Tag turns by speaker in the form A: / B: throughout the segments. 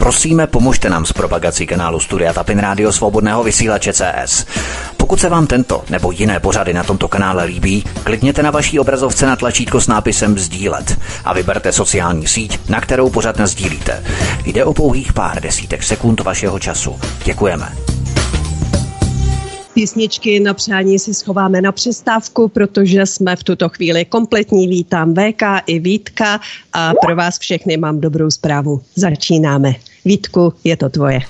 A: Prosíme, pomožte nám s propagací kanálu Studia Tapin Rádio Svobodného vysílače CS. Pokud se vám tento nebo jiné pořady na tomto kanále líbí, klikněte na vaší obrazovce na tlačítko s nápisem Sdílet a vyberte sociální síť, na kterou pořád sdílíte. Jde o pouhých pár desítek sekund vašeho času. Děkujeme.
B: Písničky na přání si schováme na přestávku, protože jsme v tuto chvíli kompletní. Vítám VK i Vítka a pro vás všechny mám dobrou zprávu. Začínáme. Vítku, je to tvoje.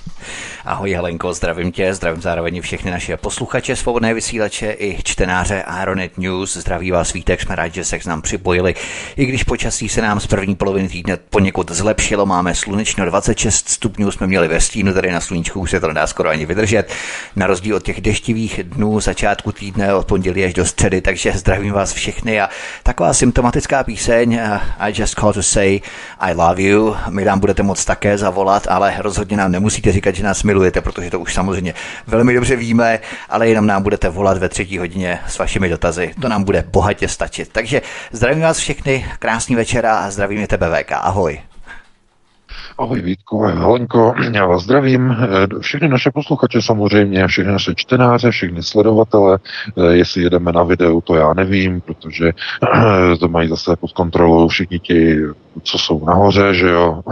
A: Ahoj Helenko, zdravím tě, zdravím zároveň všechny naše posluchače, svobodné vysílače i čtenáře Aeronet News. Zdraví vás Vítek, jsme rádi, že se k nám připojili. I když počasí se nám z první poloviny týdne poněkud zlepšilo, máme slunečno 26 stupňů, jsme měli ve stínu, tady na sluníčku už se to nedá skoro ani vydržet. Na rozdíl od těch deštivých dnů začátku týdne od pondělí až do středy, takže zdravím vás všechny a taková symptomatická píseň eh, I just call to say I love you. My nám budete moc také zavolat, ale rozhodně nám nemusíte říkat, že nás milujete, protože to už samozřejmě velmi dobře víme, ale jenom nám budete volat ve třetí hodině s vašimi dotazy. To nám bude bohatě stačit. Takže zdravím vás všechny, krásný večer a zdravím tebe VK. Ahoj.
C: Ahoj Vítku, Helenko, já vás zdravím. Všechny naše posluchače samozřejmě, všechny naše čtenáře, všechny sledovatele. Eh, jestli jedeme na videu, to já nevím, protože to mají zase pod kontrolou všichni ti, co jsou nahoře, že jo,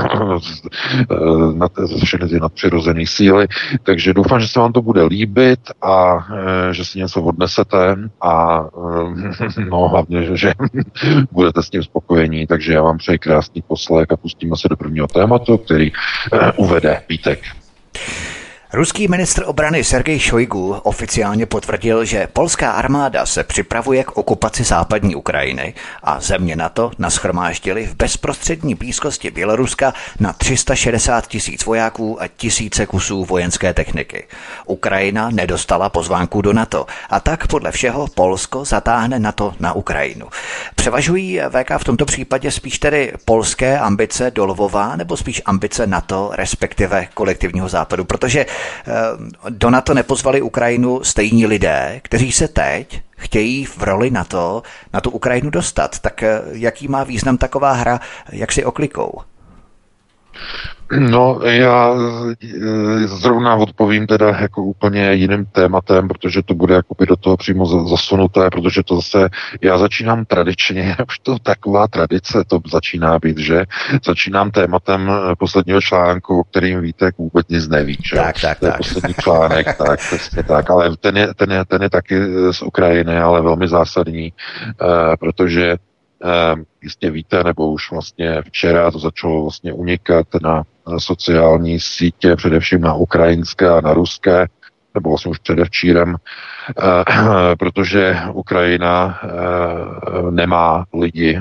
C: všechny ty nadpřirozené síly. Takže doufám, že se vám to bude líbit a že si něco odnesete a no hlavně, že, že budete s tím spokojení. Takže já vám přeji krásný poslech a pustíme se do prvního tématu který eh, uvede Vítek.
A: Ruský ministr obrany Sergej Šojgu oficiálně potvrdil, že polská armáda se připravuje k okupaci západní Ukrajiny a země NATO naschromáždili v bezprostřední blízkosti Běloruska na 360 tisíc vojáků a tisíce kusů vojenské techniky. Ukrajina nedostala pozvánku do NATO a tak podle všeho Polsko zatáhne NATO na Ukrajinu. Převažují VK v tomto případě spíš tedy polské ambice do Lvova nebo spíš ambice NATO, respektive kolektivního západu, protože do NATO nepozvali Ukrajinu stejní lidé, kteří se teď chtějí v roli NATO na tu Ukrajinu dostat. Tak eh, jaký má význam taková hra, jak si oklikou?
C: No, já eh, zrovna odpovím teda jako úplně jiným tématem, protože to bude jako do toho přímo zasunuté, protože to zase, já začínám tradičně, už to taková tradice to začíná být, že začínám tématem eh, posledního článku, o kterým víte, vůbec nic neví, že?
A: Tak, tak,
C: to je
A: tak.
C: poslední článek, tak, přesně tak, ale ten je, ten, je, ten je taky z Ukrajiny, ale velmi zásadní, protože jistě víte, nebo už vlastně včera to začalo vlastně unikat na sociální sítě, především na ukrajinské a na ruské, nebo vlastně už předevčírem, eh, protože Ukrajina eh, nemá lidi,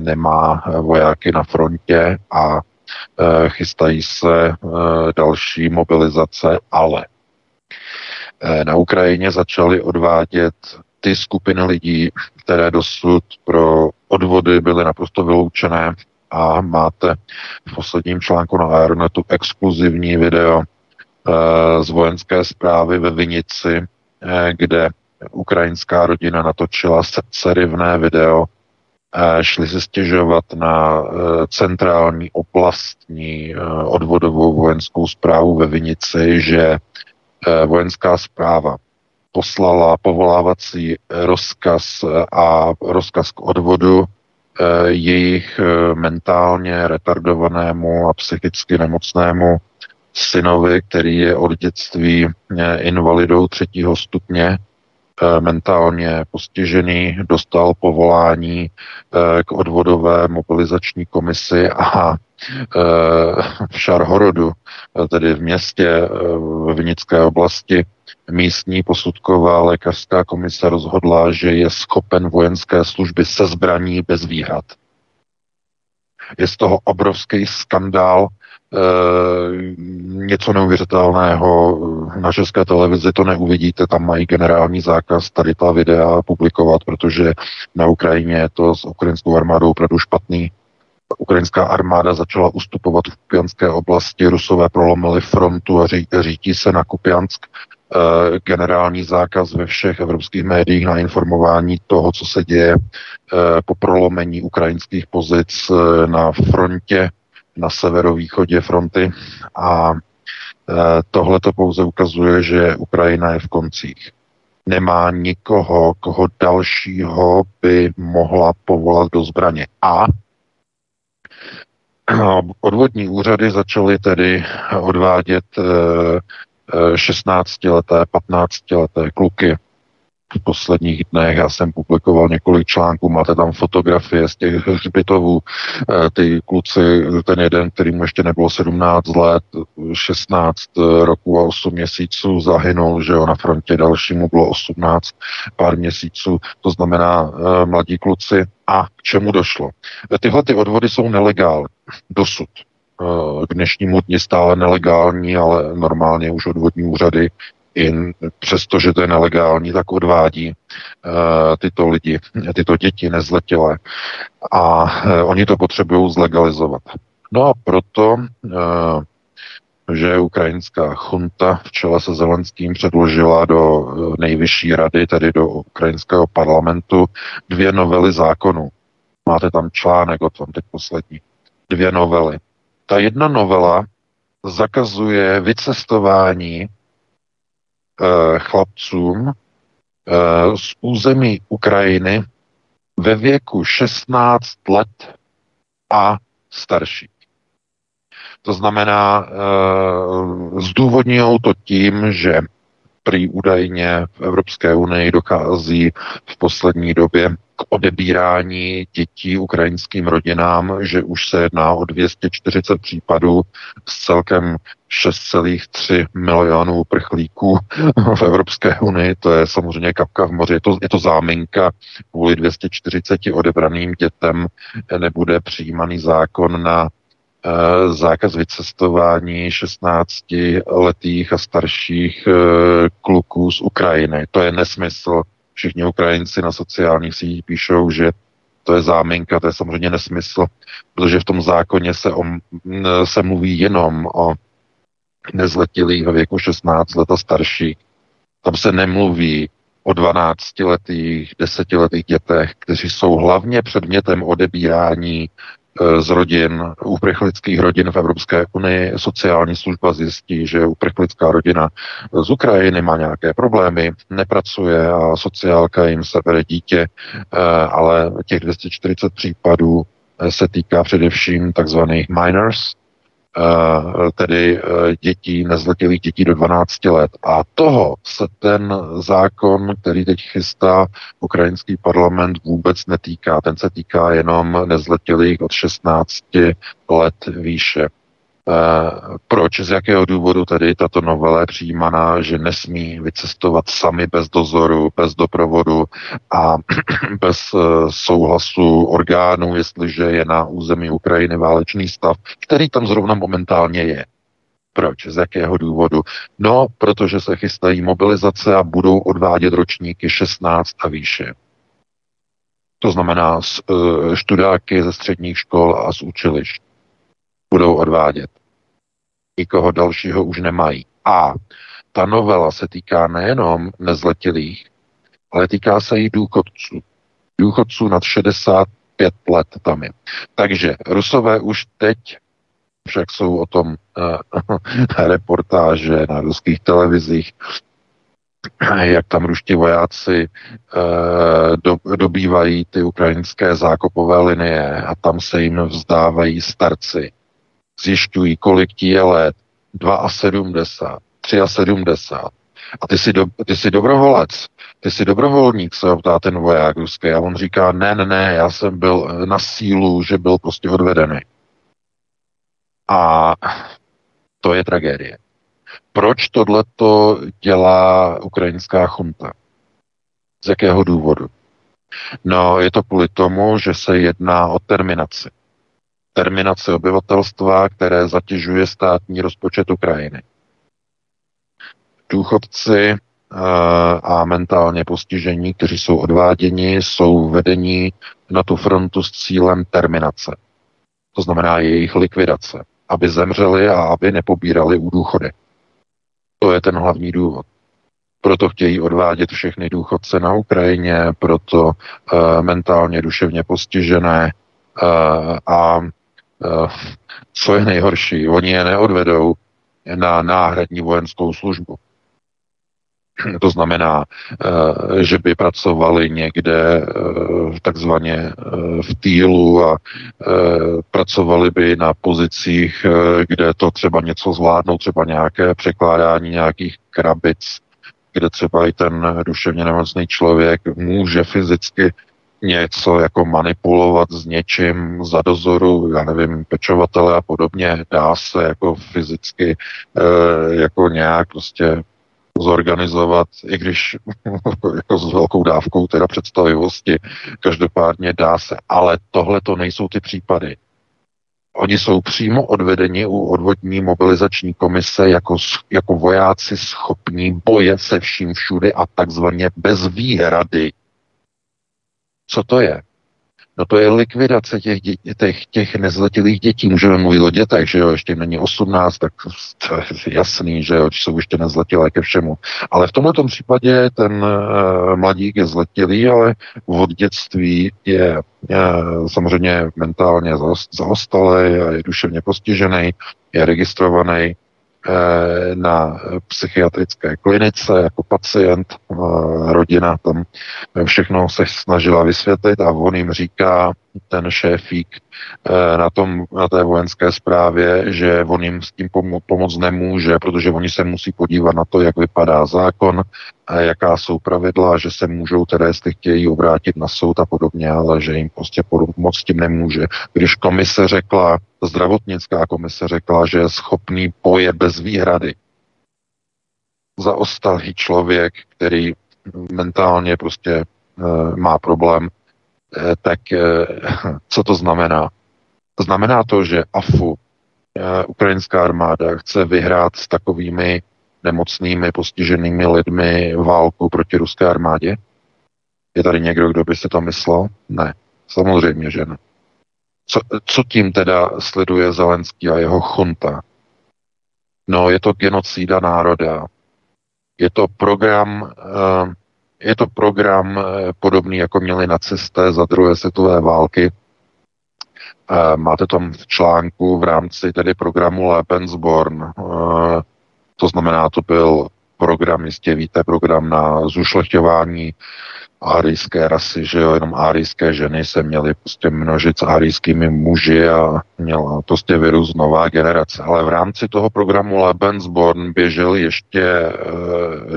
C: nemá vojáky na frontě a chystají se další mobilizace, ale na Ukrajině začaly odvádět ty skupiny lidí, které dosud pro odvody byly naprosto vyloučené a máte v posledním článku na Aeronetu exkluzivní video e, z vojenské zprávy ve Vinici, e, kde ukrajinská rodina natočila srdcerivné video, e, šli se stěžovat na centrální oblastní odvodovou vojenskou zprávu ve Vinici, že vojenská zpráva poslala povolávací rozkaz a rozkaz k odvodu Eh, jejich eh, mentálně retardovanému a psychicky nemocnému synovi, který je od dětství eh, invalidou třetího stupně, mentálně postižený, dostal povolání k odvodové mobilizační komisi a v Šarhorodu, tedy v městě v Vinické oblasti, místní posudková lékařská komise rozhodla, že je schopen vojenské služby se zbraní bez výhrad. Je z toho obrovský skandál, něco neuvěřitelného. Na české televizi to neuvidíte, tam mají generální zákaz tady ta videa publikovat, protože na Ukrajině je to s ukrajinskou armádou opravdu špatný. Ukrajinská armáda začala ustupovat v Kupianské oblasti, Rusové prolomili frontu a řítí se na Kupiansk Eh, generální zákaz ve všech evropských médiích na informování toho, co se děje eh, po prolomení ukrajinských pozic eh, na frontě na severovýchodě fronty a tohle to pouze ukazuje, že Ukrajina je v koncích. Nemá nikoho, koho dalšího by mohla povolat do zbraně. A odvodní úřady začaly tedy odvádět 16-leté, 15-leté kluky v posledních dnech. Já jsem publikoval několik článků, máte tam fotografie z těch hřbitovů. Eh, ty kluci, ten jeden, který mu ještě nebylo 17 let, 16 roku a 8 měsíců zahynul, že jo, na frontě dalšímu bylo 18 pár měsíců, to znamená eh, mladí kluci. A k čemu došlo? Eh, tyhle ty odvody jsou nelegální dosud k dnešnímu dni stále nelegální, ale normálně už odvodní úřady i přesto, že to je nelegální, tak odvádí uh, tyto lidi, tyto děti nezletilé. A uh, oni to potřebují zlegalizovat. No a proto, uh, že ukrajinská chunta v čele se Zelenským předložila do nejvyšší rady, tedy do ukrajinského parlamentu, dvě novely zákonů. Máte tam článek o tom, teď poslední. Dvě novely. Ta jedna novela zakazuje vycestování chlapcům eh, z území Ukrajiny ve věku 16 let a starší. To znamená, eh, zdůvodňují to tím, že prý údajně v Evropské unii dochází v poslední době k odebírání dětí ukrajinským rodinám, že už se jedná o 240 případů s celkem 6,3 milionů prchlíků v Evropské unii. To je samozřejmě kapka v moři. Je to, je to záminka. Kvůli 240 odebraným dětem nebude přijímaný zákon na zákaz vycestování 16 letých a starších uh, kluků z Ukrajiny. To je nesmysl. Všichni Ukrajinci na sociálních sítích píšou, že to je záminka, to je samozřejmě nesmysl, protože v tom zákoně se, o, se mluví jenom o nezletilých ve věku 16 let a starší. Tam se nemluví o 12-letých, 10-letých dětech, kteří jsou hlavně předmětem odebírání z rodin, uprchlických rodin v Evropské unii. Sociální služba zjistí, že uprchlická rodina z Ukrajiny má nějaké problémy, nepracuje a sociálka jim sebere dítě, e, ale těch 240 případů e, se týká především takzvaných minors, Eh, tedy eh, dětí, nezletilých dětí do 12 let. A toho se ten zákon, který teď chystá ukrajinský parlament, vůbec netýká. Ten se týká jenom nezletilých od 16 let výše. Eh, proč, z jakého důvodu tedy tato novela je přijímaná, že nesmí vycestovat sami bez dozoru, bez doprovodu a bez eh, souhlasu orgánů, jestliže je na území Ukrajiny válečný stav, který tam zrovna momentálně je. Proč? Z jakého důvodu? No, protože se chystají mobilizace a budou odvádět ročníky 16 a výše. To znamená eh, študáky ze středních škol a z učilišť budou odvádět. Nikoho dalšího už nemají. A ta novela se týká nejenom nezletilých, ale týká se i důchodců. Důchodců nad 65 let tam je. Takže Rusové už teď, však jsou o tom uh, reportáže na ruských televizích, jak tam ruští vojáci uh, do, dobývají ty ukrajinské zákopové linie a tam se jim vzdávají starci zjišťují, kolik ti je let, 72, 73. A ty jsi, do, ty jsi dobrovolec, ty jsi dobrovolník, se ptá ten voják ruský. A on říká, ne, ne, ne, já jsem byl na sílu, že byl prostě odvedený. A to je tragédie. Proč tohleto dělá ukrajinská chunta? Z jakého důvodu? No, je to kvůli tomu, že se jedná o terminaci terminace obyvatelstva, které zatěžuje státní rozpočet Ukrajiny. Důchodci eh, a mentálně postižení, kteří jsou odváděni, jsou vedení na tu frontu s cílem terminace. To znamená jejich likvidace, aby zemřeli a aby nepobírali u důchody. To je ten hlavní důvod. Proto chtějí odvádět všechny důchodce na Ukrajině, proto uh, mentálně duševně postižené uh, a co je nejhorší, oni je neodvedou na náhradní vojenskou službu. To znamená, eh, že by pracovali někde eh, takzvaně eh, v týlu a pracovali by na pozicích, kde to třeba něco zvládnou, třeba nějaké překládání nějakých krabic, kde třeba i ten duševně nemocný člověk může fyzicky něco jako manipulovat s něčím za dozoru, já nevím, pečovatele a podobně, dá se jako fyzicky jako nějak prostě zorganizovat, i když jako s velkou dávkou teda představivosti, každopádně dá se, ale tohle to nejsou ty případy. Oni jsou přímo odvedeni u odvodní mobilizační komise jako, jako vojáci schopní boje se vším všude a takzvaně bez výhrady. Co to je? No to je likvidace těch, těch, těch nezletilých dětí. Můžeme mluvit o dětech, že jo, ještě není 18, tak to je jasný, že jo, jsou ještě nezletilé ke všemu. Ale v tomto případě ten uh, mladík je zletilý, ale od dětství je uh, samozřejmě mentálně zaostalý a je duševně postižený, je registrovaný na psychiatrické klinice jako pacient, eh, rodina tam všechno se snažila vysvětlit a on jim říká, ten šéfík eh, na, tom, na té vojenské zprávě, že on jim s tím pomo- pomoct nemůže, protože oni se musí podívat na to, jak vypadá zákon, jaká jsou pravidla, že se můžou teda, jestli chtějí obrátit na soud a podobně, ale že jim prostě pomoct tím nemůže. Když komise řekla, zdravotnická komise řekla, že je schopný boje bez výhrady, zaostalý člověk, který mentálně prostě e, má problém, tak e, co to znamená? Znamená to, že AFU, e, ukrajinská armáda, chce vyhrát s takovými nemocnými, postiženými lidmi válku proti ruské armádě? Je tady někdo, kdo by si to myslel? Ne. Samozřejmě, že ne. Co, co tím teda sleduje Zelenský a jeho chunta? No, je to genocída národa. Je to program, eh, je to program eh, podobný, jako měli nacisté za druhé světové války. Eh, máte tam v článku v rámci tedy programu Lebensborn. To znamená, to byl program, jistě víte, program na zušlechťování árijské rasy, že jo, jenom árijské ženy se měly prostě množit s árijskými muži a měla prostě vyrůst nová generace. Ale v rámci toho programu Lebensborn běžely ještě e,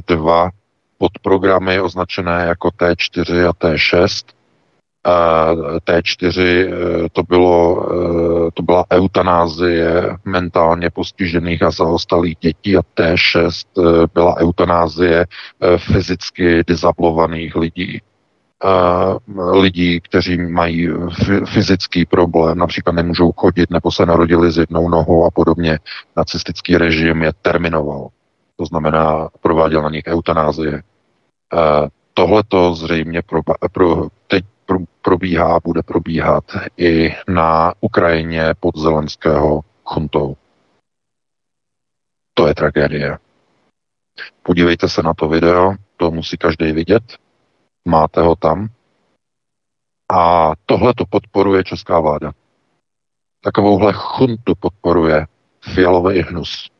C: dva podprogramy označené jako T4 a T6 T4 eh, to, bylo, eh, to byla eutanázie mentálně postižených a zaostalých dětí a T6 eh, byla eutanázie fyzicky dizablovaných lidí. Lidí, kteří mají fyzický problém, například nemůžou chodit nebo se narodili s jednou nohou a podobně. Nacistický režim je terminoval. To znamená, prováděl na nich eutanázie. Tohle to zřejmě pro, pro, teď probíhá, bude probíhat i na Ukrajině pod Zelenského chuntou. To je tragédie. Podívejte se na to video, to musí každý vidět. Máte ho tam. A tohle to podporuje česká vláda. Takovouhle chuntu podporuje fialový hnus.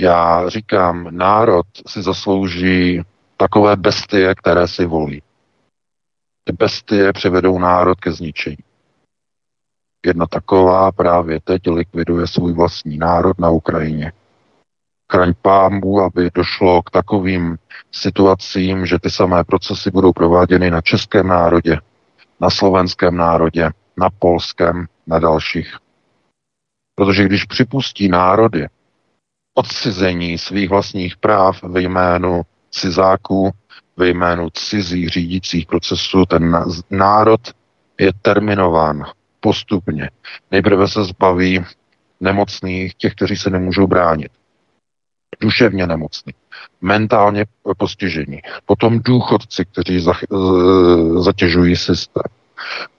C: Já říkám, národ si zaslouží takové bestie, které si volí. Ty bestie přivedou národ ke zničení. Jedna taková právě teď likviduje svůj vlastní národ na Ukrajině. Chraň pámbu, aby došlo k takovým situacím, že ty samé procesy budou prováděny na českém národě, na slovenském národě, na polském, na dalších. Protože když připustí národy odcizení svých vlastních práv ve jménu cizáků, ve jménu cizích řídících procesů ten národ je terminován postupně. Nejprve se zbaví nemocných, těch, kteří se nemůžou bránit. Duševně nemocní, mentálně postižení, potom důchodci, kteří zatěžují systém,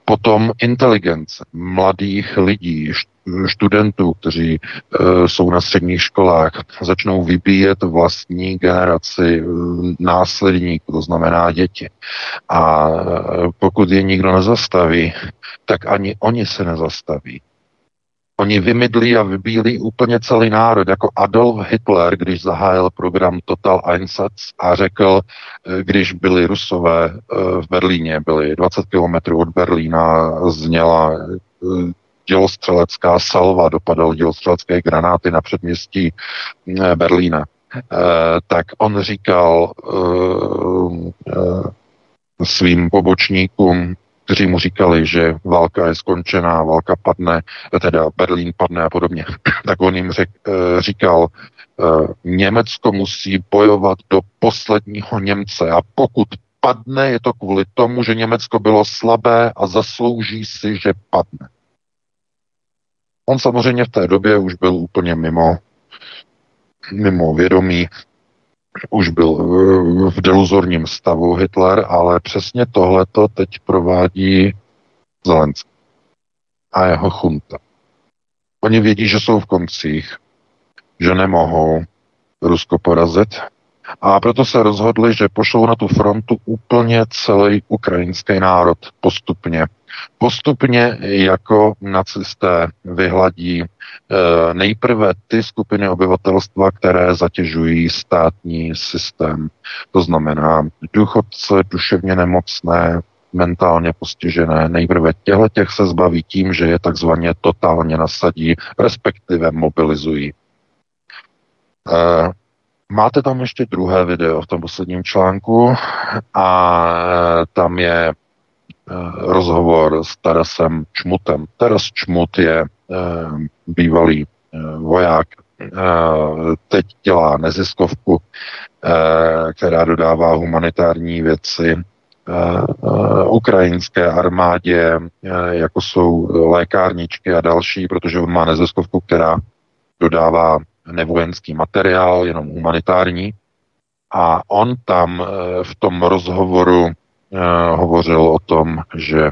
C: potom inteligence mladých lidí, studentů, kteří jsou na středních školách, začnou vybíjet vlastní generaci následníků, to znamená děti. A pokud je nikdo nezastaví, tak ani oni se nezastaví. Oni vymydlí a vybílí úplně celý národ, jako Adolf Hitler, když zahájil program Total Einsatz a řekl, eh, když byli Rusové eh, v Berlíně, byli 20 kilometrů od Berlína, zněla eh, dělostřelecká salva, dopadal dělostřelecké granáty na předměstí Berlína. Tak on říkal svým pobočníkům, kteří mu říkali, že válka je skončená, válka padne, teda Berlín padne a podobně, tak on jim řek, eh, říkal, eh, Německo musí bojovat do posledního Němce a pokud padne, je to kvůli tomu, že Německo bylo slabé a zaslouží si, že padne. On samozřejmě v té době už byl úplně mimo, mimo vědomí, už byl eh, v deluzorním stavu Hitler, ale přesně tohleto teď provádí Zelenský a jeho chunta. Oni vědí, že jsou v koncích, že nemohou Rusko porazit a proto se rozhodli, že pošlou na tu frontu úplně celý ukrajinský národ postupně postupně jako nacisté vyhladí e, nejprve ty skupiny obyvatelstva, které zatěžují státní systém. To znamená důchodce, duševně nemocné, mentálně postižené. Nejprve těchto těch se zbaví tím, že je takzvaně totálně nasadí, respektive mobilizují. E, Máte tam ještě druhé video v tom posledním článku a tam je Eh, rozhovor s Tarasem Čmutem. Taras Čmut je eh, bývalý eh, voják, teď dělá neziskovku, která dodává humanitární věci ukrajinské armádě, jako jsou lékárničky a další, protože on má neziskovku, která dodává nevojenský materiál, jenom humanitární. A on tam v tom rozhovoru Eh, hovořil o tom, že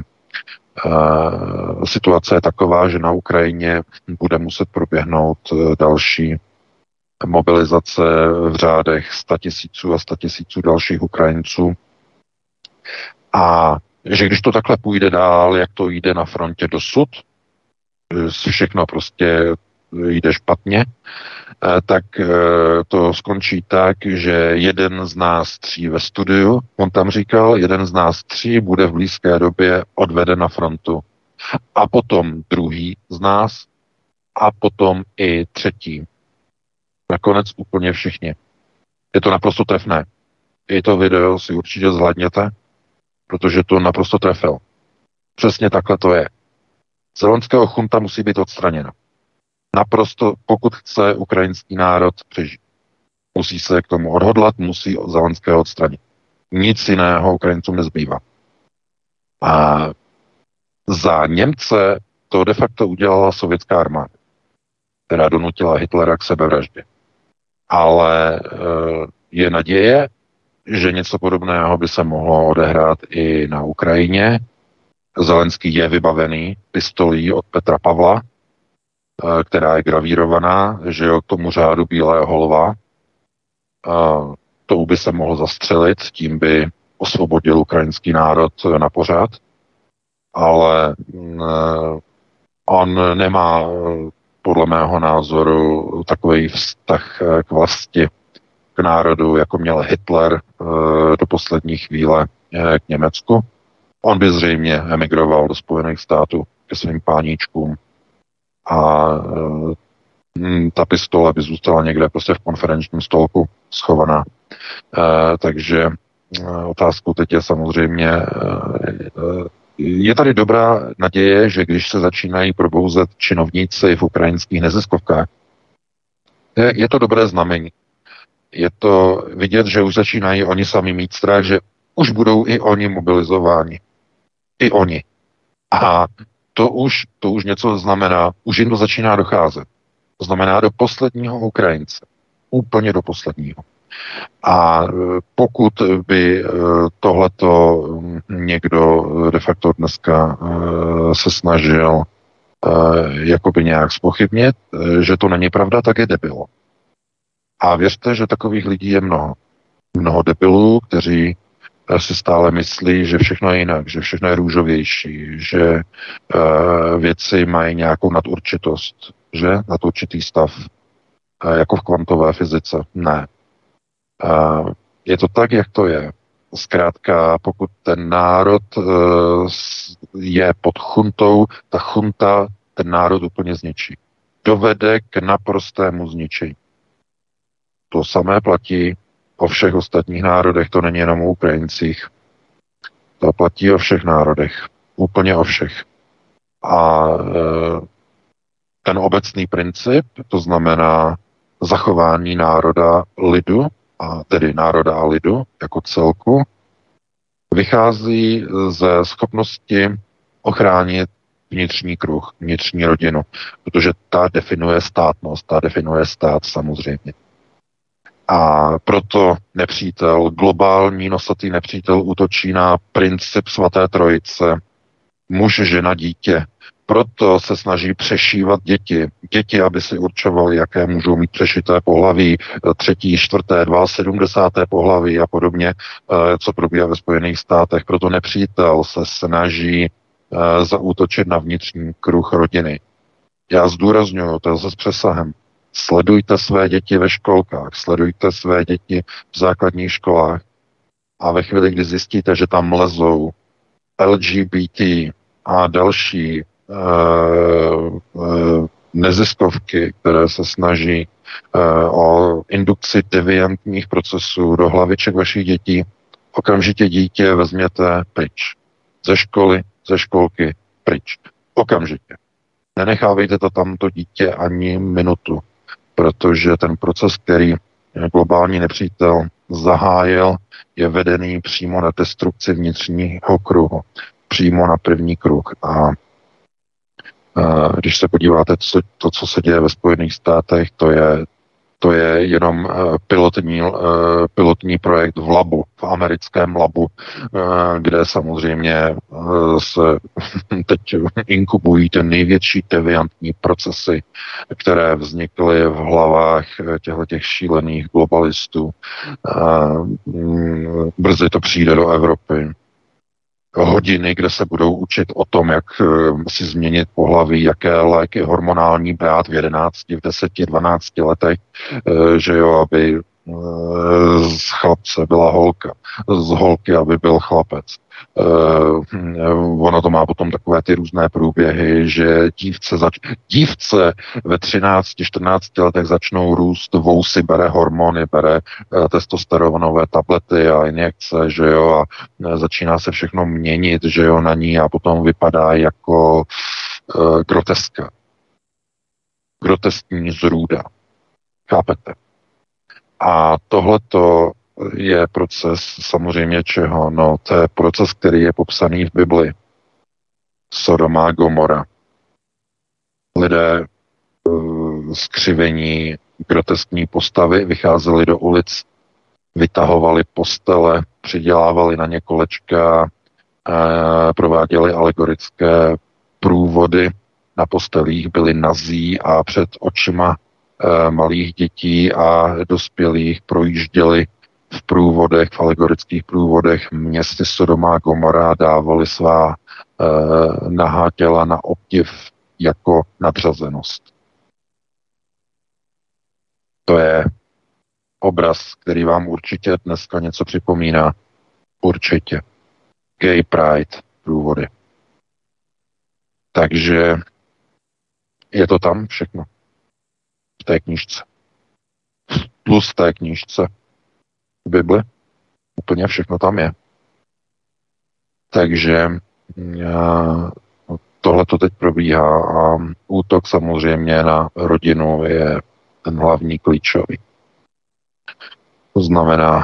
C: eh, situace je taková, že na Ukrajině bude muset proběhnout eh, další mobilizace v řádech 100 tisíců a 100 tisíců dalších Ukrajinců. A že když to takhle půjde dál, jak to jde na frontě dosud, všechno prostě jde špatně, eh, tak eh, to skončí tak, že jeden z nás tří ve studiu, on tam říkal, jeden z nás tří bude v blízké době odveden na frontu. A potom druhý z nás a potom i třetí. Nakonec úplně všichni. Je to naprosto trefné. I to video si určitě zhladněte, protože to naprosto trefil. Přesně takhle to je. Zelenského chunta musí být odstraněna naprosto, pokud chce ukrajinský národ přežít. Musí se k tomu odhodlat, musí Zelenského odstranit. Nic jiného Ukrajincům nezbývá. A za Němce to de facto udělala sovětská armáda, která donutila Hitlera k sebevraždě. Ale eh, je naděje, že něco podobného by se mohlo odehrát i na Ukrajině. Zelenský je vybavený pistolí od Petra Pavla, která je gravírovaná, že jo, k tomu řádu Bílého holva. To by se mohl zastřelit, tím by osvobodil ukrajinský národ na pořád, ale mm, eh, on nemá podle mého názoru takový vztah eh, k vlasti, k národu, jako měl Hitler do poslední chvíle k Německu. On by zřejmě emigroval do Spojených států ke svým páníčkům, a e, ta pistole by zůstala někde prostě v konferenčním stolku schovaná. E, takže e, otázkou teď je samozřejmě, je tady dobrá naděje, že když se začínají probouzet činovníci v ukrajinských neziskovkách, je to dobré znamení. Je to vidět, že už začínají oni sami mít strach, že už budou i oni mobilizováni. I oni. A to už, to už něco znamená, už jim to začíná docházet. To znamená do posledního Ukrajince. Úplně do posledního. A e, pokud by e, tohleto někdo de facto dneska e, se snažil jakoby nějak spochybnit, že to není pravda, tak je debil. A věřte, že takových lidí je mnoho. Mnoho debilů, kteří si stále myslí, že všechno je jinak, že všechno je růžovější, že uh, věci mají nějakou nadurčitost, že nadurčitý stav, uh, jako v kvantové fyzice. Ne. Uh, je to tak, jak to je. Zkrátka, pokud ten národ je pod chuntou, ta chunta ten národ úplně zničí. Dovede k naprostému zničení. To samé platí o všech ostatních národech, to není jenom o Ukrajincích. To platí o všech národech. Úplně o všech. A e, ten obecný princip, to znamená zachování národa lidu, a tedy národa a lidu jako celku, vychází ze schopnosti ochránit vnitřní kruh, vnitřní rodinu, protože ta definuje státnost, ta definuje stát samozřejmě. A proto nepřítel, globální nosatý nepřítel útočí na princip svaté trojice, muž, žena, dítě. Proto se snaží přešívat děti. Děti, aby si určovali, jaké můžou mít přešité pohlaví, třetí, čtvrté, dva, sedmdesáté pohlaví a podobně, eh, co probíhá ve Spojených státech. Proto nepřítel se snaží eh, zaútočit na vnitřní kruh rodiny. Já zdůraznuju, to je s přesahem. Sledujte své děti ve školkách, sledujte své děti v základních školách a ve chvíli, kdy zjistíte, že tam lezou LGBT a další uh, uh, neziskovky, které se snaží uh, o indukci deviantních procesů do hlaviček vašich dětí, okamžitě dítě vezměte pryč. Ze školy, ze školky, pryč. Okamžitě. Nenechávejte to tamto dítě ani minutu protože ten proces, který globální nepřítel zahájil, je vedený přímo na destrukci vnitřního kruhu, přímo na první kruh. A když se podíváte, co, to, co se děje ve Spojených státech, to je to je jenom eh, pilotní, eh, pilotní projekt v labu, v americkém labu, eh, kde samozřejmě se teď inkubují ty největší deviantní procesy, které vznikly v hlavách těchto těch šílených globalistů. Mm, brzy to přijde do Evropy hodiny, kde se budou učit o tom, jak eh, si změnit pohlaví, jaké léky hormonální brát v 11, v 10, 12 letech, eh, že jo, aby z chlapce byla holka, z holky, aby byl chlapec. Uh, ono to má potom takové ty různé průběhy, že dívce, zač- dívce ve 13-14 letech začnou růst, vousy bere hormony, bere uh, testosteronové tablety a injekce, že jo, a začíná se všechno měnit, že jo, na ní a potom vypadá jako uh, groteska. Groteskní zrůda. Chápete? A tohleto je proces samozřejmě čeho? No, to je proces, který je popsaný v Bibli. Sodoma Gomora. Lidé uh, skřivení groteskní postavy vycházeli do ulic, vytahovali postele, přidělávali na ně kolečka, uh, prováděli alegorické průvody, na postelích byli nazí a před očima malých dětí a dospělých projížděli v průvodech, v alegorických průvodech městy Sodoma a Gomora dávali svá e, nahá těla na obdiv jako nadřazenost. To je obraz, který vám určitě dneska něco připomíná. Určitě. Gay Pride průvody. Takže je to tam všechno. V té knížce. Plus té knížce v Bibli. Úplně všechno tam je. Takže tohle to teď probíhá a útok samozřejmě na rodinu je ten hlavní klíčový. To znamená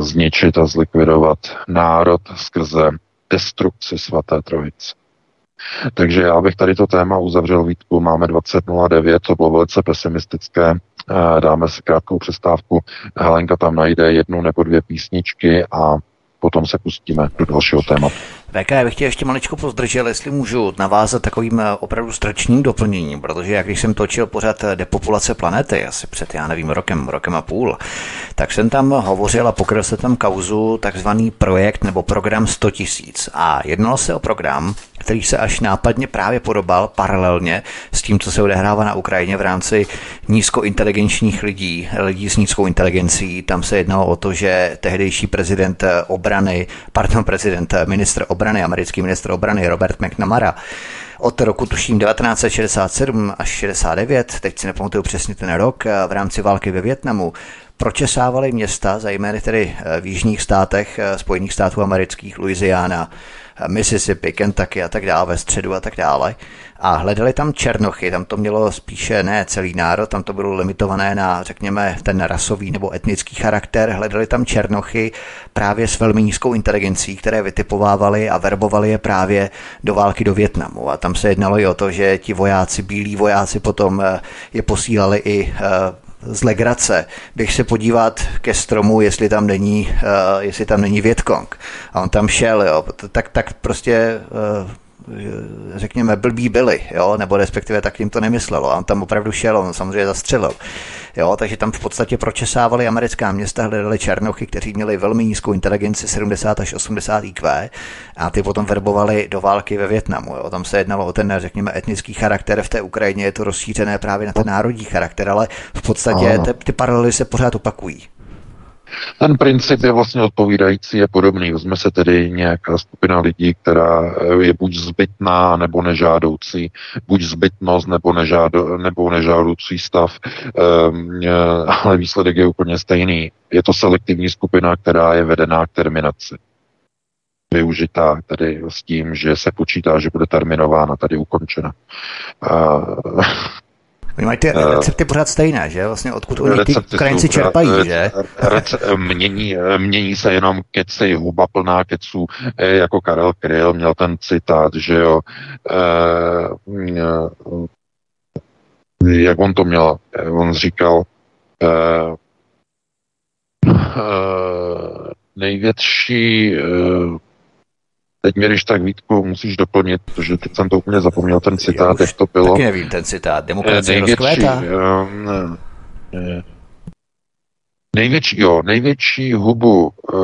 C: zničit a zlikvidovat národ skrze destrukci svaté trojice. Takže já bych tady to téma uzavřel Vítku, máme 20.09, to bylo velice pesimistické, dáme si krátkou přestávku, Helenka tam najde jednu nebo dvě písničky a potom se pustíme do dalšího tématu.
A: VK, já bych tě ještě maličko pozdržel, jestli můžu navázat takovým eh, opravdu stračným doplněním, protože jak když jsem točil pořád eh, depopulace planety, asi před, já nevím, rokem, rokem a půl, tak jsem tam hovořil a pokryl se tam kauzu takzvaný projekt nebo program 100 tisíc. A jednalo se o program, který se až nápadně právě podobal paralelně s tím, co se odehrává na Ukrajině v rámci nízkointeligenčních lidí, lidí s nízkou inteligencí. Tam se jednalo o to, že tehdejší prezident obrany, pardon, prezident, ministr obrany, americký ministr obrany Robert McNamara, od roku tuším 1967 až 69, teď si nepamatuju přesně ten rok, v rámci války ve Větnamu, pročesávali města, zejména tedy v jižních státech Spojených států amerických, Louisiana, Mississippi, Kentucky a tak dále, ve středu a tak dále. A hledali tam černochy, tam to mělo spíše ne celý národ, tam to bylo limitované na, řekněme, ten rasový nebo etnický charakter. Hledali tam černochy právě s velmi nízkou inteligencí, které vytipovávali a verbovali je právě do války do Větnamu. A tam se jednalo i o to, že ti vojáci, bílí vojáci potom eh, je posílali i eh, z legrace, bych se podívat ke stromu, jestli tam není, uh, jestli tam není Větkong. A on tam šel, jo. Tak, tak prostě uh, řekněme, blbí byli, jo, nebo respektive tak jim to nemyslelo. A on tam opravdu šel, on samozřejmě zastřelil. Jo, takže tam v podstatě pročesávali americká města, hledali černochy, kteří měli velmi nízkou inteligenci 70 až 80 IQ a ty potom verbovali do války ve Větnamu. Jo. Tam se jednalo o ten, řekněme, etnický charakter v té Ukrajině, je to rozšířené právě na ten národní charakter, ale v podstatě ty, ty paralely se pořád opakují.
C: Ten princip je vlastně odpovídající, je podobný. Vezme se tedy nějaká skupina lidí, která je buď zbytná nebo nežádoucí, buď zbytnost nebo, nežádo, nebo nežádoucí stav, um, ale výsledek je úplně stejný. Je to selektivní skupina, která je vedená k terminaci využitá tedy s tím, že se počítá, že bude terminována, tady ukončena. Uh,
A: Oni mají ty eh, recepty pořád stejné, že? Vlastně odkud oni ty Ukrajinci čerpají, že?
C: Rece- mění, mění se jenom keci, huba plná keců, eh, jako Karel Kryl měl ten citát, že jo, jak on to měl, on říkal, největší Teď mě, když tak Vítku, musíš doplnit, protože teď jsem to úplně zapomněl, ten citát, jak to bylo.
A: Taky nevím ten citát. Demokracie rozkvétá.
C: Ne, ne. Největší, jo, největší hubu e,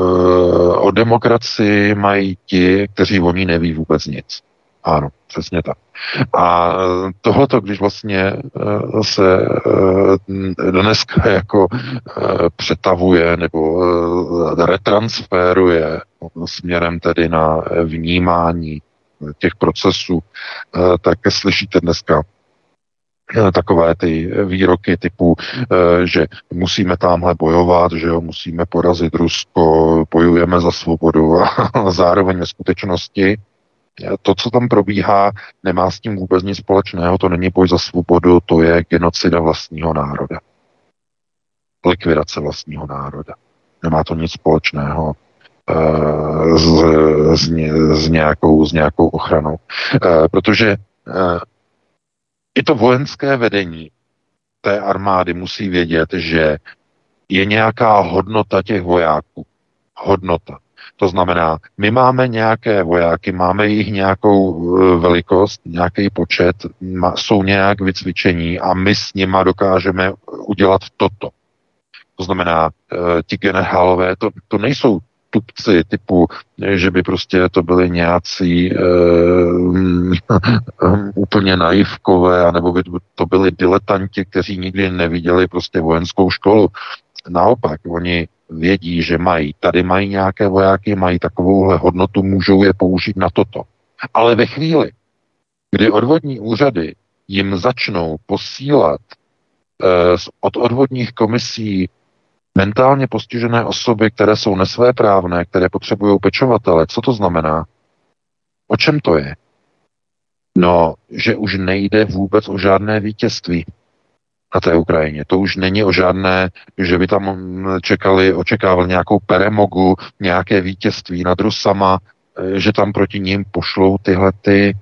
C: o demokracii mají ti, kteří o ní neví vůbec nic. Ano, přesně tak. A tohleto, když vlastně eh, se eh, dneska jako přetavuje nebo retransferuje směrem tedy na vnímání těch procesů, tak slyšíte dneska takové ty výroky typu, že musíme tamhle bojovat, že jo, musíme porazit Rusko, bojujeme za svobodu a zároveň ve skutečnosti to, co tam probíhá, nemá s tím vůbec nic společného, to není boj za svobodu, to je genocida vlastního národa. Likvidace vlastního národa. Nemá to nic společného uh, s, s, s, nějakou, s nějakou ochranou. Uh, protože uh, i to vojenské vedení té armády musí vědět, že je nějaká hodnota těch vojáků. Hodnota. To znamená, my máme nějaké vojáky, máme jich nějakou e, velikost, nějaký počet, jsou nějak vycvičení a my s nima dokážeme udělat toto. To znamená, e, ti generálové, to, to nejsou tupci typu, že by prostě to byli nějací uh, úplně naivkové, anebo by to byli diletanti, kteří nikdy neviděli prostě vojenskou školu. Naopak, oni vědí, že mají, tady mají nějaké vojáky, mají takovouhle hodnotu, můžou je použít na toto. Ale ve chvíli, kdy odvodní úřady jim začnou posílat eh, od odvodních komisí mentálně postižené osoby, které jsou nesvéprávné, které potřebují pečovatele, co to znamená? O čem to je? No, že už nejde vůbec o žádné vítězství na té Ukrajině. To už není o žádné, že by tam čekali, očekávali nějakou peremogu, nějaké vítězství nad Rusama, eh, že tam proti ním pošlou tyhle ty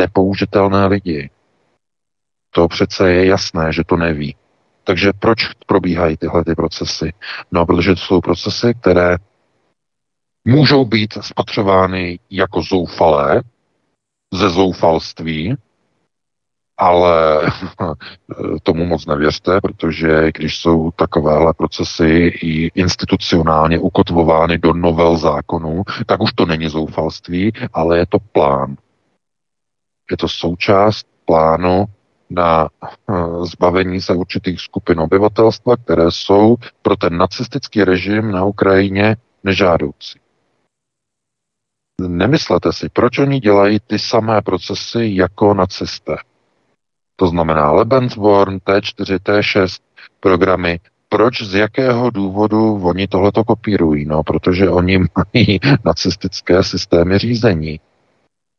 C: nepoužitelné lidi. To přece je jasné, že to neví. Takže proč probíhají tyhle ty procesy? No, protože to jsou procesy, které můžou být spatřovány jako zoufalé, ze zoufalství, ale tomu moc nevěřte, protože když jsou takovéhle procesy i institucionálně ukotvovány do novel zákonů, tak už to není zoufalství, ale je to plán. Je to součást plánu na eh, zbavení se určitých skupin obyvatelstva, které jsou pro ten nacistický režim na Ukrajině nežádoucí. Nemyslete si, proč oni dělají ty samé procesy jako nacisté. To znamená Lebensborn, T4, T6 programy. Proč, z jakého důvodu oni tohleto kopírují? No, protože oni mají nacistické systémy řízení.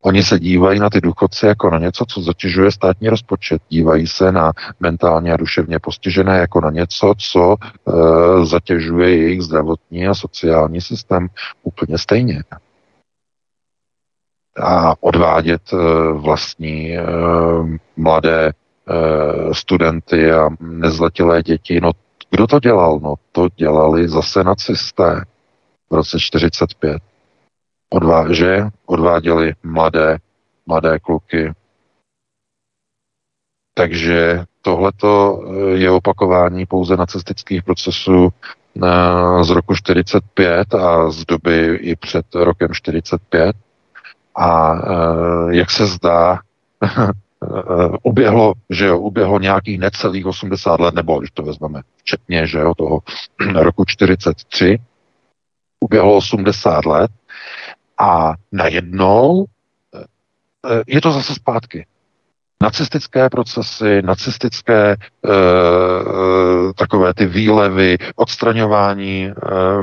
C: Oni se dívají na ty důchodce jako na něco, co zatěžuje státní rozpočet. Dívají se na mentálně a duševně postižené jako na něco, co e, zatěžuje jejich zdravotní a sociální systém úplně stejně a odvádět eh, vlastní eh, mladé eh, studenty a nezletilé děti. No, kdo to dělal? No, to dělali zase nacisté v roce 45. Odváže, odváděli mladé, mladé kluky. Takže tohleto je opakování pouze nacistických procesů z roku 45 a z doby i před rokem 45 a eh, jak se zdá, eh, uběhlo, že jo, uběhlo nějakých necelých 80 let, nebo když to vezmeme včetně, že jo, toho roku 43, uběhlo 80 let a najednou eh, je to zase zpátky nacistické procesy, nacistické e, takové ty výlevy, odstraňování e,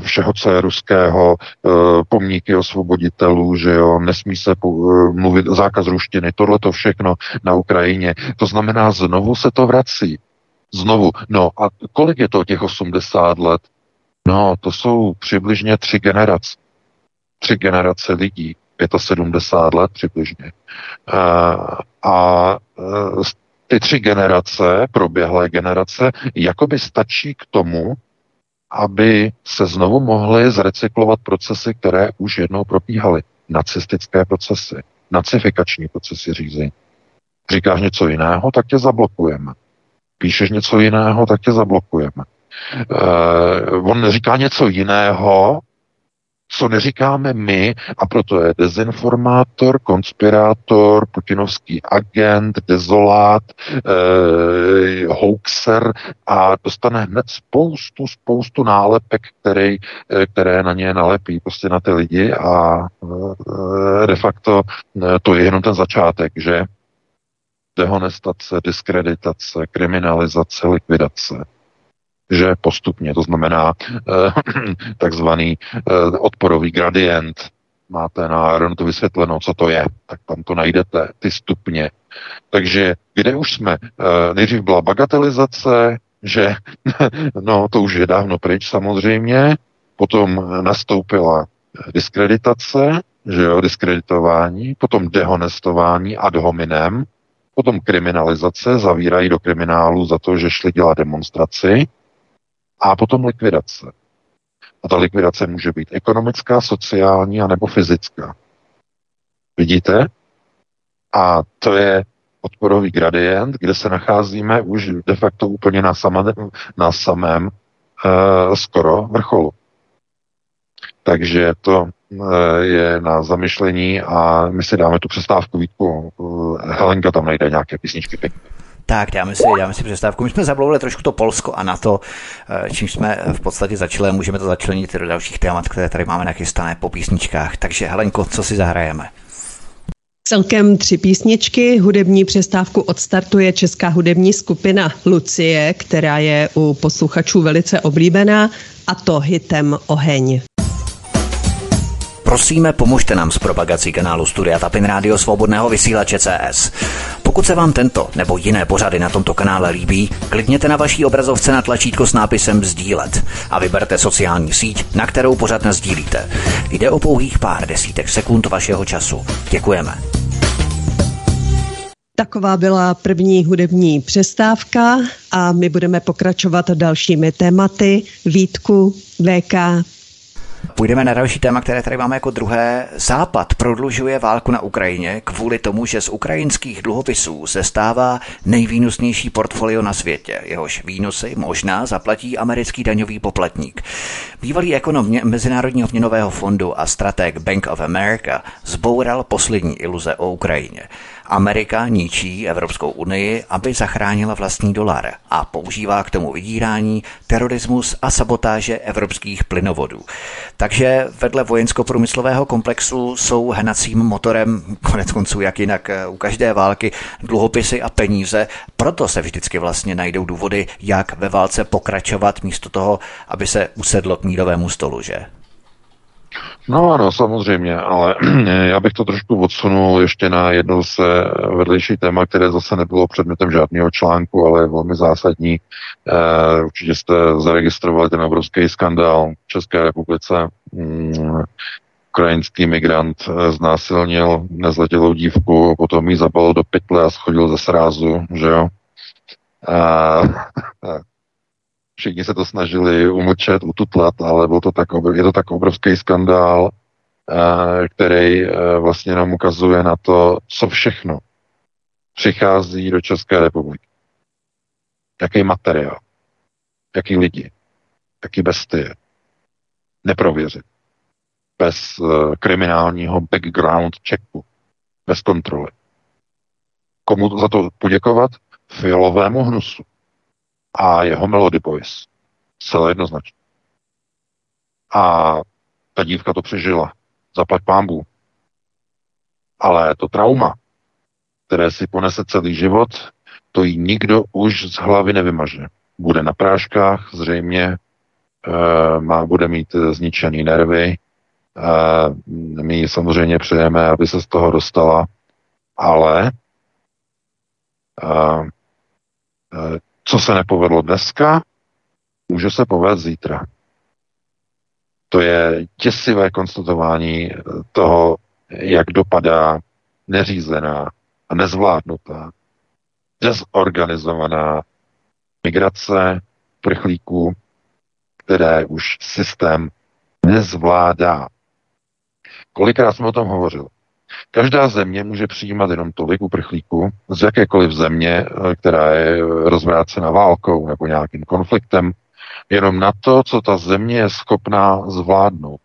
C: všeho, co je ruského, e, pomníky osvoboditelů, že jo, nesmí se po, e, mluvit zákaz ruštiny, tohle to všechno na Ukrajině. To znamená, znovu se to vrací. Znovu. No a kolik je to těch 80 let? No, to jsou přibližně tři generace. Tři generace lidí. 75 let přibližně. A ty tři generace, proběhlé generace, jakoby stačí k tomu, aby se znovu mohly zrecyklovat procesy, které už jednou probíhaly. Nacistické procesy, nacifikační procesy řízení. Říkáš něco jiného, tak tě zablokujeme. Píšeš něco jiného, tak tě zablokujeme. Uh, on říká něco jiného, co neříkáme my, a proto je dezinformátor, konspirátor, putinovský agent, dezolát, eh, hoaxer a dostane hned spoustu, spoustu nálepek, který, eh, které na ně nalepí prostě na ty lidi a eh, de facto eh, to je jenom ten začátek, že? Dehonestace, diskreditace, kriminalizace, likvidace že postupně, to znamená eh, takzvaný eh, odporový gradient, máte na to vysvětleno, co to je, tak tam to najdete, ty stupně. Takže kde už jsme? Eh, nejdřív byla bagatelizace, že no to už je dávno pryč samozřejmě, potom nastoupila diskreditace, že jo, diskreditování, potom dehonestování ad hominem, potom kriminalizace, zavírají do kriminálu za to, že šli dělat demonstraci, a potom likvidace. A ta likvidace může být ekonomická, sociální a nebo fyzická. Vidíte? A to je odporový gradient, kde se nacházíme už de facto úplně na, samé, na samém uh, skoro vrcholu. Takže to uh, je na zamyšlení a my si dáme tu přestávku Vítku. Uh, Helenka tam najde nějaké písničky pěkně.
A: Tak, dáme si, dáme si přestávku. My jsme zablouvali trošku to Polsko a na to, eh, čím jsme v podstatě začali, můžeme to začlenit do dalších témat, které tady máme nachystané po písničkách. Takže Helenko, co si zahrajeme?
B: Celkem tři písničky. Hudební přestávku odstartuje česká hudební skupina Lucie, která je u posluchačů velice oblíbená, a to hitem Oheň.
A: Prosíme, pomožte nám s propagací kanálu Studia Tapin Rádio Svobodného vysílače CS. Pokud se vám tento nebo jiné pořady na tomto kanále líbí, klikněte na vaší obrazovce na tlačítko s nápisem Sdílet a vyberte sociální síť, na kterou pořád sdílíte. Jde o pouhých pár desítek sekund vašeho času. Děkujeme.
B: Taková byla první hudební přestávka a my budeme pokračovat dalšími tématy. Vítku, VK,
A: Půjdeme na další téma, které tady máme jako druhé. Západ prodlužuje válku na Ukrajině kvůli tomu, že z ukrajinských dluhopisů se stává nejvýnosnější portfolio na světě. Jehož výnosy možná zaplatí americký daňový poplatník. Bývalý ekonom Mezinárodního měnového fondu a strateg Bank of America zboural poslední iluze o Ukrajině. Amerika ničí Evropskou unii, aby zachránila vlastní dolar a používá k tomu vydírání, terorismus a sabotáže evropských plynovodů. Takže vedle vojensko-průmyslového komplexu jsou hnacím motorem, konec konců jak jinak eh, u každé války, dluhopisy a peníze. Proto se vždycky vlastně najdou důvody, jak ve válce pokračovat místo toho, aby se usedlo k mírovému stolu, že?
C: No ano, samozřejmě, ale já bych to trošku odsunul ještě na jedno z vedlejší téma, které zase nebylo předmětem žádného článku, ale je velmi zásadní. Eh, určitě jste zaregistrovali ten obrovský skandál v České republice. Mm, ukrajinský migrant eh, znásilnil nezletělou dívku, potom ji zabalil do pytle a schodil ze srázu, že jo? A, Všichni se to snažili umlčet, ututlat, ale byl to tak, je to tak obrovský skandál, eh, který eh, vlastně nám ukazuje na to, co všechno přichází do České republiky. Jaký materiál, jaký lidi, jaký bestie. Neprověřit. Bez uh, kriminálního background checku. Bez kontroly. Komu za to poděkovat? Fialovému hnusu a jeho Melody Boys. Celé jednoznačně. A ta dívka to přežila. Zaplať pámbu. Ale to trauma, které si ponese celý život, to jí nikdo už z hlavy nevymaže. Bude na práškách, zřejmě e, má, bude mít zničený nervy. E, my samozřejmě přejeme, aby se z toho dostala, ale co se nepovedlo dneska, může se povést zítra. To je těsivé konstatování toho, jak dopadá neřízená a nezvládnutá, dezorganizovaná migrace prchlíků, které už systém nezvládá. Kolikrát jsme o tom hovořili. Každá země může přijímat jenom tolik uprchlíků z jakékoliv země, eh, která je rozvrácena válkou nebo nějakým konfliktem, jenom na to, co ta země je schopná zvládnout.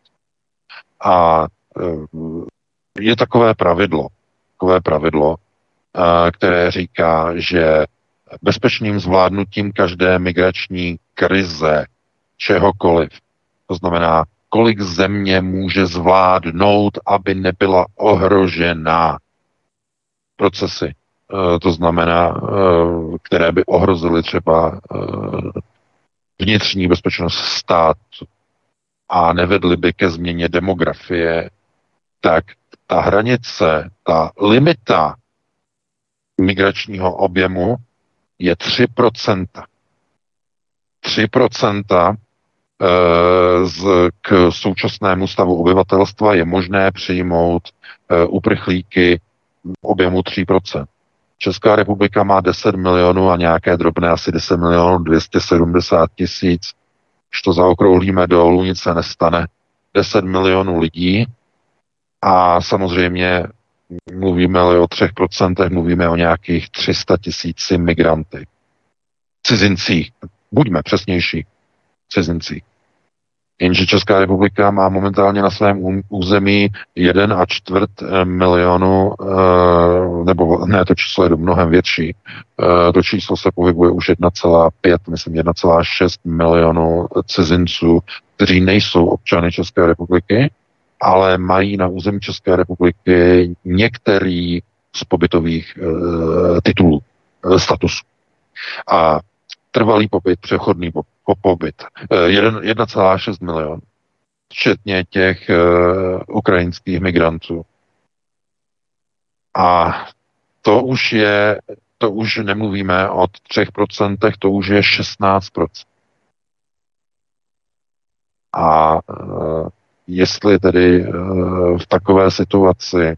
C: A eh, je takové pravidlo, takové pravidlo, eh, které říká, že bezpečným zvládnutím každé migrační krize, čehokoliv, to znamená kolik země může zvládnout, aby nebyla ohrožena procesy. E, to znamená, e, které by ohrozily třeba e, vnitřní bezpečnost státu a nevedly by ke změně demografie, tak ta hranice, ta limita migračního objemu je 3%. 3% k současnému stavu obyvatelstva je možné přijmout uh, uprchlíky v objemu 3%. Česká republika má 10 milionů a nějaké drobné asi 10 milionů 270 tisíc. Když to zaokrouhlíme dolů, nic se nestane. 10 milionů lidí a samozřejmě mluvíme o 3%, mluvíme o nějakých 300 tisíci migranty. Cizincích, buďme přesnější, cizincích. Jenže Česká republika má momentálně na svém území jeden a čtvrt eh, milionu, eh, nebo ne, to číslo je mnohem větší. Eh, to číslo se pohybuje už 1,5, myslím 1,6 milionu cizinců, kteří nejsou občany České republiky, ale mají na území České republiky některý z pobytových titulů, statusů. A trvalý pobyt, přechodný pobyt. 1,6 eh, milion, včetně těch uh, ukrajinských migrantů. A to už je, to už nemluvíme o 3%, to už je 16%. A uh, jestli tedy v takové situaci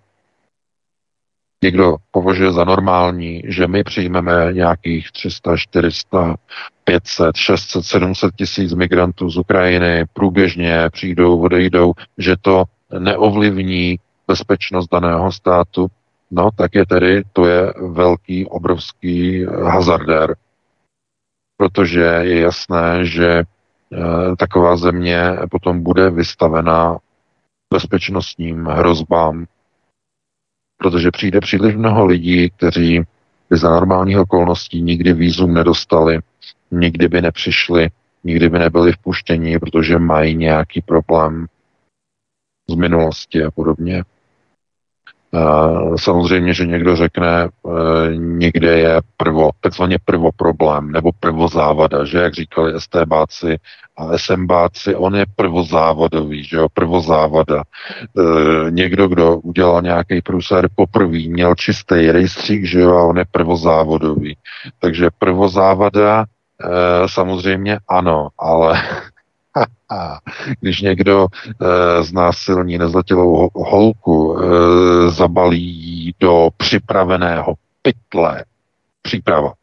C: někdo považuje za normální, že my přijmeme nějakých 300, 400, 500, 600, 700 tisíc migrantů z Ukrajiny, průběžně přijdou, odejdou, že to neovlivní bezpečnost daného státu, no tak je tedy, to je velký, obrovský hazardér. Protože je jasné, že e, taková země potom bude vystavena bezpečnostním hrozbám, protože přijde příliš mnoho lidí, kteří by za normálních okolností nikdy výzum nedostali, nikdy by nepřišli, nikdy by nebyli vpuštěni, protože mají nějaký problém z minulosti a podobně. Samozřejmě, že někdo řekne, e, někde je prvo, takzvaně prvoproblém nebo prvozávada, že jak říkali STBáci a SMBáci, on je prvozávadový, že jo, prvozávada. E, někdo, kdo udělal nějaký průser poprvé, měl čistý rejstřík, že jo, a on je prvozávodový. Takže prvozávada samozřejmě ano, ale Když někdo e, znásilní nezletilou holku, e, zabalí do připraveného pytle, příprava,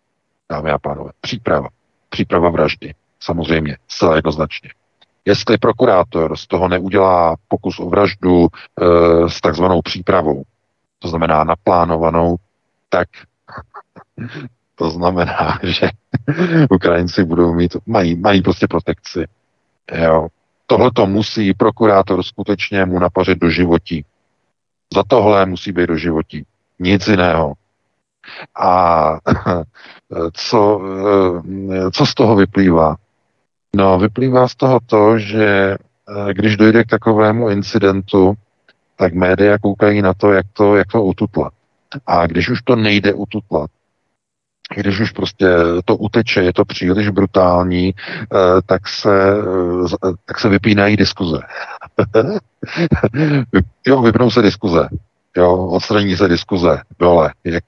C: dámy a pánové, příprava, příprava vraždy, samozřejmě, zcela jednoznačně. Jestli prokurátor z toho neudělá pokus o vraždu e, s takzvanou přípravou, to znamená naplánovanou, tak to znamená, že Ukrajinci budou mít, mají, mají prostě protekci. Jo. Tohle to musí prokurátor skutečně mu napařit do životí. Za tohle musí být do životí. Nic jiného. A co, co z toho vyplývá? No, vyplývá z toho to, že když dojde k takovému incidentu, tak média koukají na to, jak to, jak to ututlat. A když už to nejde ututlat, když už prostě to uteče, je to příliš brutální, eh, tak se, eh, tak se vypínají diskuze. jo, vypnou se diskuze. Jo, odstraní se diskuze dole, jak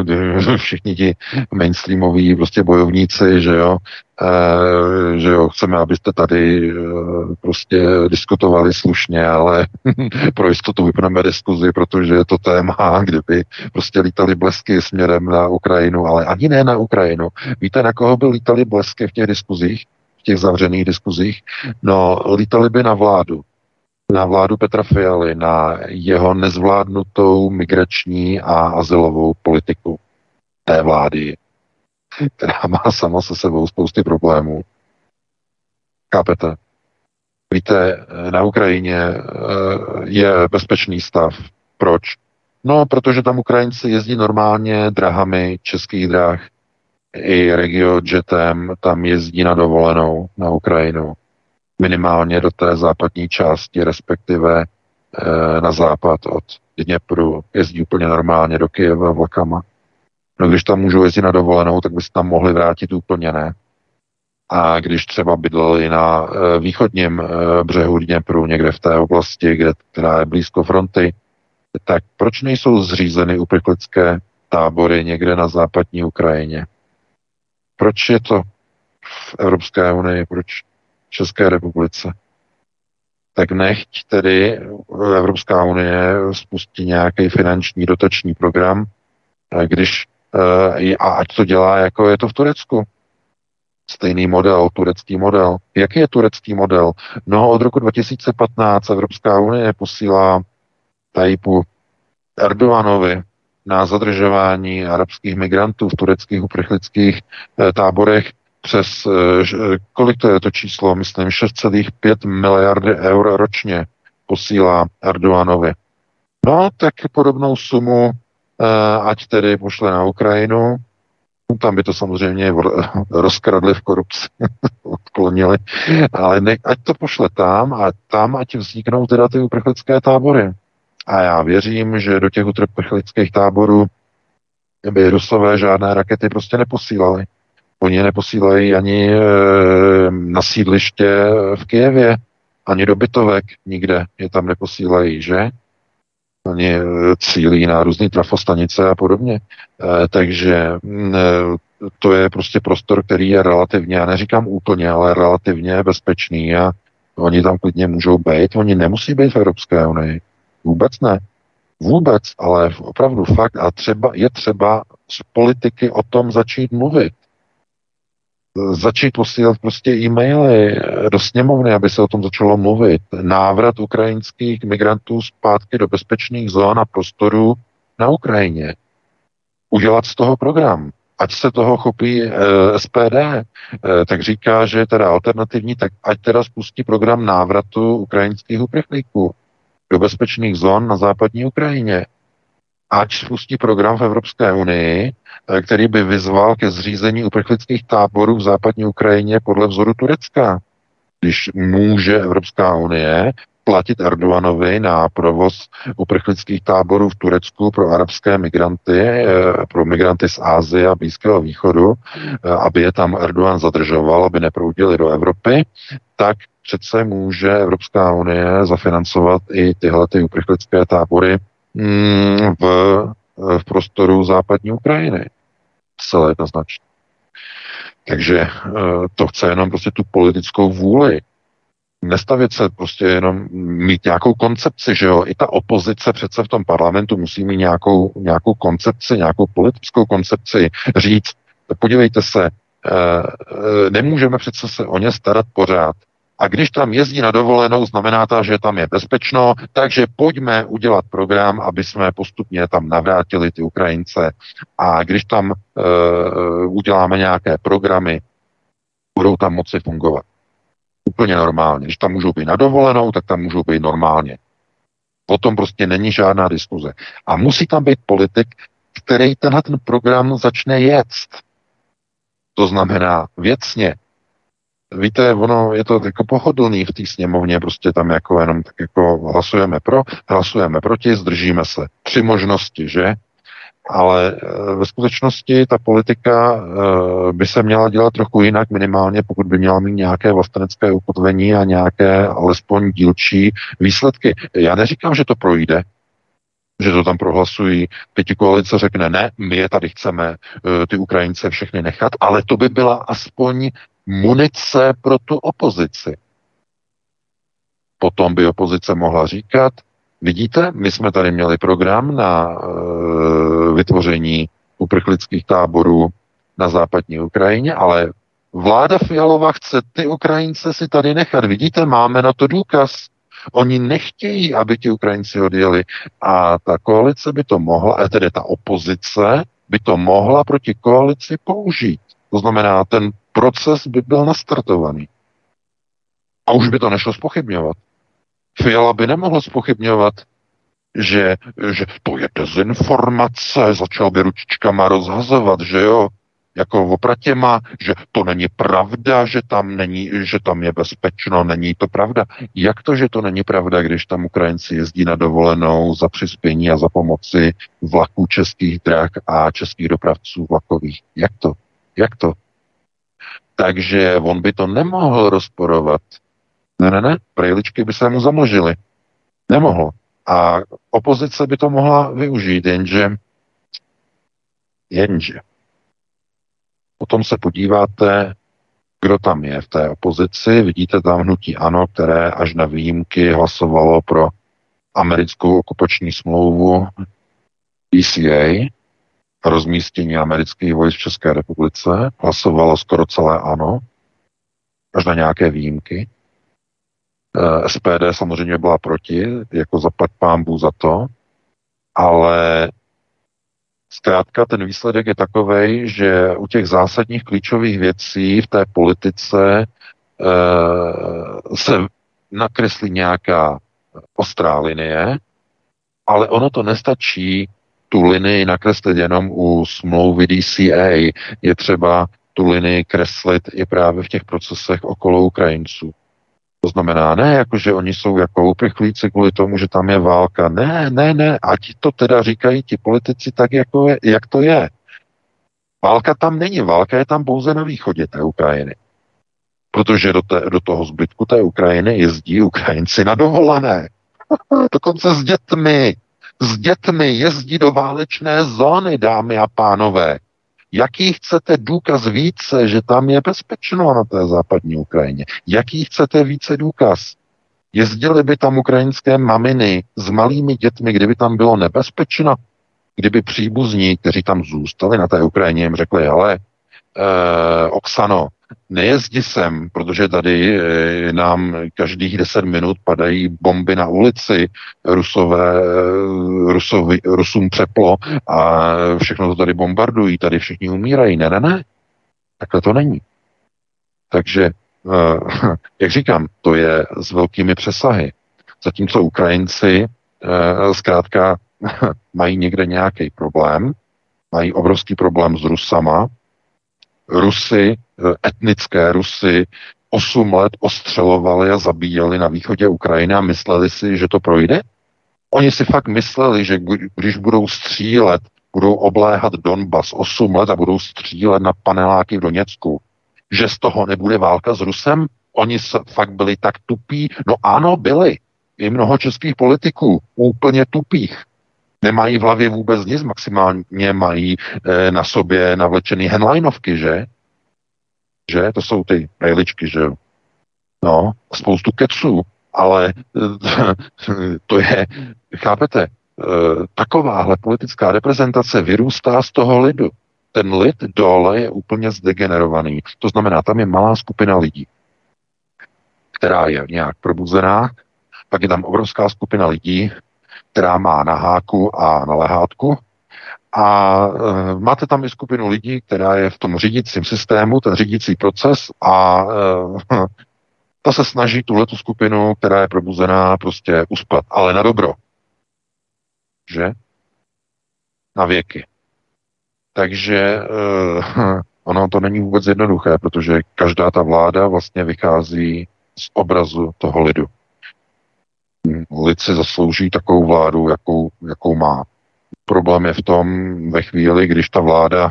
C: všichni ti mainstreamoví prostě bojovníci, že jo, e, že jo, chceme, abyste tady e, prostě diskutovali slušně, ale pro jistotu vypneme diskuzi, protože je to téma, kdyby prostě lítali blesky směrem na Ukrajinu, ale ani ne na Ukrajinu. Víte, na koho by lítali blesky v těch diskuzích, v těch zavřených diskuzích? No, lítali by na vládu na vládu Petra Fialy, na jeho nezvládnutou migrační a azylovou politiku té vlády, která má sama se sebou spousty problémů. Kápete? Víte, na Ukrajině eh, je bezpečný stav. Proč? No, protože tam Ukrajinci jezdí normálně drahami českých drah. I regiojetem tam jezdí na dovolenou na Ukrajinu minimálně do té západní části, respektive e, na západ od Dněpru. Jezdí úplně normálně do Kyjeva vlakama. No když tam můžou jezdit na dovolenou, tak by se tam mohli vrátit úplně ne. A když třeba bydleli na e, východním e, břehu Dněpru, někde v té oblasti, kde, která je blízko fronty, tak proč nejsou zřízeny uprchlické tábory někde na západní Ukrajině? Proč je to v Evropské unii? Proč České republice. Tak nechť tedy Evropská unie spustí nějaký finanční dotační program, když eh, a ať to dělá, jako je to v Turecku. Stejný model, turecký model. Jaký je turecký model? No, od roku 2015 Evropská unie posílá Tajipu Erdoganovi na zadržování arabských migrantů v tureckých uprchlických eh, táborech přes, eh, kolik to je to číslo, myslím, 6,5 miliardy eur ročně posílá Erdoganovi. No, tak podobnou sumu, eh, ať tedy pošle na Ukrajinu, tam by to samozřejmě rozkradli v korupci, odklonili, ale ne, ať to pošle tam a tam ať vzniknou teda ty uprchlické tábory. A já věřím, že do těch uprchlických táborů by Rusové žádné rakety prostě neposílali. Oni neposílají ani e, na sídliště v Kijevě, ani do bytovek nikde je tam neposílají, že? Oni e, cílí na různé trafostanice a podobně. E, takže to je prostě prostor, který je relativně, já neříkám úplně, ale relativně bezpečný a oni tam klidně můžou být. Oni nemusí být v Evropské unii. Vůbec ne. Vůbec, ale opravdu fakt. A třeba, je třeba z politiky o tom začít mluvit. Začít posílat prostě e-maily do sněmovny, aby se o tom začalo mluvit. Návrat ukrajinských migrantů zpátky do bezpečných zón a prostorů na Ukrajině. Udělat z toho program ať se toho chopí e, eh, SPD, e, eh, tak říká, že je teda alternativní, tak ať teda spustí program návratu ukrajinských uprchlíků do bezpečných zón na západní Ukrajině. Ať spustí program v Evropské unii, který by vyzval ke zřízení uprchlických táborů v západní Ukrajině podle vzoru Turecka. Když může Evropská unie platit Erdoganovi na provoz uprchlických táborů v Turecku pro arabské migranty, eh, pro migranty z Ázie a Blízkého východu, eh, aby je tam Erdogan zadržoval, aby neproudili do Evropy, tak přece může Evropská unie zafinancovat i tyhle ty uprchlické tábory mm, v, eh, v prostoru západní Ukrajiny. Celé jednoznačně. Takže to chce jenom prostě tu politickou vůli nestavět se prostě jenom mít nějakou koncepci, že jo, i ta opozice přece v tom parlamentu musí mít nějakou, nějakou koncepci, nějakou politickou koncepci, říct, podívejte se, eh, nemůžeme přece se o ně starat pořád. A když tam jezdí na dovolenou, znamená to, že tam je bezpečno, takže pojďme udělat program, aby jsme postupně tam navrátili ty Ukrajince. A když tam uh, uděláme nějaké programy, budou tam moci fungovat úplně normálně. Když tam můžou být na dovolenou, tak tam můžou být normálně. Potom prostě není žádná diskuze. A musí tam být politik, který tenhle ten program začne jet. To znamená věcně. Víte, ono je to jako pohodlný v té sněmovně, prostě tam jako jenom tak jako hlasujeme pro, hlasujeme proti, zdržíme se. Tři možnosti, že? ale eh, ve skutečnosti ta politika eh, by se měla dělat trochu jinak, minimálně pokud by měla mít nějaké vlastenecké ukotvení a nějaké alespoň dílčí výsledky. Já neříkám, že to projde, že to tam prohlasují. Pěti koalice řekne, ne, my je tady chceme eh, ty Ukrajince všechny nechat, ale to by byla aspoň munice pro tu opozici. Potom by opozice mohla říkat, Vidíte, my jsme tady měli program na e, vytvoření uprchlických táborů na západní Ukrajině, ale vláda Fialová chce ty Ukrajince si tady nechat. Vidíte, máme na to důkaz. Oni nechtějí, aby ti Ukrajinci odjeli. A ta koalice by to mohla, a tedy ta opozice by to mohla proti koalici použít. To znamená, ten proces by byl nastartovaný. A už by to nešlo spochybňovat. Fiala by nemohl spochybňovat, že, že to je dezinformace, začal by ručičkama rozhazovat, že jo, jako opratěma, že to není pravda, že tam, není, že tam je bezpečno, není to pravda. Jak to, že to není pravda, když tam Ukrajinci jezdí na dovolenou za přispění a za pomoci vlaků českých drah a českých dopravců vlakových? Jak to? Jak to? Takže on by to nemohl rozporovat. Ne, ne, ne, prejličky by se mu zamlžily. Nemohlo. A opozice by to mohla využít, jenže jenže potom se podíváte, kdo tam je v té opozici. Vidíte tam hnutí ANO, které až na výjimky hlasovalo pro americkou okupační smlouvu DCA, rozmístění amerických vojsk v České republice. Hlasovalo skoro celé ANO, až na nějaké výjimky. Eh, SPD samozřejmě byla proti, jako zaplať pámbu za to, ale zkrátka ten výsledek je takový, že u těch zásadních klíčových věcí v té politice e, se nakreslí nějaká ostrá linie, ale ono to nestačí tu linii nakreslit jenom u smlouvy DCA. Je třeba tu linii kreslit i právě v těch procesech okolo Ukrajinců. To znamená, ne jako, že oni jsou jako uprchlíci kvůli tomu, že tam je válka. Ne, ne, ne, ať to teda říkají ti politici tak, jako je, jak to je. Válka tam není, válka je tam pouze na východě té Ukrajiny. Protože do, té, do toho zbytku té Ukrajiny jezdí Ukrajinci na dovolené. Dokonce s dětmi. S dětmi jezdí do válečné zóny, dámy a pánové. Jaký chcete důkaz více, že tam je bezpečno na té západní Ukrajině? Jaký chcete více důkaz? Jezdili by tam ukrajinské maminy s malými dětmi, kdyby tam bylo nebezpečno, kdyby příbuzní, kteří tam zůstali na té Ukrajině, jim řekli, ale eh, Oksano, nejezdi sem, protože tady eh, nám každých deset minut padají bomby na ulici, Rusové, eh, Rusovi, Rusům přeplo a všechno to tady bombardují, tady všichni umírají. Ne, ne, ne. Takhle to není. Takže, eh, jak říkám, to je s velkými přesahy. Zatímco Ukrajinci zkrátka mají někde nějaký problém, mají obrovský problém s Rusama, Rusy, eh, etnické Rusy, 8 let ostřelovali a zabíjeli na východě Ukrajiny a mysleli si, že to projde? Oni si fakt mysleli, že když budou střílet, budou obléhat Donbas 8 let a budou střílet na paneláky v Doněcku, že z toho nebude válka s Rusem? Oni fakt byli tak tupí? No ano, byli. I mnoho českých politiků úplně tupých. Nemají v hlavě vůbec nic, maximálně mají e, na sobě navlečený henlinovky, že? Že? To jsou ty rejličky, že jo? No, spoustu keců, ale to je, chápete, e, takováhle politická reprezentace vyrůstá z toho lidu. Ten lid dole je úplně zdegenerovaný. To znamená, tam je malá skupina lidí, která je nějak probuzená, pak je tam obrovská skupina lidí, která má na háku a na lehátku. A e, máte tam i skupinu lidí, která je v tom řídícím systému, ten řídící proces a e, ta se snaží tuhle tu skupinu, která je probuzená, prostě uspat, ale na dobro. Že? Na věky. Takže e, ono to není vůbec jednoduché, protože každá ta vláda vlastně vychází z obrazu toho lidu lid si zaslouží takovou vládu, jakou, jakou má. Problém je v tom, ve chvíli, když ta vláda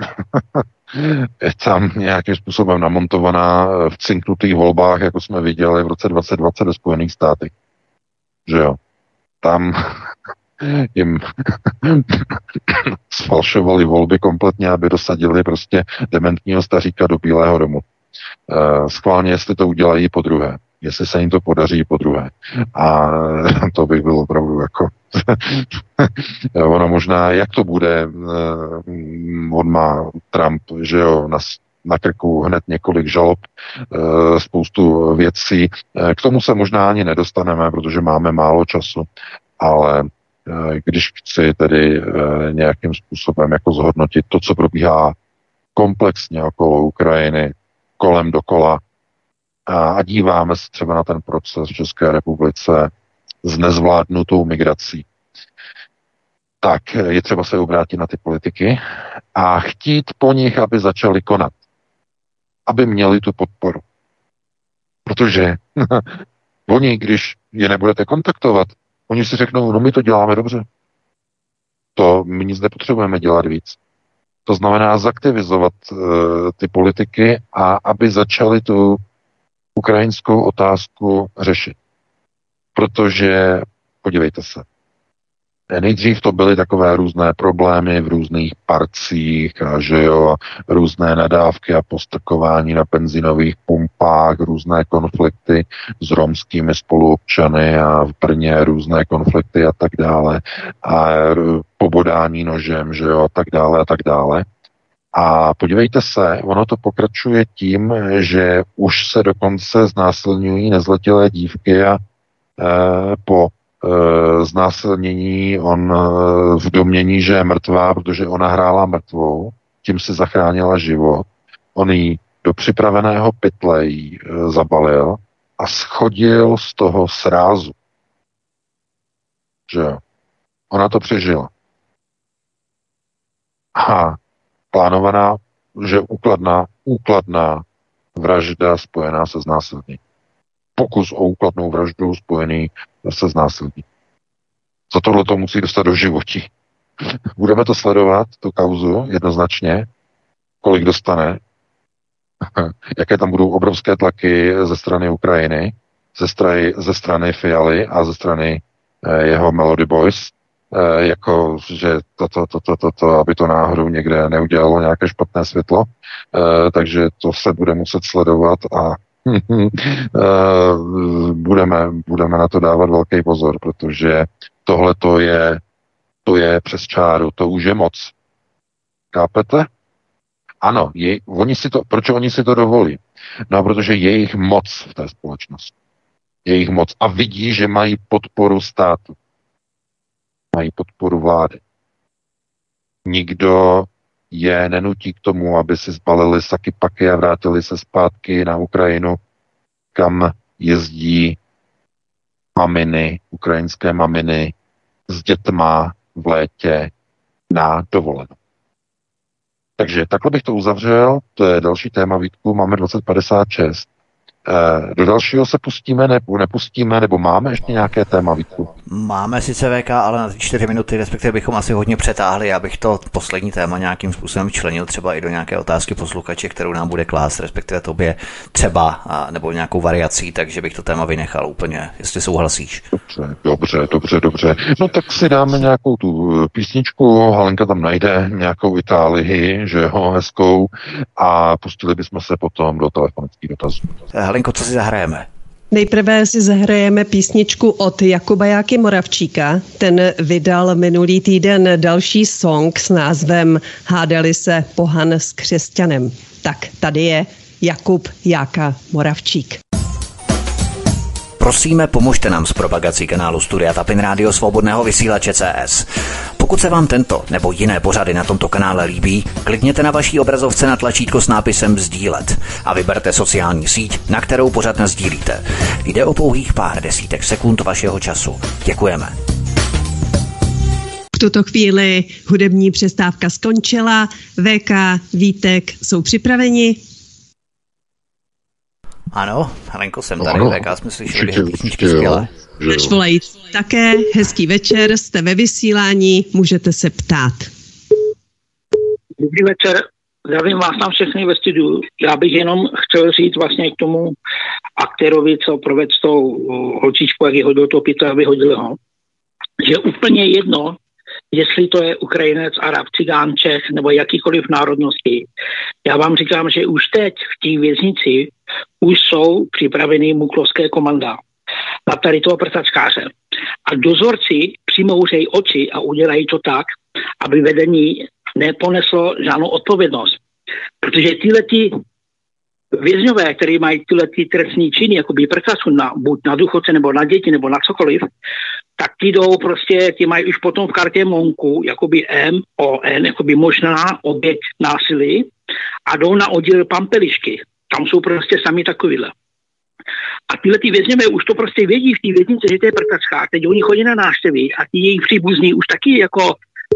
C: je tam nějakým způsobem namontovaná v cinknutých volbách, jako jsme viděli v roce 2020 ve Spojených státech. Že jo? Tam jim sfalšovali volby kompletně, aby dosadili prostě dementního staříka do Bílého domu. Uh, schválně, jestli to udělají po druhé jestli se jim to podaří po druhé. A to bych byl opravdu jako ono možná, jak to bude, eh, on má Trump, že jo, na, na krku hned několik žalob, eh, spoustu věcí. Eh, k tomu se možná ani nedostaneme, protože máme málo času, ale když chci tedy nějakým způsobem jako zhodnotit to, co probíhá komplexně okolo Ukrajiny, kolem dokola, a díváme se třeba na ten proces v České republice s nezvládnutou migrací, tak je třeba se obrátit na ty politiky a chtít po nich, aby začali konat. Aby měli tu podporu. Protože oni, když je nebudete kontaktovat, oni si řeknou, no my to děláme dobře. To my nic nepotřebujeme dělat víc. To znamená zaktivizovat uh, ty politiky a aby začali tu ukrajinskou otázku řešit. Protože, podívejte se, Nejdřív to byly takové různé problémy v různých parcích a že jo, různé nadávky a postrkování na benzinových pumpách, různé konflikty s romskými spoluobčany a v Brně různé konflikty a tak dále a pobodání nožem, že jo, a tak dále a tak dále. A podívejte se, ono to pokračuje tím, že už se dokonce znásilňují nezletilé dívky a e, po e, znásilnění on e, v domění, že je mrtvá, protože ona hrála mrtvou, tím si zachránila život. On ji do připraveného pytle jí e, zabalil a schodil z toho srázu. Že Ona to přežila. A plánovaná, že úkladná, úkladná vražda spojená se znásilněním. Pokus o úkladnou vraždu spojený se znásilněním. Za tohle to musí dostat do životí. Budeme to sledovat, tu kauzu, jednoznačně, kolik dostane, jaké tam budou obrovské tlaky ze strany Ukrajiny, ze strany, ze strany Fialy a ze strany eh, jeho Melody Boys, jako, že to, to, to, to, to, to, aby to náhodou někde neudělalo nějaké špatné světlo, eh, takže to se bude muset sledovat a budeme, budeme na to dávat velký pozor, protože tohle to je, to je přes čáru, to už je moc. Kápete? Ano, je, oni si to, proč oni si to dovolí? No, protože je jich moc v té společnosti. Je jich moc. A vidí, že mají podporu státu. Mají podporu vlády. Nikdo je nenutí k tomu, aby si zbalili saky paky a vrátili se zpátky na Ukrajinu, kam jezdí maminy, ukrajinské maminy s dětma v létě na dovolenou. Takže takhle bych to uzavřel, to je další téma Vítku, máme 2056. Eh, do dalšího se pustíme nebo nepustíme, nebo máme ještě nějaké téma, Vítku?
A: Máme sice VK, ale na čtyři minuty, respektive bychom asi hodně přetáhli, já bych to poslední téma nějakým způsobem členil třeba i do nějaké otázky posluchače, kterou nám bude klást, respektive tobě třeba, nebo nějakou variací, takže bych to téma vynechal úplně, jestli souhlasíš.
C: Dobře, dobře, dobře, dobře. No tak si dáme nějakou tu písničku, Halenka tam najde nějakou Itálii, že jo, hezkou, a pustili bychom se potom do telefonických dotazů.
A: Helenko, co si zahrajeme?
B: Nejprve si zahrajeme písničku od Jakuba Jáky Moravčíka. Ten vydal minulý týden další song s názvem Hádali se pohan s křesťanem. Tak tady je Jakub Jáka Moravčík.
A: Prosíme, pomožte nám s propagací kanálu Studia Tapin Rádio Svobodného vysílače CS. Pokud se vám tento nebo jiné pořady na tomto kanále líbí, klikněte na vaší obrazovce na tlačítko s nápisem Sdílet a vyberte sociální síť, na kterou pořad sdílíte. Jde o pouhých pár desítek sekund vašeho času. Děkujeme.
B: V tuto chvíli hudební přestávka skončila. VK, Vítek jsou připraveni.
A: Ano, Helenko, jsem tady, no, VK jsme slyšeli dvě písničky skvělé.
B: Také, hezký večer, jste ve vysílání, můžete se ptát.
D: Dobrý večer, zdravím vás tam všechny ve studiu. Já bych jenom chtěl říct vlastně k tomu aktérovi, co provedl s tou holčičku, jak je hodil to pito a vyhodil ho, že úplně jedno, jestli to je Ukrajinec, Arab, Cigán, Čech nebo jakýkoliv národnosti. Já vám říkám, že už teď v té věznici už jsou připravený muklovské komanda na tady toho prsačkáře. A dozorci přimouřejí oči a udělají to tak, aby vedení neponeslo žádnou odpovědnost. Protože tyhle ty vězňové, které mají tyhle ty trestní činy, jako by prcasu na, buď na důchodce, nebo na děti, nebo na cokoliv, tak ty jdou prostě, ty mají už potom v kartě Monku, jakoby M, O, N, jakoby možná oběť násilí a jdou na oddíl Pampelišky. Tam jsou prostě sami takovýhle. A tyhle ty vězněme už to prostě vědí v té věznici, že to je prkačka. Teď oni chodí na návštěvy a ty jejich příbuzní už taky jako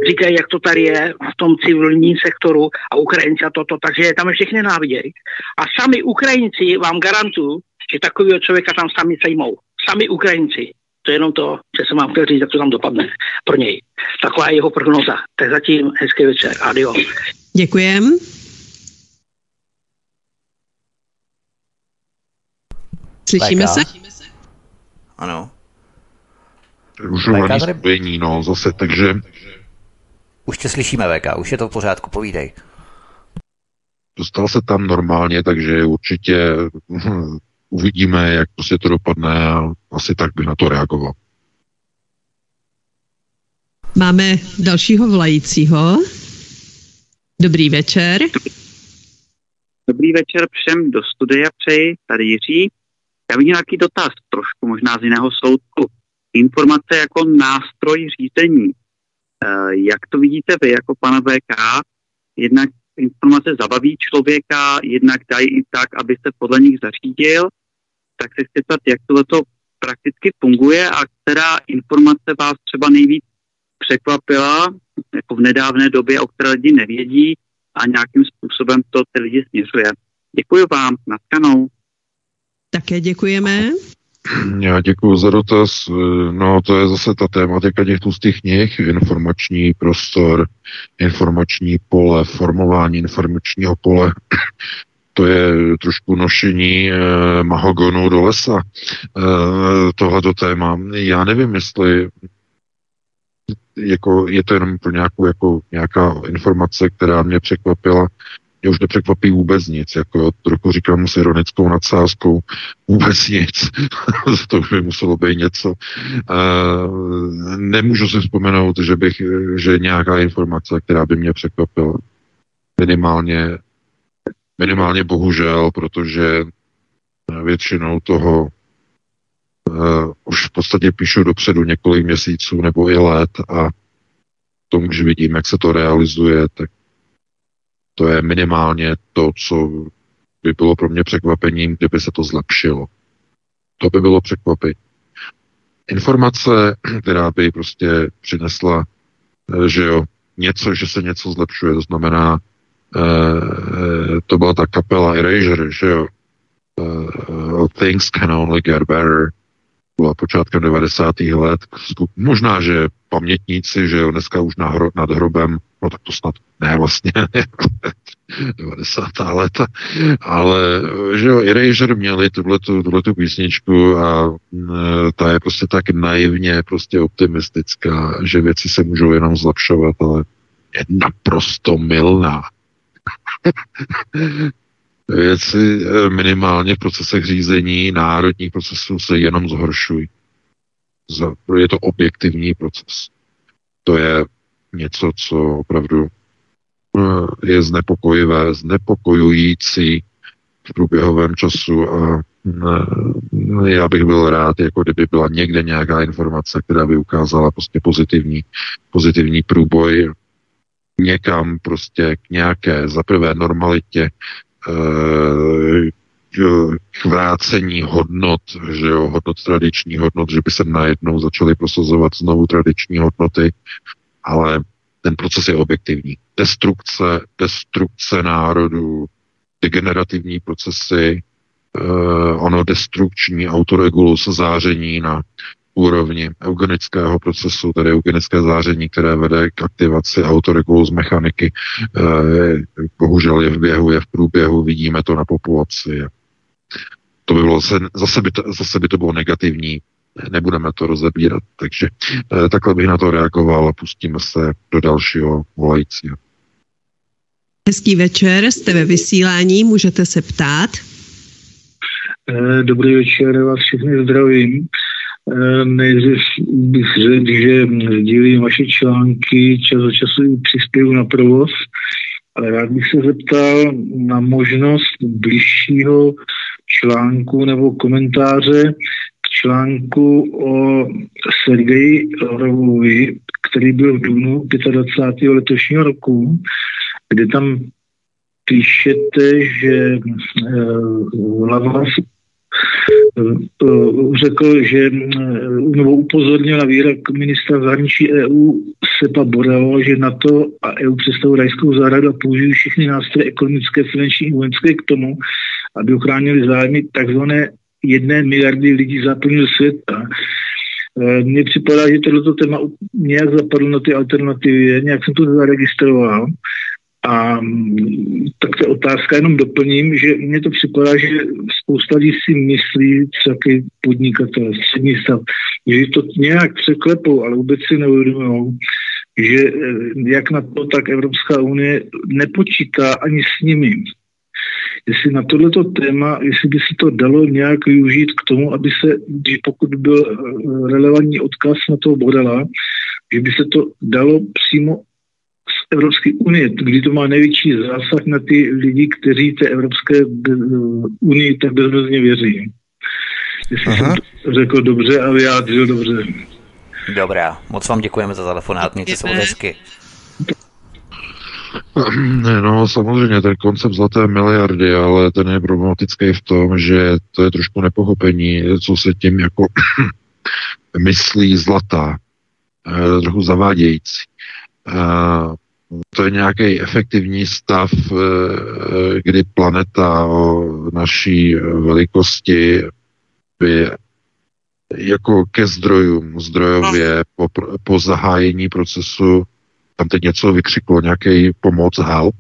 D: říkají, jak to tady je v tom civilním sektoru a Ukrajinci a toto, takže tam všechny návidějí. A sami Ukrajinci vám garantují, že takového člověka tam sami sejmou. Sami Ukrajinci. To je jenom to, že jsem vám chtěl říct, jak to tam dopadne pro něj. Taková je jeho prognoza. Tak zatím hezký večer. Adio.
B: Děkujem. Slyšíme se?
A: Ano.
C: Přerušovaný tady... spojení, no, zase, takže...
A: Už tě slyšíme, VK, už je to v pořádku, povídej.
C: Dostal se tam normálně, takže určitě uvidíme, jak prostě to dopadne a asi tak by na to reagoval.
B: Máme dalšího volajícího. Dobrý večer.
E: Dobrý večer všem do studia přeji, tady Jiří. Já bych nějaký dotaz, trošku možná z jiného soudku. Informace jako nástroj řízení. Eh, jak to vidíte vy jako pana VK? Jednak informace zabaví člověka, jednak dají i tak, aby se podle nich zařídil. Tak se chci ptat, jak tohle prakticky funguje a která informace vás třeba nejvíc překvapila jako v nedávné době, o které lidi nevědí a nějakým způsobem to ty lidi směřuje. Děkuji vám, natkanou.
B: Také děkujeme.
C: Já děkuji za dotaz. No, to je zase ta tématika těch tlustých knih, informační prostor, informační pole, formování informačního pole. To je trošku nošení eh, mahogonu do lesa, eh, tohleto téma. Já nevím, jestli jako, je to jenom pro nějakou, jako, nějaká informace, která mě překvapila. mě už nepřekvapí vůbec nic, jako trochu říkám s ironickou nadsázkou, vůbec nic, to by muselo být něco. Uh, nemůžu si vzpomenout, že bych, že nějaká informace, která by mě překvapila, minimálně, minimálně bohužel, protože většinou toho uh, už v podstatě píšu dopředu několik měsíců nebo i let a tomu, když vidím, jak se to realizuje, tak to je minimálně to, co by bylo pro mě překvapením, kdyby se to zlepšilo. To by bylo překvapení. Informace, která by prostě přinesla, eh, že jo, něco, že se něco zlepšuje, to znamená, to byla ta kapela Erasure, že jo, uh, Things can only get better, byla počátkem 90. let. Možná, že pamětníci, že jo, dneska už na hro, nad hrobem, no tak to snad ne vlastně, 90. leta, ale že jo, Erasure měli tuhletu, tuhletu písničku a e, ta je prostě tak naivně prostě optimistická, že věci se můžou jenom zlepšovat, ale je naprosto milná. Věci e, minimálně v procesech řízení národních procesů se jenom zhoršují. Je to objektivní proces. To je něco, co opravdu eh, je znepokojivé, znepokojující v průběhovém času a eh, já bych byl rád, jako kdyby byla někde nějaká informace, která by ukázala prostě pozitivní, pozitivní průboj někam prostě k nějaké zaprvé normalitě, eh, k vrácení hodnot, že jo, hodnot tradiční hodnot, že by se najednou začaly prosazovat znovu tradiční hodnoty, ale ten proces je objektivní. Destrukce, destrukce národů, degenerativní procesy, uh, ono destrukční autoregulus záření na úrovni eugenického procesu, tedy eugenické záření, které vede k aktivaci autoregulus mechaniky, uh, bohužel je v běhu, je v průběhu, vidíme to na populaci. To by bylo zase, zase, by to, zase by to bylo negativní nebudeme to rozebírat. Takže eh, takhle bych na to reagoval a pustíme se do dalšího volajícího.
B: Hezký večer, jste ve vysílání, můžete se ptát.
F: Eh, dobrý večer, vás všechny zdravím. Eh, nejdřív bych řekl, že sdílím vaše články, čas od času přispěju na provoz, ale rád bych se zeptal na možnost bližšího článku nebo komentáře článku o Sergeji Lavrovovi, který byl v dubnu 25. letošního roku, kde tam píšete, že uh, Lavrov řekl, že uh, nebo upozornil na výrok ministra zahraničí EU Sepa Borel, že NATO a EU představují rajskou zahradu a použijí všechny nástroje ekonomické, finanční i vojenské k tomu, aby ochránili zájmy takzvané jedné miliardy lidí západního světa. Mně připadá, že tohleto téma nějak zapadlo na ty alternativy, nějak jsem to zaregistroval. A mm, tak ta otázka jenom doplním, že mně to připadá, že spousta lidí si myslí, třeba podnikatel, střední stav, že to nějak překlepou, ale vůbec si neuvědomují, že e, jak na to, tak Evropská unie nepočítá ani s nimi. Jestli na tohleto téma, jestli by se to dalo nějak využít k tomu, aby se, když pokud byl eh, relevantní odkaz na toho Bodala, že by se to dalo přímo Evropské unie, kdy to má největší zásah na ty lidi, kteří té Evropské eh, unii tak bezmezně věří. Jestli Aha. jsem to řekl dobře a vyjádřil dobře.
A: Dobrá, moc vám děkujeme za telefonát, mějte se hezky.
C: No samozřejmě, ten koncept zlaté miliardy, ale ten je problematický v tom, že to je trošku nepochopení, co se tím jako myslí zlatá. E, trochu zavádějící. To je nějaký efektivní stav, e, kdy planeta o naší velikosti by jako ke zdrojům, zdrojově po, po zahájení procesu tam teď něco vykřiklo, nějaký pomoc, help.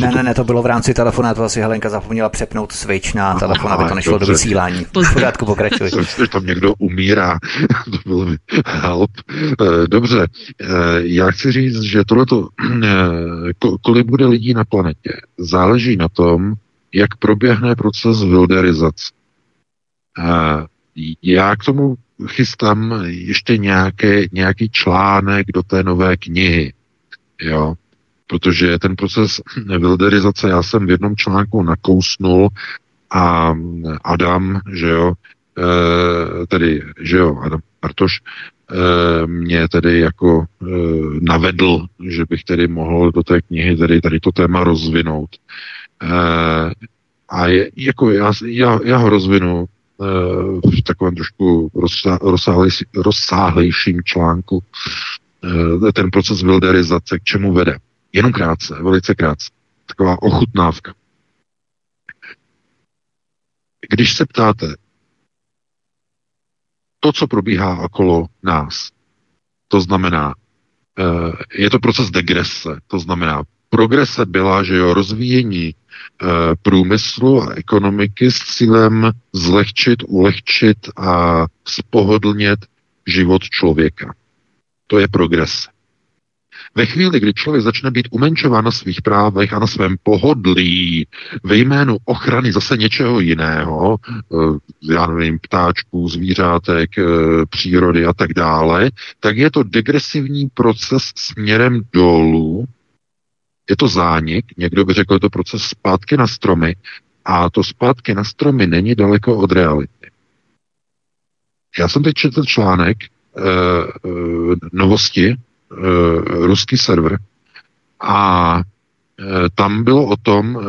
A: Ne, ne, ne, to bylo v rámci to asi Helenka zapomněla přepnout switch na telefon, aby to nešlo dobře. do vysílání. V pořádku pokračuj.
C: Že tam někdo umírá. to bylo mi help. Eh, dobře, eh, já chci říct, že tohleto, eh, kolik bude lidí na planetě, záleží na tom, jak proběhne proces wilderizace. Já k tomu chystám ještě nějaké, nějaký článek do té nové knihy. Jo? Protože ten proces wilderizace já jsem v jednom článku nakousnul a Adam, že jo, e, tedy, že jo, Adam Bartoš, e, mě tedy jako e, navedl, že bych tedy mohl do té knihy tedy tady to téma rozvinout. A je, jako já, já, já ho rozvinu v takovém trošku rozsáhlejším článku. Ten proces wilderizace, k čemu vede. Jenom krátce, velice krátce. Taková ochutnávka. Když se ptáte, to, co probíhá okolo nás, to znamená, eh, je to proces degrese, to znamená, progrese byla, že jo, rozvíjení eh, průmyslu a ekonomiky s cílem zlehčit, ulehčit a spohodlnět život člověka. To je progrese. Ve chvíli, kdy člověk začne být umenčován na svých právech a na svém pohodlí ve jménu ochrany zase něčeho jiného, eh, já nevím, ptáčků, zvířátek, eh, přírody a tak dále, tak je to degresivní proces směrem dolů, je to zánik, někdo by řekl, je to proces zpátky na stromy, a to zpátky na stromy není daleko od reality. Já jsem teď četl článek e, e, novosti Eh, ruský server a eh, tam bylo o tom e,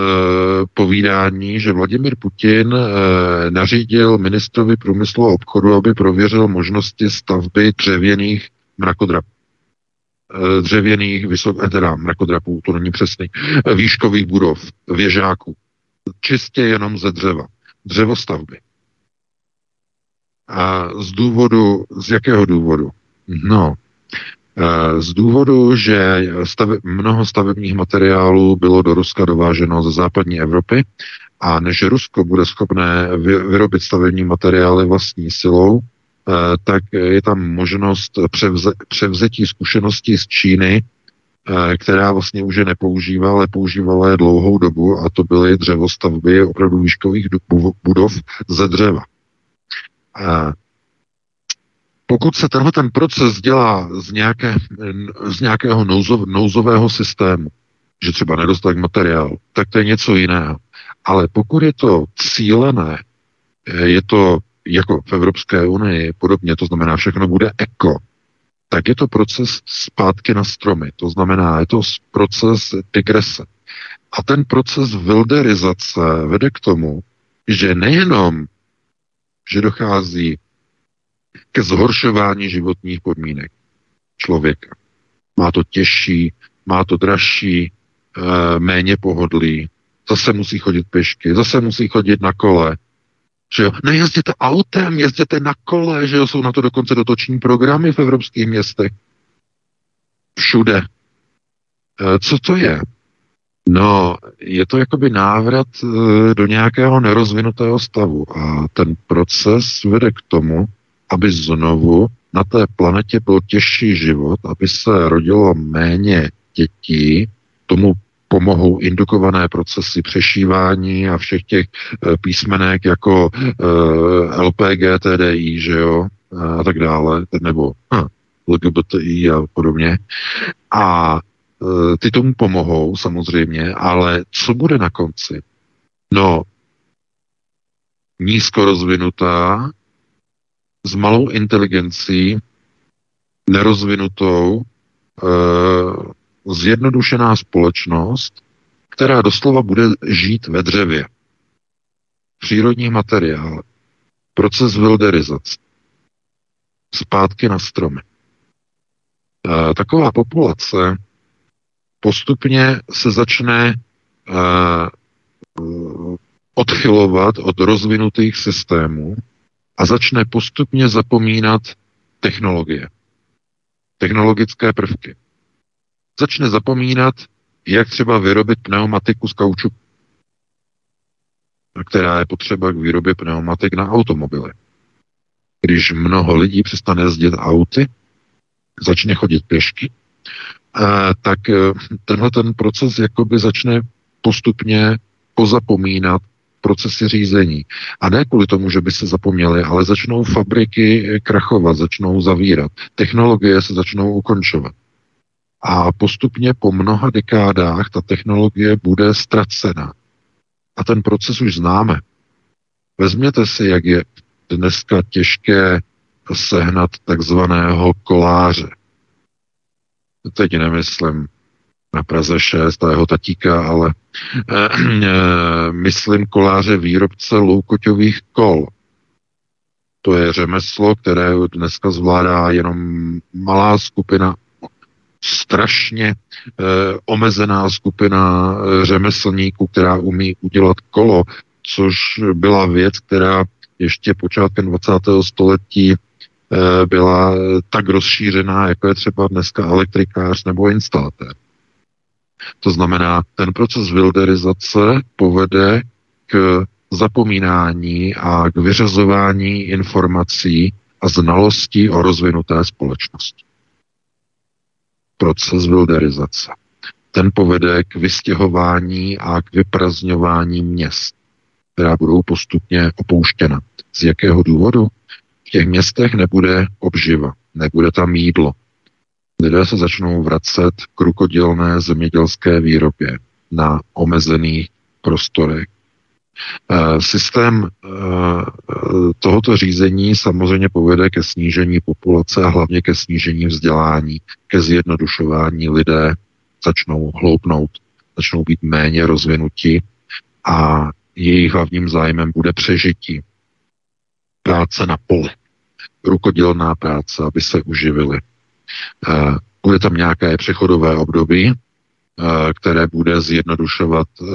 C: povídání, že Vladimir Putin e, nařídil ministrovi průmyslu a obchodu, aby prověřil možnosti stavby dřevěných mrakodrapů. E, dřevěných, vysok, teda mrakodrapů, to není přesný, výškových budov, věžáků. Čistě jenom ze dřeva. Dřevostavby. A z důvodu, z jakého důvodu? No, Eh, z důvodu, že stave, mnoho stavebních materiálů bylo do Ruska dováženo ze západní Evropy a než Rusko bude schopné vyrobit stavební materiály vlastní silou, eh, tak je tam možnost převze, převzetí zkušeností z Číny, eh, která vlastně už je nepoužívá, ale používala je dlouhou dobu a to byly dřevostavby opravdu výškových budov ze dřeva. Pokud se tenhle ten proces dělá z, nějaké, z nějakého nouzov, nouzového systému, že třeba nedostatek materiál, tak to je něco jiného. Ale pokud je to cílené, je to jako v Evropské unii podobně, to znamená, všechno bude eko, tak je to proces zpátky na stromy. To znamená, je to proces digrese. A ten proces wilderizace vede k tomu, že nejenom, že dochází ke zhoršování životních podmínek člověka. Má to těžší, má to dražší, eh, méně pohodlí, zase musí chodit pěšky, zase musí chodit na kole. Že jo? Nejezděte autem, jezděte na kole, že jo? jsou na to dokonce dotoční programy v evropských městech. Všude. Eh, co to je? No, je to jakoby návrat eh, do nějakého nerozvinutého stavu a ten proces vede k tomu, aby znovu na té planetě byl těžší život, aby se rodilo méně dětí, tomu pomohou indukované procesy přešívání a všech těch e, písmenek jako e, LPG, TDI, že jo, a tak dále, nebo hm, LGBTI a podobně. A e, ty tomu pomohou samozřejmě, ale co bude na konci? No, nízko rozvinutá, s malou inteligencí, nerozvinutou, e, zjednodušená společnost, která doslova bude žít ve dřevě. Přírodní materiál, proces wilderizace, zpátky na stromy. E, taková populace postupně se začne e, odchylovat od rozvinutých systémů a začne postupně zapomínat technologie, technologické prvky. Začne zapomínat, jak třeba vyrobit pneumatiku z kaučuku, která je potřeba k výrobě pneumatik na automobily. Když mnoho lidí přestane jezdit auty, začne chodit pěšky, eh, tak eh, tenhle ten proces jakoby začne postupně pozapomínat procesy řízení. A ne kvůli tomu, že by se zapomněli, ale začnou fabriky krachovat, začnou zavírat. Technologie se začnou ukončovat. A postupně po mnoha dekádách ta technologie bude ztracena. A ten proces už známe. Vezměte si, jak je dneska těžké sehnat takzvaného koláře. Teď nemyslím na Praze 6 a jeho tatíka, ale eh, eh, myslím koláře výrobce loukoťových kol. To je řemeslo, které dneska zvládá jenom malá skupina, strašně eh, omezená skupina eh, řemeslníků, která umí udělat kolo, což byla věc, která ještě počátkem 20. století eh, byla tak rozšířená, jako je třeba dneska elektrikář nebo instalatér. To znamená, ten proces wilderizace povede k zapomínání a k vyřazování informací a znalostí o rozvinuté společnosti. Proces wilderizace. Ten povede k vystěhování a k vyprazňování měst, která budou postupně opouštěna. Z jakého důvodu? V těch městech nebude obživa, nebude tam jídlo, lidé se začnou vracet k rukodělné zemědělské výrobě na omezených prostorech. Eh, systém eh, tohoto řízení samozřejmě povede ke snížení populace a hlavně ke snížení vzdělání, ke zjednodušování lidé začnou hloupnout, začnou být méně rozvinutí a jejich hlavním zájmem bude přežití. Práce na poli, rukodělná práce, aby se uživili. Eh, bude tam nějaké přechodové období, eh, které bude zjednodušovat eh,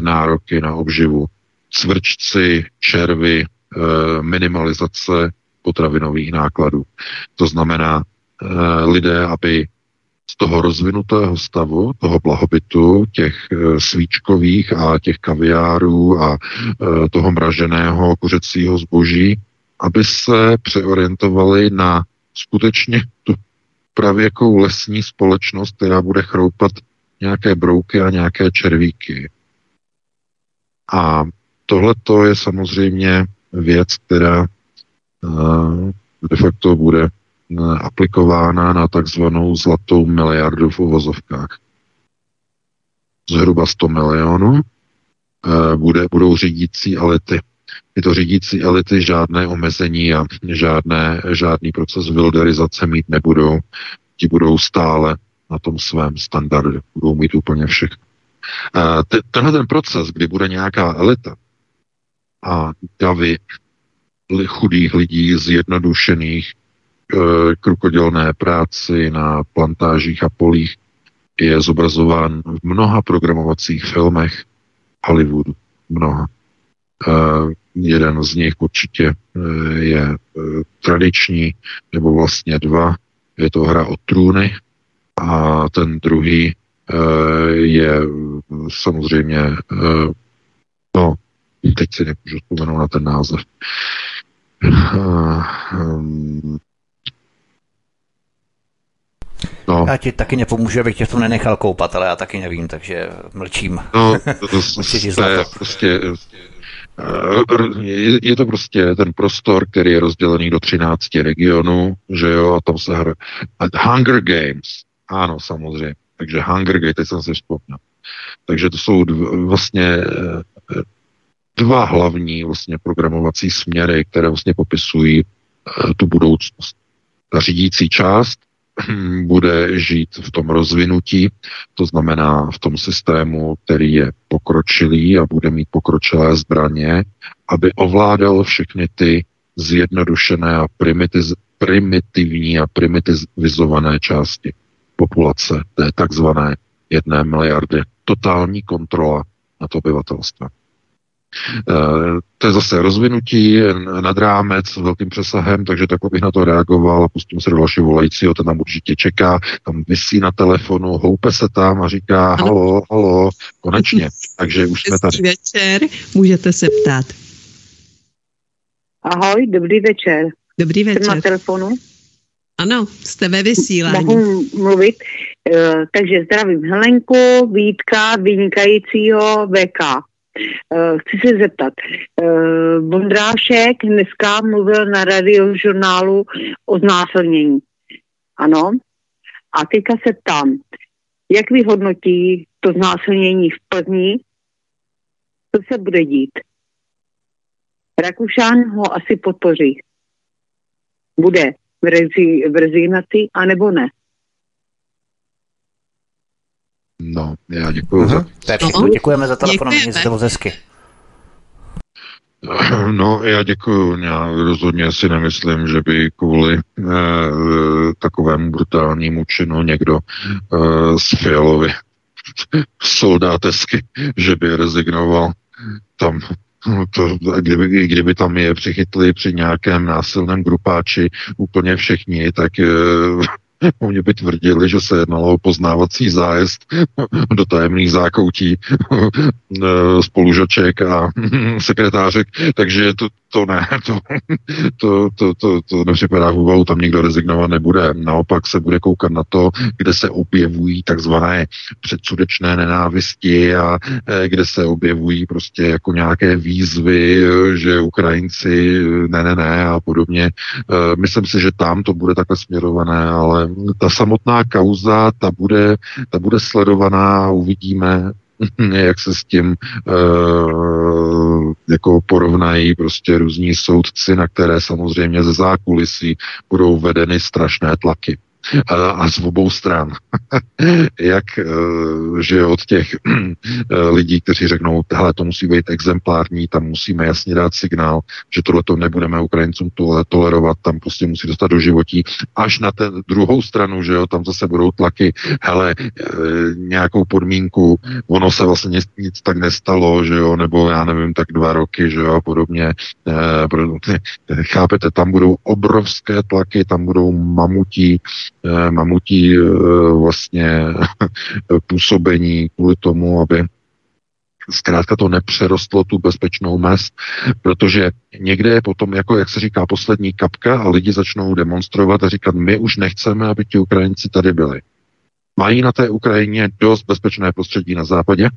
C: nároky na obživu. Cvrčci, červy, minimalizace potravinových nákladů. To znamená, lidé, aby z toho rozvinutého stavu, toho blahobytu, těch svíčkových a těch kaviárů a toho mraženého kuřecího zboží, aby se přeorientovali na skutečně tu pravěkou lesní společnost, která bude chroupat nějaké brouky a nějaké červíky. A tohle je samozřejmě věc, která uh, de facto bude uh, aplikována na takzvanou zlatou miliardu v uvozovkách. Zhruba 100 milionů uh, bude, budou řídící elity. Tyto řídící elity žádné omezení a žádné, žádný proces wilderizace mít nebudou. Ti budou stále na tom svém standardu. Budou mít úplně všechno. Tenhle ten proces, kdy bude nějaká elita a davy chudých lidí zjednodušených e, krukodělné práci na plantážích a polích, je zobrazován v mnoha programovacích filmech Hollywoodu. Mnoha. Jeden z nich určitě uh, je uh, tradiční, nebo vlastně dva. Je to hra o trůny a ten druhý je samozřejmě, no, teď si nemůžu vzpomenout na ten název.
A: No. Já ti taky nepomůžu, abych tě v tom nenechal koupat, ale já taky nevím, takže mlčím.
C: No, to, to, to je prostě Eh, je to prostě ten prostor, který je rozdělený do 13 regionů, že jo, a tam se hra... Hunger Games, ano, samozřejmě. Takže Hunger Games, teď jsem si vzpomněl. Takže to jsou dv, vlastně eh, dva hlavní vlastně programovací směry, které vlastně popisují eh, tu budoucnost. Ta řídící část bude žít v tom rozvinutí, to znamená v tom systému, který je pokročilý a bude mít pokročilé zbraně, aby ovládal všechny ty zjednodušené a primitiz, primitivní a primitivizované části populace, té takzvané jedné miliardy. Totální kontrola nad obyvatelstvem. To je zase rozvinutí nad rámec s velkým přesahem, takže takhle bych na to reagoval a pustím se do dalšího volajícího, ten tam určitě čeká, tam vysí na telefonu, houpe se tam a říká halo, halo, konečně. Takže už jsme tady.
B: večer, můžete se ptát.
G: Ahoj, dobrý večer.
B: Dobrý večer.
G: Jsem na telefonu.
B: Ano, jste ve vysílání.
G: Mohu mluvit. Uh, takže zdravím Helenku, Vítka, vynikajícího VK. Uh, chci se zeptat. Uh, Vondrášek dneska mluvil na radiožurnálu o znásilnění. Ano. A teďka se ptám, jak vyhodnotí to znásilnění v Plzni? Co se bude dít? Rakušán ho asi podpoří. Bude v, rezi, v rezignaci, anebo ne?
C: No, já děkuji za...
A: To je všechno. Děkujeme za telefon, nic bylo zesky.
C: No, já děkuji. Já rozhodně si nemyslím, že by kvůli eh, takovému brutálnímu činu někdo eh, z Fialovi soldátesky, že by rezignoval. Tam to, kdyby, kdyby tam je přichytli při nějakém násilném grupáči úplně všichni, tak eh, Oni by tvrdili, že se jednalo o poznávací zájezd do tajemných zákoutí eh, spolužaček a sekretářek, takže to, to ne, to, to, to, to, to nepřipadá v úvahu, tam nikdo rezignovat nebude. Naopak se bude koukat na to, kde se objevují takzvané předsudečné nenávisti a eh, kde se objevují prostě jako nějaké výzvy, že Ukrajinci ne, ne, ne a podobně. Eh, myslím si, že tam to bude takhle směrované, ale ta samotná kauza, ta bude, ta bude sledovaná a uvidíme, jak se s tím uh, jako porovnají prostě různí soudci, na které samozřejmě ze zákulisí budou vedeny strašné tlaky a z obou stran. Jak, eh, že od těch eh, lidí, kteří řeknou, hele, to musí být exemplární, tam musíme jasně dát signál, že tohle to nebudeme Ukrajincům tolerovat, tam prostě musí dostat do životí, až na ten druhou stranu, že jo, tam zase budou tlaky, hele, eh, nějakou podmínku, ono se vlastně nic, nic tak nestalo, že jo, nebo já nevím, tak dva roky, že jo, a podobně. Chápete, tam budou obrovské tlaky, tam budou mamutí mamutí eh, vlastně působení kvůli tomu, aby zkrátka to nepřerostlo tu bezpečnou mest, protože někde je potom, jako jak se říká, poslední kapka a lidi začnou demonstrovat a říkat, my už nechceme, aby ti Ukrajinci tady byli. Mají na té Ukrajině dost bezpečné prostředí na západě,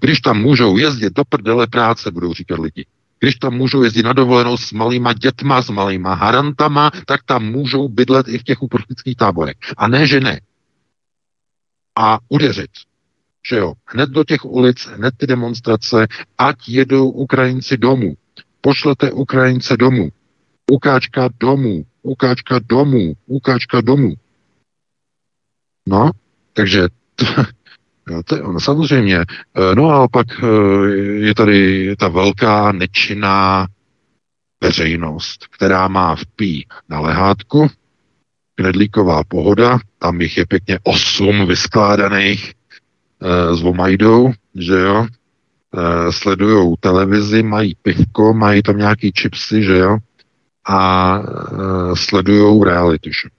C: když tam můžou jezdit do prdele práce, budou říkat lidi když tam můžou jezdit na dovolenou s malýma dětma, s malýma harantama, tak tam můžou bydlet i v těch uprchlických táborech. A ne, že ne. A udeřit. Že jo, hned do těch ulic, hned ty demonstrace, ať jedou Ukrajinci domů. Pošlete Ukrajince domů. Ukáčka domů, ukáčka domů, ukáčka domů. No, takže to je ono, samozřejmě. Eh, no a pak eh, je tady ta velká nečinná veřejnost, která má v pí na lehátku, knedlíková pohoda, tam jich je pěkně osm vyskládaných e, s Vomajdou, že jo, e, sledujou televizi, mají pivko, mají tam nějaký čipsy, že jo, a e, sledujou reality show.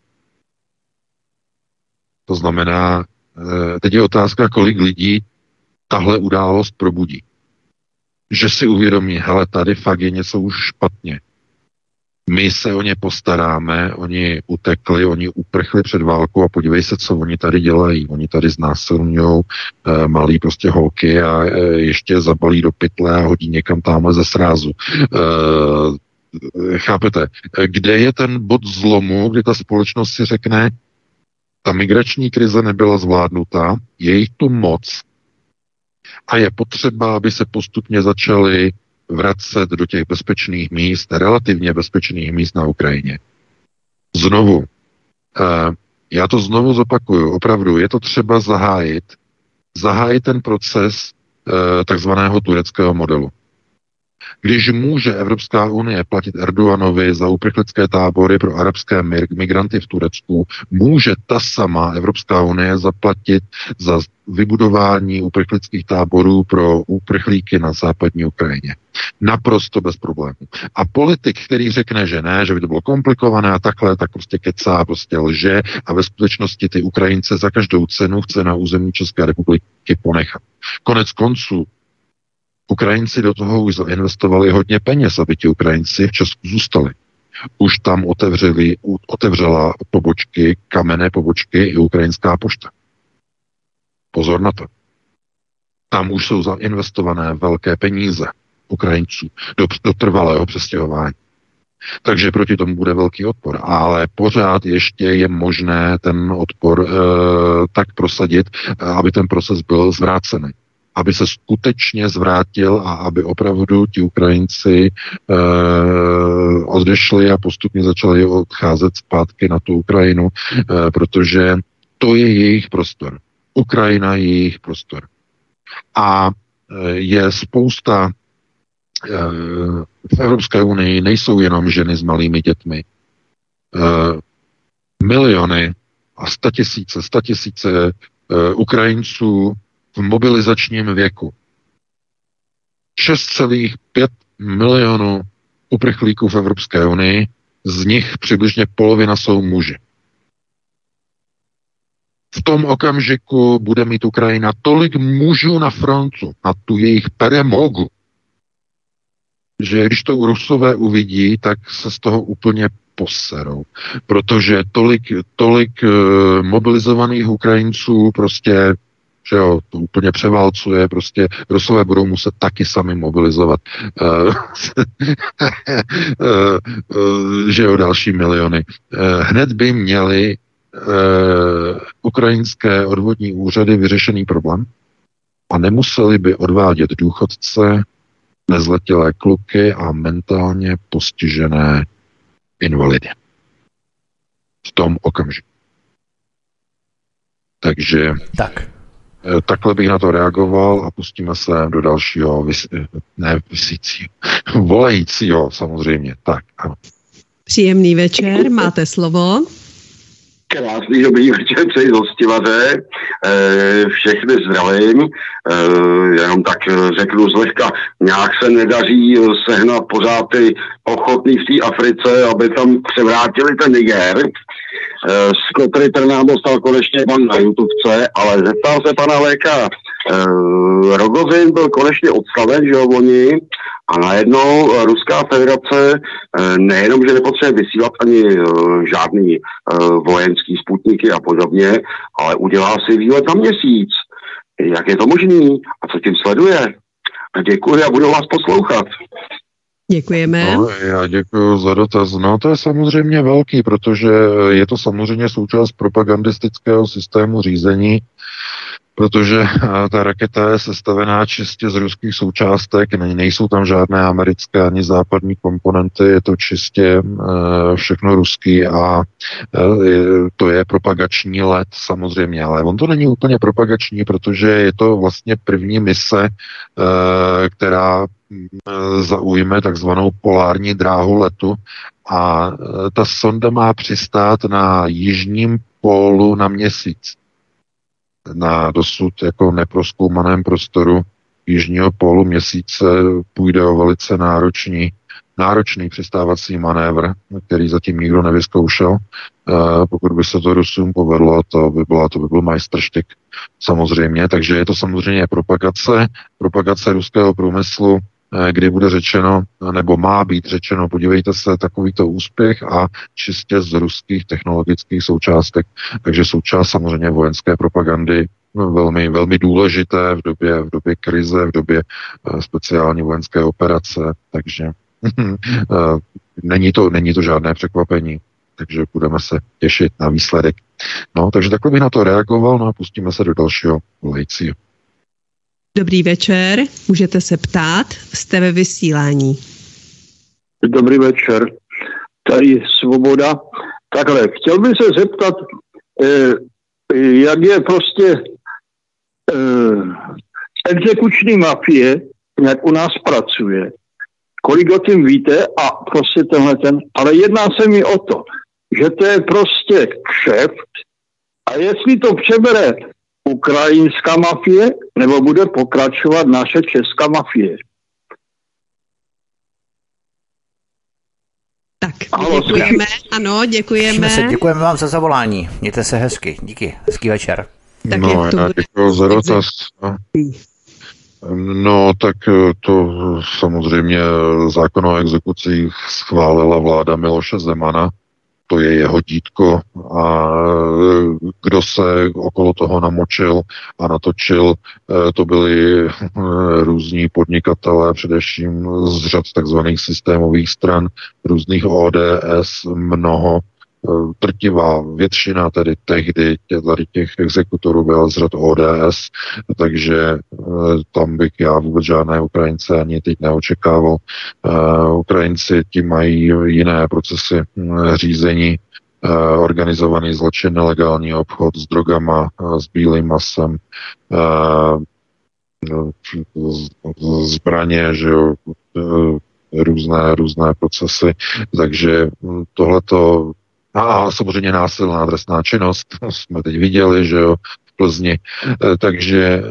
C: To znamená, teď je otázka, kolik lidí tahle událost probudí. Že si uvědomí, hele, tady fakt je něco už špatně. My se o ně postaráme, oni utekli, oni uprchli před válkou a podívej se, co oni tady dělají. Oni tady znásilňují e, malý prostě holky a e, ještě zabalí do pytle a hodí někam tamhle ze srázu. E, chápete? Kde je ten bod zlomu, kdy ta společnost si řekne, ta migrační krize nebyla zvládnutá, je jich tu moc a je potřeba, aby se postupně začaly vracet do těch bezpečných míst, relativně bezpečných míst na Ukrajině. Znovu, eh, já to znovu zopakuju, opravdu, je to třeba zahájit, zahájit ten proces eh, takzvaného tureckého modelu. Když může Evropská unie platit Erdoganovi za uprchlické tábory pro arabské migranty v Turecku, může ta sama Evropská unie zaplatit za vybudování uprchlických táborů pro uprchlíky na západní Ukrajině. Naprosto bez problémů. A politik, který řekne, že ne, že by to bylo komplikované a takhle, tak prostě kecá, prostě lže a ve skutečnosti ty Ukrajince za každou cenu chce na území České republiky ponechat. Konec konců Ukrajinci do toho už zainvestovali hodně peněz, aby ti Ukrajinci v Česku zůstali. Už tam otevřeli, otevřela pobočky, kamenné pobočky i ukrajinská pošta. Pozor na to. Tam už jsou zainvestované velké peníze Ukrajinců do, do trvalého přestěhování. Takže proti tomu bude velký odpor. Ale pořád ještě je možné ten odpor e, tak prosadit, aby ten proces byl zvrácený aby se skutečně zvrátil a aby opravdu ti Ukrajinci e, odešli a postupně začali odcházet zpátky na tu Ukrajinu, e, protože to je jejich prostor. Ukrajina je jejich prostor. A e, je spousta e, v Evropské unii nejsou jenom ženy s malými dětmi. E, miliony a statisíce, statisíce Ukrajinců v mobilizačním věku. 6,5 milionů uprchlíků v Evropské unii, z nich přibližně polovina jsou muži. V tom okamžiku bude mít Ukrajina tolik mužů na frontu, na tu jejich peremogu, že když to Rusové uvidí, tak se z toho úplně poserou. Protože tolik, tolik uh, mobilizovaných Ukrajinců prostě že jo, to úplně převálcuje, prostě Rusové budou muset taky sami mobilizovat, uh, uh, že jo, další miliony. Uh, hned by měli ukrajinské odvodní úřady vyřešený problém a nemuseli by odvádět důchodce, nezletilé kluky a mentálně postižené invalidy. V tom okamžiku. Takže
A: tak.
C: Eh, takhle bych na to reagoval a pustíme se do dalšího, vys, eh, ne vysícího, volajícího samozřejmě. Tak, ano.
B: Příjemný večer, máte slovo.
H: Krásný dobrý večer, přeji z hostivaře. Eh, všechny zdravím. Jenom tak řeknu zlehka, nějak se nedaří sehnat pořád ty ochotný v té Africe, aby tam převrátili ten Niger Skotry nám dostal konečně pan na YouTubece, ale zeptal se pana Léka, Uh, Rogozin byl konečně odstaven, že jo, oni, a najednou Ruská federace uh, nejenom, že nepotřebuje vysílat ani žádný vojenský sputniky a podobně, ale udělá si výlet na měsíc. Jak je to možný? A co tím sleduje? Děkuji a budu vás poslouchat.
B: Děkujeme.
C: No, já děkuji za dotaz. No to je samozřejmě velký, protože je to samozřejmě součást propagandistického systému řízení, protože eh, ta raketa je sestavená čistě z ruských součástek, nejsou tam žádné americké ani západní komponenty, je to čistě eh, všechno ruský a eh, to je propagační let samozřejmě, ale on to není úplně propagační, protože je to vlastně první mise, která zaujme takzvanou polární dráhu letu a ta sonda má přistát na jižním pólu na měsíc na dosud jako neproskoumaném prostoru jižního pólu měsíce půjde o velice náročný, náročný přistávací manévr, který zatím nikdo nevyzkoušel. E, pokud by se to Rusům povedlo, to by, byla, to by byl majstrštěk samozřejmě. Takže je to samozřejmě propagace, propagace ruského průmyslu Eh, kdy bude řečeno, nebo má být řečeno, podívejte se, takovýto úspěch a čistě z ruských technologických součástek. Takže součást samozřejmě vojenské propagandy no, velmi, velmi důležité v době, v době krize, v době uh, speciální vojenské operace, takže uh, není, to, není to žádné překvapení, takže budeme se těšit na výsledek. No, takže takhle bych na to reagoval, no a pustíme se do dalšího volajícího.
B: Dobrý večer, můžete se ptát, jste ve vysílání.
I: Dobrý večer, tady Svoboda. Takhle, chtěl bych se zeptat, eh, jak je prostě eh, exekuční mafie, jak u nás pracuje. kolik o tím víte a prostě tenhle ten, ale jedná se mi o to, že to je prostě kšeft a jestli to přebere ukrajinská mafie, nebo bude pokračovat naše česká mafie.
B: Tak, děkujeme, ano, děkujeme.
A: Se, děkujeme vám za zavolání. Mějte se hezky. Díky. Hezký večer.
C: Tak no, já děkuji za dotaz. No, tak eh, to samozřejmě zákon o exekucích schválila vláda Miloše Zemana to je jeho dítko a kdo se okolo toho namočil a natočil, e, to byli e, různí podnikatelé, především z řad takzvaných systémových stran, různých ODS, mnoho drtivá většina tedy tehdy tady těch exekutorů byla z řad ODS, takže eh, tam bych já vůbec žádné Ukrajince ani teď neočekával. Eh, Ukrajinci ti mají jiné procesy hm, řízení, eh, organizovaný zločin, nelegální obchod s drogama, s bílým masem, zbraně, že jo, různé, různé procesy. Takže hm, tohleto a samozřejmě násilná trestná činnost, jsme teď viděli, že jo, v Plzni. E, takže e,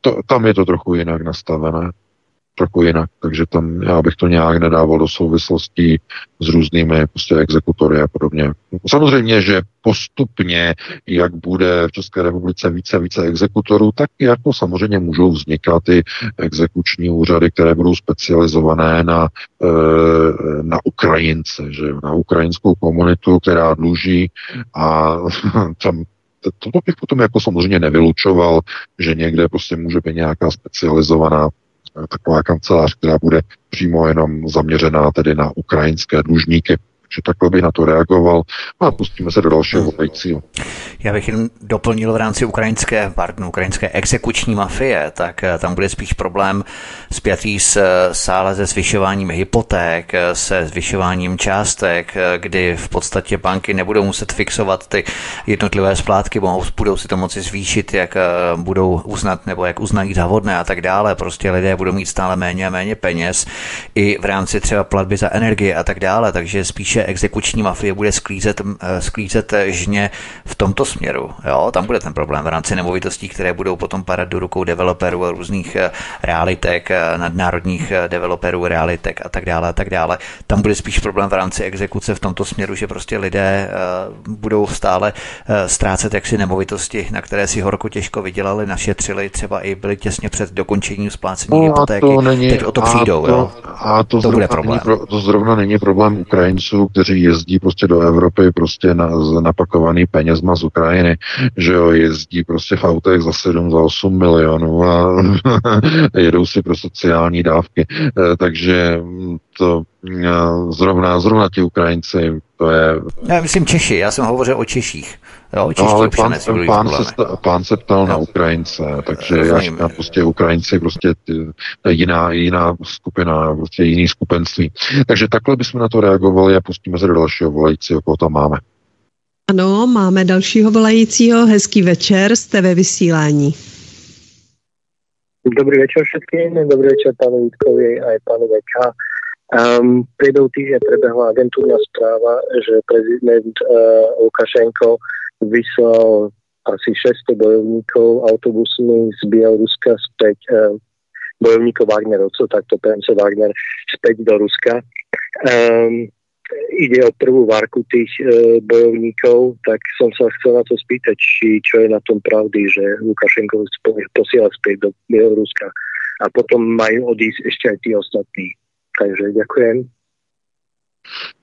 C: to, tam je to trochu jinak nastavené trochu jinak, takže tam já bych to nějak nedával do souvislostí s různými prostě exekutory a podobně. Samozřejmě, že postupně, jak bude v České republice více a více exekutorů, tak jako samozřejmě můžou vznikat i exekuční úřady, které budou specializované na, e, na Ukrajince, že na ukrajinskou komunitu, která dluží a tam to bych potom jako samozřejmě nevylučoval, že někde prostě může být nějaká specializovaná taková kancelář, která bude přímo jenom zaměřená tedy na ukrajinské dlužníky že takhle bych na to reagoval a pustíme se do dalšího volajícího.
A: Já bych jen doplnil v rámci ukrajinské, pardon, ukrajinské exekuční mafie, tak eh, tam bude spíš problém spjatý s eh, sále se zvyšováním hypoték, eh, se zvyšováním částek, kdy v podstatě banky nebudou muset fixovat ty jednotlivé splátky, budou si to moci zvýšit, jak budou uznat nebo jak uznají za vhodné a tak dále. Prostě lidé budou mít stále méně a méně peněz i v rámci třeba platby za energie a tak dále, takže spíše exekuční mafie bude sklízet, eh, sklízet žně v tomto směru. Jo? Tam bude ten problém v rámci nemovitostí, které budou potom padat do rukou developerů a různých eh, realitek, eh, nadnárodních developerů, realitek a tak dále a tak dále. Tam bude spíš problém v rámci exekuce v tomto směru, že prostě lidé budou stále ztrácet jaksi nemovitosti, na které si horko těžko vydělali, našetřili, třeba i byli těsně před dokončením splácení no, hypotéky. To není, Teď o to přijdou. A to,
C: jo? A to, to bude problém. Není, to zrovna není problém Ukrajinců, kteří jezdí prostě do Evropy prostě na, napakovaný penězma z Ukrajiny, že jo, jezdí prostě v autech za 7, za 8 milionů a jedou si pro sociální dávky. Eh, takže to eh, zrovna, zrovna ti Ukrajinci, to je...
A: Já myslím Češi, já jsem hovořil o Češích. Jo,
C: no, ale pán, pán, se, pán se ptal no. na Ukrajince, takže já říkám prostě Ukrajinci, prostě jiná, jiná skupina, prostě jiný skupenství. Takže takhle bychom na to reagovali a pustíme se do dalšího volajícího, koho tam máme.
B: Ano, máme dalšího volajícího. Hezký večer, jste ve vysílání.
J: Dobrý večer všetkým, dobrý večer pánu Vítkovi a pánu Veča. Um, priebehu týždňa prebehla agentúrna správa, že prezident uh, Lukašenko vyslal asi 600 bojovníkov autobusmi z Bieloruska späť eh, bojovníkov Wagnerovcov, takto PMC Wagner späť do Ruska. Um, ide o prvú varku tých e, bojovníkov, tak som sa chcel na to spýtať, či čo je na tom pravdy, že Lukašenko posiela späť do Bieloruska a potom majú odísť ešte aj tí ostatní. Takže ďakujem.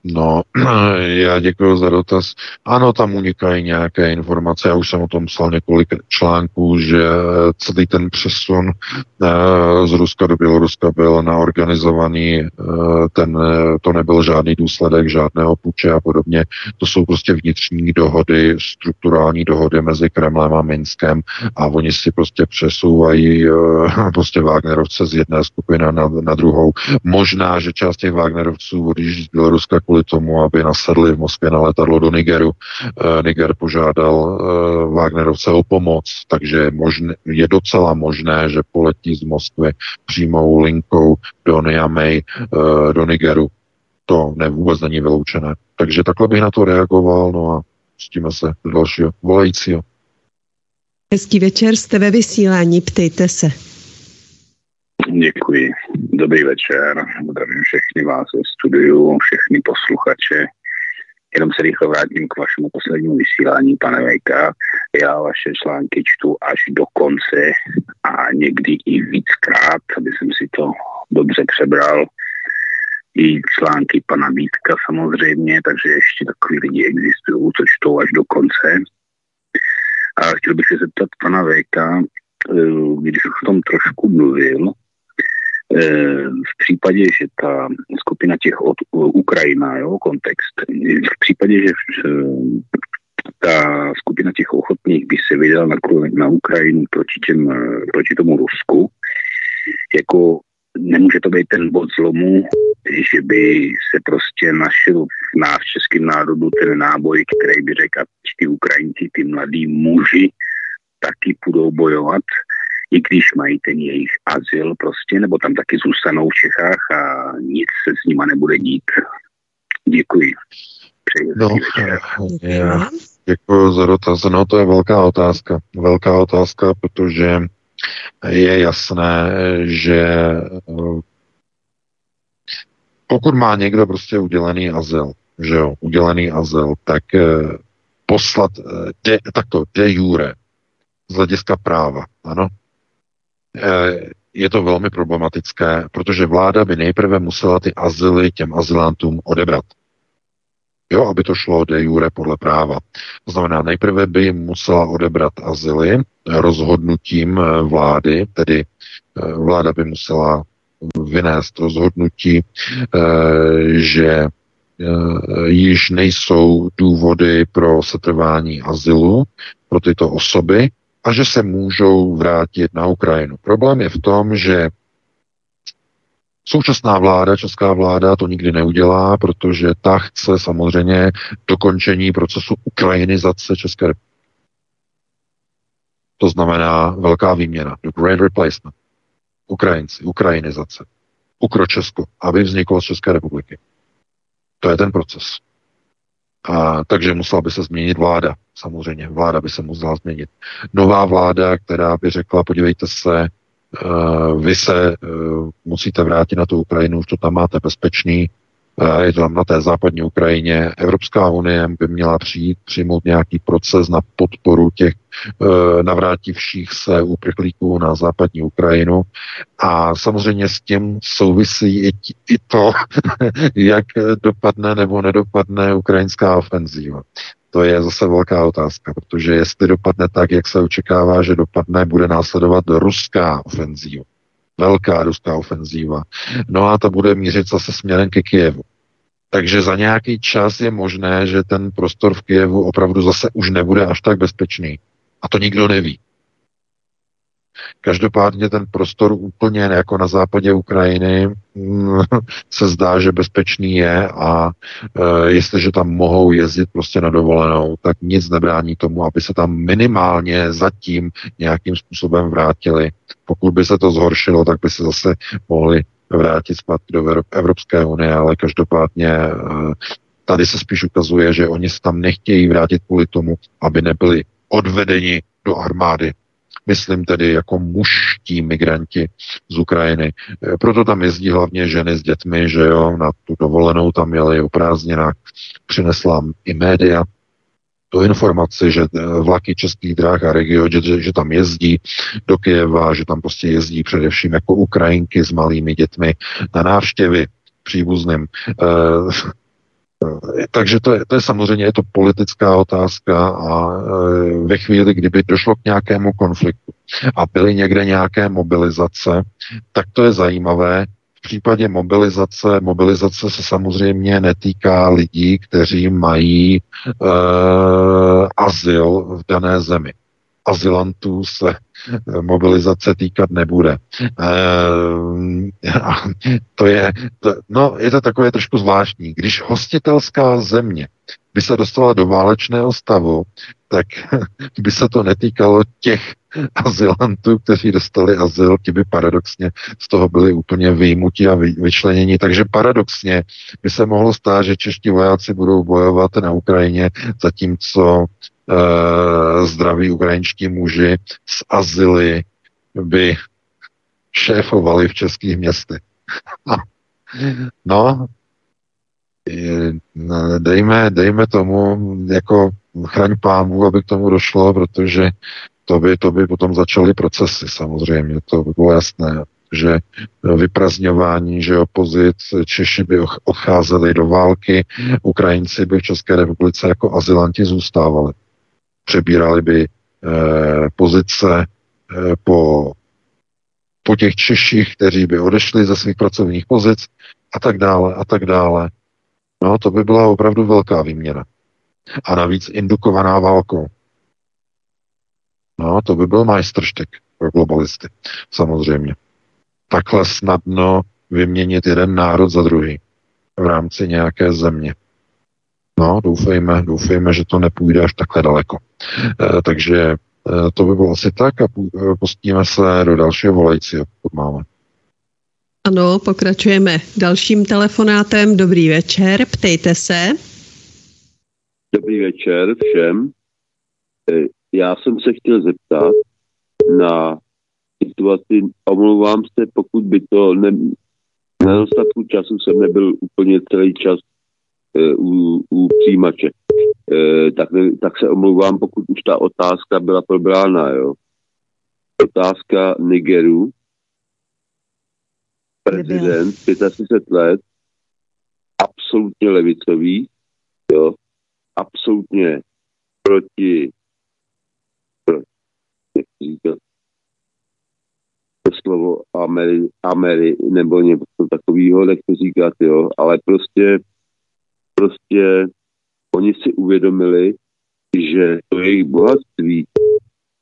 C: No, já děkuji za dotaz. Ano, tam unikají nějaké informace, já už jsem o tom psal několik článků, že celý ten přesun eh, z Ruska do Běloruska byl naorganizovaný, eh, ten, to nebyl žádný důsledek žádného puče a podobně. To jsou prostě vnitřní dohody, strukturální dohody mezi Kremlem a Minskem a oni si prostě přesouvají eh, prostě Wagnerovce z jedné skupiny na, na druhou. Možná, že část těch Wagnerovců odjíždí z Běloruska kvůli tomu, aby nasedli v Moskvě na letadlo do Nigeru. Niger požádal Wagnerovce o pomoc, takže je, možné, je docela možné, že poletí z Moskvy přímou linkou do Niamey, do Nigeru. To ne, vůbec není vyloučené. Takže takhle bych na to reagoval, no a pustíme se do dalšího volajícího.
B: Hezký večer, jste ve vysílání, ptejte se.
K: Děkuji. Dobrý večer. Zdravím všechny vás ve studiu, všechny posluchače. Jenom se rychle vrátím k vašemu poslednímu vysílání, pane Vejka. Já vaše články čtu až do konce a někdy i víckrát, aby jsem si to dobře přebral. I články pana Vítka samozřejmě, takže ještě takový lidi existují, co čtou až do konce. A chtěl bych se zeptat pana Vejka, eh, když už o tom trošku mluvil, v případě, že ta skupina těch od Ukrajina, jo, kontext, v případě, že eh, ta skupina těch ochotných by se vydala na, na Ukrajinu proti, těm, proti tomu Rusku, jako nemůže to být ten bod zlomu, že by se prostě našel v nás, v českém národu, ten náboj, který by řekl, ty Ukrajinci, ty mladí muži taky budou bojovat, i když mají ten jejich azyl prostě, nebo tam taky zůstanou v Čechách a nic se s nima nebude dít. Děkuji. Přeji no,
C: já děkuji za dotaz. No, to je velká otázka. Velká otázka, protože je jasné, že eh, pokud má někdo prostě udělený azyl, že jo, udělený azyl, tak eh, poslat, eh, de, takto, de jure, z hlediska práva, ano, je to velmi problematické, protože vláda by nejprve musela ty azyly těm azylantům odebrat jo, aby to šlo de jure podle práva. To znamená, nejprve by musela odebrat azyly rozhodnutím eh, vlády, tedy eh, vláda by musela vynést rozhodnutí, eh, že již nejsou důvody pro setrvání azylu pro tyto osoby a že se můžou vrátit na Ukrajinu. Problém je v tom, že Současná vláda, česká vláda to nikdy neudělá, protože ta chce samozřejmě dokončení procesu ukrajinizace České republiky. To znamená velká výměna, the great replacement. Ukrajinci, ukrajinizace. Ukro Česko, aby vzniklo z České republiky. To je ten proces. A, takže musela by se změnit vláda. Samozřejmě, vláda by se musela změnit. Nová vláda, která by řekla, podívejte se, Eh, vy se eh, musíte vrátit na tu Ukrajinu, už to tam máte bezpečný, je to tam na té západní Ukrajině. Evropská unie by měla přijít, přijmout nějaký proces na podporu těch navrátivších se uprchlíků na západní Ukrajinu. A samozřejmě s tím souvisí i, i to, jak dopadne nebo nedopadne ukrajinská ofenzíva. To je zase velká otázka, protože jestli dopadne tak, jak se očekává, že dopadne, bude následovat ruská ofenzíva. Velká ruská ofenzíva. No a ta bude mířit zase směrem ke Kijevu. Takže za nějaký čas je možné, že ten prostor v Kijevu opravdu zase už nebude až tak bezpečný. A to nikdo neví. Každopádně ten prostor úplně jako na západě Ukrajiny mm, se zdá, že bezpečný je a e, jestliže tam mohou jezdit prostě na dovolenou, tak nic nebrání tomu, aby se tam minimálně zatím nějakým způsobem vrátili. Pokud by se to zhoršilo, tak by se zase mohli vrátit zpátky do Evropské unie, ale každopádně e, tady se spíš ukazuje, že oni se tam nechtějí vrátit kvůli tomu, aby nebyli odvedeni do armády myslím tedy jako mužtí migranti z Ukrajiny. E, proto tam jezdí hlavně ženy s dětmi, že jo, na tu dovolenou tam jeli o prázdninách. Přinesla i média tu informaci, že e, vlaky českých dráh a regio, že, že tam jezdí do Kyjeva, že tam prostě jezdí především jako Ukrajinky s malými dětmi na návštěvy příbuzným. E, takže to je, to je samozřejmě je to politická otázka a ve chvíli, kdyby došlo k nějakému konfliktu a byly někde nějaké mobilizace, tak to je zajímavé. V případě mobilizace, mobilizace se samozřejmě netýká lidí, kteří mají e, azyl v dané zemi. azylantů se mobilizace týkat nebude. To je, to, no, je to takové trošku zvláštní. Když hostitelská země by se dostala do válečného stavu, tak by se to netýkalo těch azylantů, kteří dostali azyl, ti by paradoxně z toho byli úplně vyjmuti a vyčleněni. Takže paradoxně by se mohlo stát, že čeští vojáci budou bojovat na Ukrajině, zatímco e, zdraví ukrajinští muži z azyly by šéfovali v českých městech. no, dejme, dejme tomu jako chraň pámu, aby k tomu došlo, protože to by, to by potom začaly procesy samozřejmě, to by bylo jasné, že vyprazňování, že opozit, Češi by odcházeli do války, Ukrajinci by v České republice jako azylanti zůstávali. Přebírali by eh, pozice eh, po, po těch Češích, kteří by odešli ze svých pracovních pozic a tak dále a tak dále. No, to by byla opravdu velká výměna. A navíc indukovaná válkou. No, to by byl majstrštek pro globalisty, samozřejmě. Takhle snadno vyměnit jeden národ za druhý v rámci nějaké země. No, doufejme, doufejme, že to nepůjde až takhle daleko. E, takže e, to by bylo asi tak a pustíme se do dalšího volajícího, pokud máme.
B: Ano, pokračujeme dalším telefonátem. Dobrý večer, ptejte se.
L: Dobrý večer všem. E, já jsem se chtěl zeptat na situaci, omlouvám se, pokud by to ne, na dostatku času jsem nebyl úplně celý čas e, u, u přijímače. E, tak, ne, tak se omlouvám, pokud už ta otázka byla probrána, jo. Otázka Nigeru, prezident, 35 let, absolutně levicový, jo, absolutně proti, proti říkat, to slovo Ameri, Ameri nebo něco takového, nechci říkat, jo, ale prostě, prostě oni si uvědomili, že to jejich bohatství,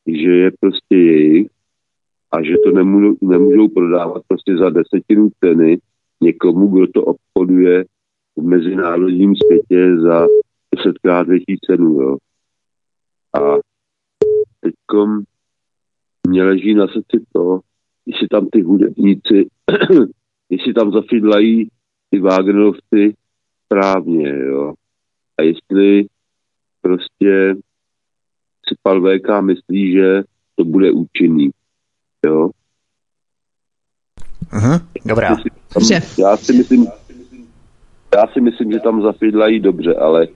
L: že je prostě jejich a že to nemůžou, nemůžou prodávat prostě za desetinu ceny někomu, kdo to obchoduje v mezinárodním světě za desetkrát větší cenu. Jo. A teďkom mě leží na srdci to, jestli tam ty hudebníci, jestli tam zafidlají ty Wagnerovci správně, jo. A jestli prostě si pan VK myslí, že to bude účinný. Jo.
A: Uh-huh, dobrá.
L: Tam, já si myslím, já si myslím, že tam zafidlají dobře, ale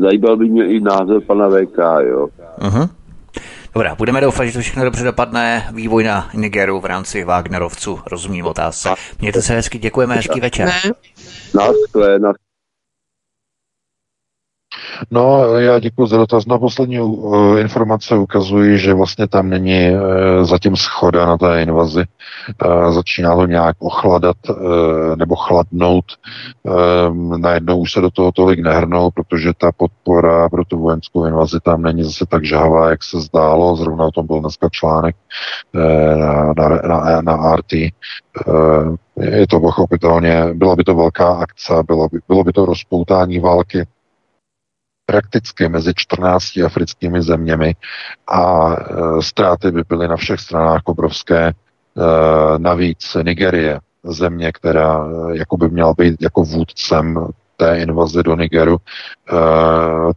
L: zajímal by mě i názor pana VK, jo.
A: Uh-huh. Dobrá, budeme doufat, že to všechno dobře dopadne. Vývoj na Nigeru v rámci Wagnerovců, rozumím otázce. Mějte se hezky, děkujeme, hezký večer.
L: Na skle, na
C: No, já děkuji za dotaz. Na poslední uh, informace ukazují, že vlastně tam není uh, zatím schoda na té invazi. Uh, začíná to nějak ochladat uh, nebo chladnout. Uh, najednou už se do toho tolik nehrnou, protože ta podpora pro tu vojenskou invazi tam není zase tak žhavá, jak se zdálo. Zrovna o tom byl dneska článek uh, na, na, na, na RT. Uh, je to pochopitelně, byla by to velká akce, bylo by, bylo by to rozpoutání války prakticky mezi 14 africkými zeměmi a e, ztráty by byly na všech stranách obrovské. E, navíc Nigerie, země, která e, jako by měla být jako vůdcem té invaze do Nigeru,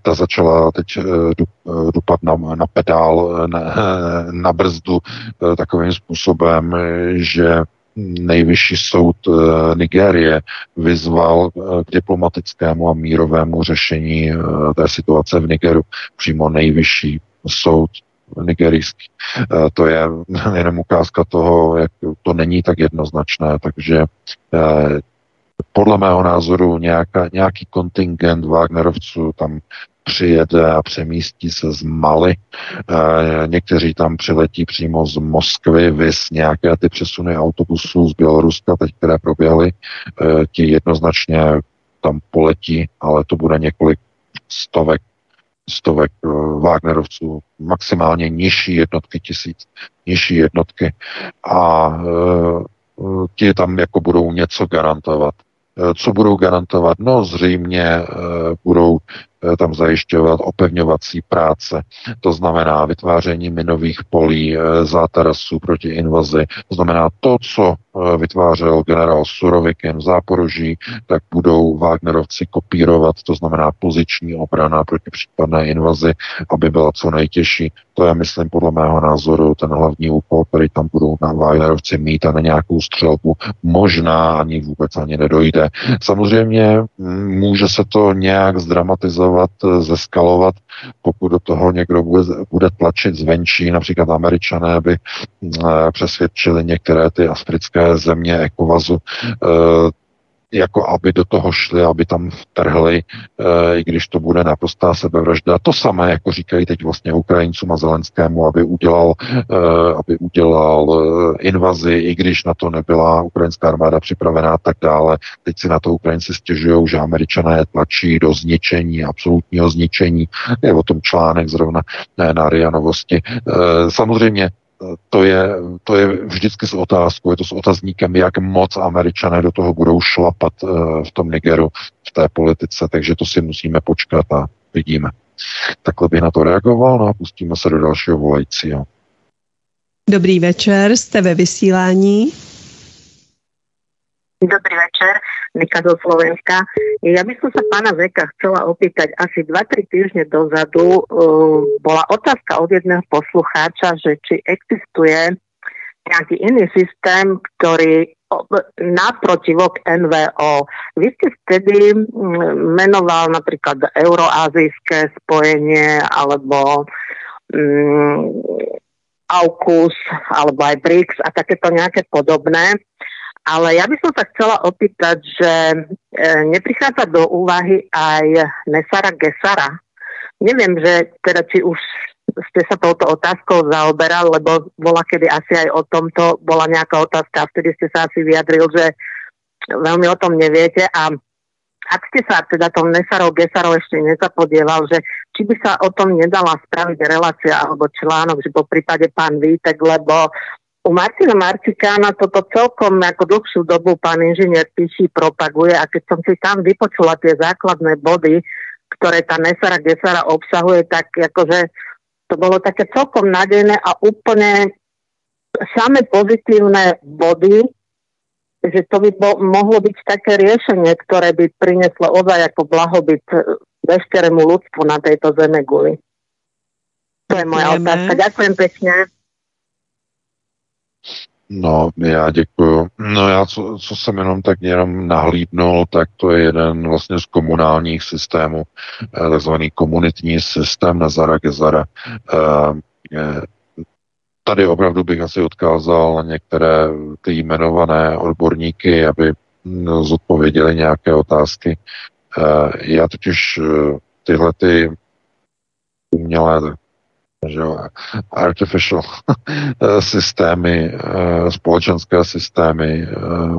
C: ta začala teď dupat na, na pedál, na, na brzdu takovým způsobem, že nejvyšší soud eh, Nigérie vyzval eh, k diplomatickému a mírovému řešení eh, té situace v Nigeru. Přímo nejvyšší soud nigerijský. To je jenom ukázka toho, jak to není tak jednoznačné, takže podle mého názoru nějaká, nějaký kontingent Wagnerovců tam přijede a přemístí se z Mali. E, někteří tam přiletí přímo z Moskvy, vys nějaké ty přesuny autobusů z Běloruska, teď které proběhly, e, ti jednoznačně tam poletí, ale to bude několik stovek stovek Wagnerovců, maximálně nižší jednotky tisíc, nižší jednotky a ti tam jako budou něco garantovat. Co budou garantovat? No zřejmě budou Eh, tam zajišťovat opevňovací práce, to znamená vytváření minových polí, eh, zátarasů proti invazi, to znamená to, co eh, vytvářel generál Surovikin v Záporoží, tak budou Wagnerovci kopírovat, to znamená poziční obrana proti případné invazi, aby byla co nejtěžší. To je, myslím, podle mého názoru ten hlavní úkol, který tam budou na Wagnerovci mít a na nějakou střelbu možná ani vůbec ani nedojde. Samozřejmě mm, může se to nějak zdramatizovat zeskalovat, eh, zeskalovat, pokud do toho někdo bude, bude tlačit zvenčí, například američané, aby eh, přesvědčili některé ty africké země ekovazu, eh, jako aby do toho šli, aby tam vtrhli, e, i když to bude naprostá sebevražda. To samé, jako říkají teď vlastně Ukrajincům a Zelenskému, aby udělal, e, aby udělal e, invazi, i když na to nebyla ukrajinská armáda připravená a tak dále. Teď si na to Ukrajinci stěžují, že američané tlačí do zničení, absolutního zničení. Je o tom článek zrovna na RIA Novosti. E, samozřejmě to je, to je vždycky s otázkou, je to s otazníkem, jak moc američané do toho budou šlapat eh, v tom Nigeru, v té politice, takže to si musíme počkat a vidíme. Takhle bych na to reagoval, no a pustíme se do dalšího volajícího.
B: Dobrý večer, jste ve vysílání.
M: Dobrý večer, Nika do Slovenska. Ja by som sa pána Veka chcela opýtať, asi 2-3 týždne dozadu uh, bola otázka od jedného poslucháča, že či existuje nejaký iný systém, ktorý naprotivok NVO. Vy ste vtedy menoval napríklad euroazijské spojenie alebo um, AUKUS alebo aj BRICS a takéto nejaké podobné. Ale ja by som sa chcela opýtať, že e, neprichádza do úvahy aj Nesara Gesara. Neviem, že teda či už ste sa touto otázkou zaoberal, lebo bola kedy asi aj o tomto, bola nejaká otázka vtedy ste sa asi vyjadril, že veľmi o tom neviete a ak ste sa teda tom Nesarov Gesarov ešte nezapodieval, že či by sa o tom nedala spraviť relácia alebo článok, že po prípade pán Vítek, lebo u Martina Marcikána toto celkom ako dlhšiu dobu pán inžinier Píši propaguje a keď som si tam vypočula tie základné body, ktoré tá Nesara Gesara obsahuje, tak akože to bolo také celkom nádejné a úplne same pozitívne body, že to by bo, mohlo byť také riešenie, ktoré by prinieslo ozaj ako blahobyt veškerému ľudstvu na tejto zeme guli. To je moja otázka. Ďakujem pekne.
C: No, já děkuju. No já, co, co jsem jenom tak jenom nahlídnul, tak to je jeden vlastně z komunálních systémů, eh, takzvaný komunitní systém Nazara Gezara. Eh, tady opravdu bych asi odkázal na některé ty jmenované odborníky, aby hm, zodpověděli nějaké otázky. Eh, já totiž tyhle ty umělé že jo, artificial systémy, eh, společenské systémy, eh,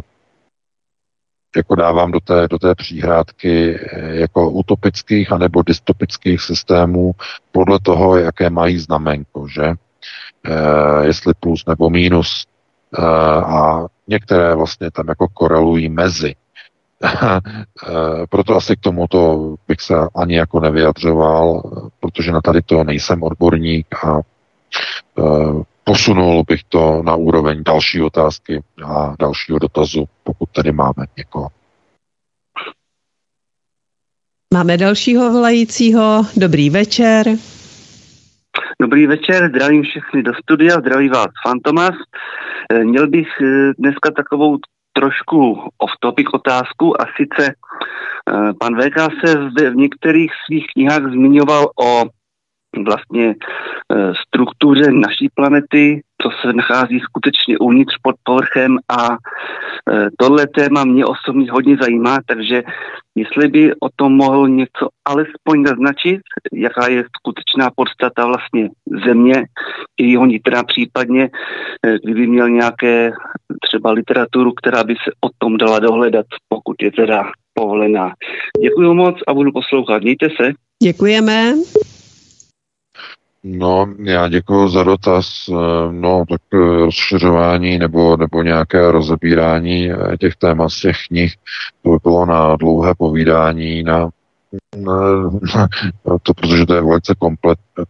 C: jako dávám do té, do té příhrádky eh, jako utopických anebo dystopických systémů podle toho, jaké mají znamenko, že? jestli plus nebo mínus. A některé vlastně tam jako korelují mezi. Eh, proto asi k tomuto bych se ani jako nevyjadřoval, protože na tady to nejsem odborník a eh, posunul bych to na úroveň další otázky a dalšího dotazu, pokud tady máme někoho.
B: Máme dalšího volajícího. Dobrý večer.
N: Dobrý večer, zdravím všechny do studia, zdraví vás Fantomas. Eh, měl bych dneska takovou trošku off-topic otázku a sice eh, pan VK se v, v některých svých knihách zmiňoval o vlastně eh, struktuře naší planety, co se nachází skutečně uvnitř pod povrchem a eh, tohle téma mě osobně hodně zajímá, takže jestli by o tom mohl něco alespoň naznačit, jaká je skutečná podstata vlastně země, i jeho nitra případně, eh, kdyby měl nějaké třeba literaturu, která by se o tom dala dohledat, pokud je teda povolená. Děkuji moc a budu poslouchat. Mějte se.
B: Děkujeme.
C: No, já děkuji za dotaz. No, tak rozšiřování nebo, nebo nějaké rozebírání těch témat z těch knih, to by bylo na dlouhé povídání, na to, protože to je velice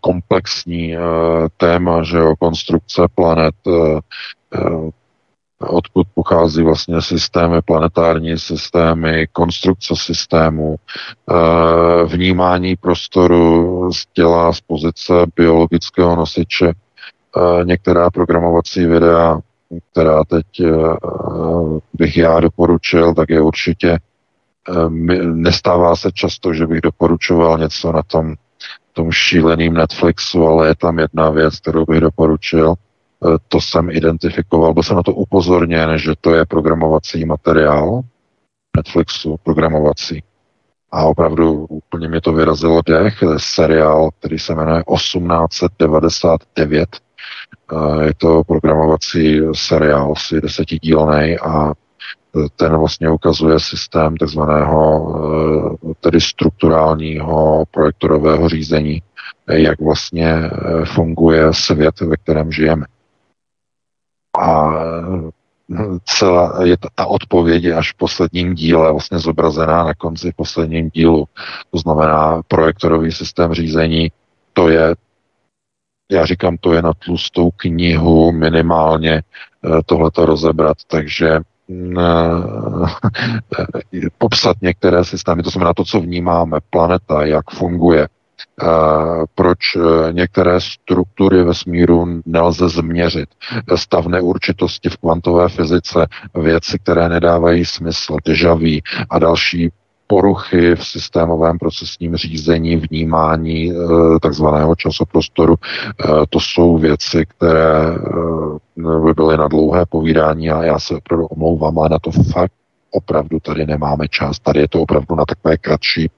C: komplexní téma, že jo, konstrukce planet, odkud pochází vlastně systémy, planetární systémy, konstrukce systému, eh, vnímání prostoru z těla, z pozice biologického nosiče, eh, některá programovací videa, která teď eh, bych já doporučil, tak je určitě nestává se často, že bych doporučoval něco na tom, tom šíleným Netflixu, ale je tam jedna věc, kterou bych doporučil – to jsem identifikoval, byl jsem na to upozorněn, že to je programovací materiál Netflixu, programovací. A opravdu úplně mi to vyrazilo dech. To je seriál, který se jmenuje 1899. Eh, je to programovací seriál, asi desetidílný a ten vlastně ukazuje systém takzvaného eh, tedy strukturálního projektorového řízení, jak vlastně funguje svět, ve kterém žijeme. A hm, celá je ta, ta odpověď je až v posledním díle vlastně zobrazená na konci posledním dílu. To znamená projektorový systém řízení, to je já říkám, to je na tlustou knihu minimálně eh, tohleto rozebrat, takže hm, eh, popsat některé systémy, to znamená to, co vnímáme, planeta, jak funguje, proč e, některé struktury vesmíru nelze změřit. Stav neurčitosti v kvantové fyzice, věci, které nedávají smysl, dežaví a další poruchy v systémovém procesním řízení, vnímání e, takzvaného časoprostoru. To jsou věci, které by byly na dlouhé povídání a já se opravdu omlouvám, ale na to fakt opravdu tady nemáme čas. Tady je to opravdu na takové kratší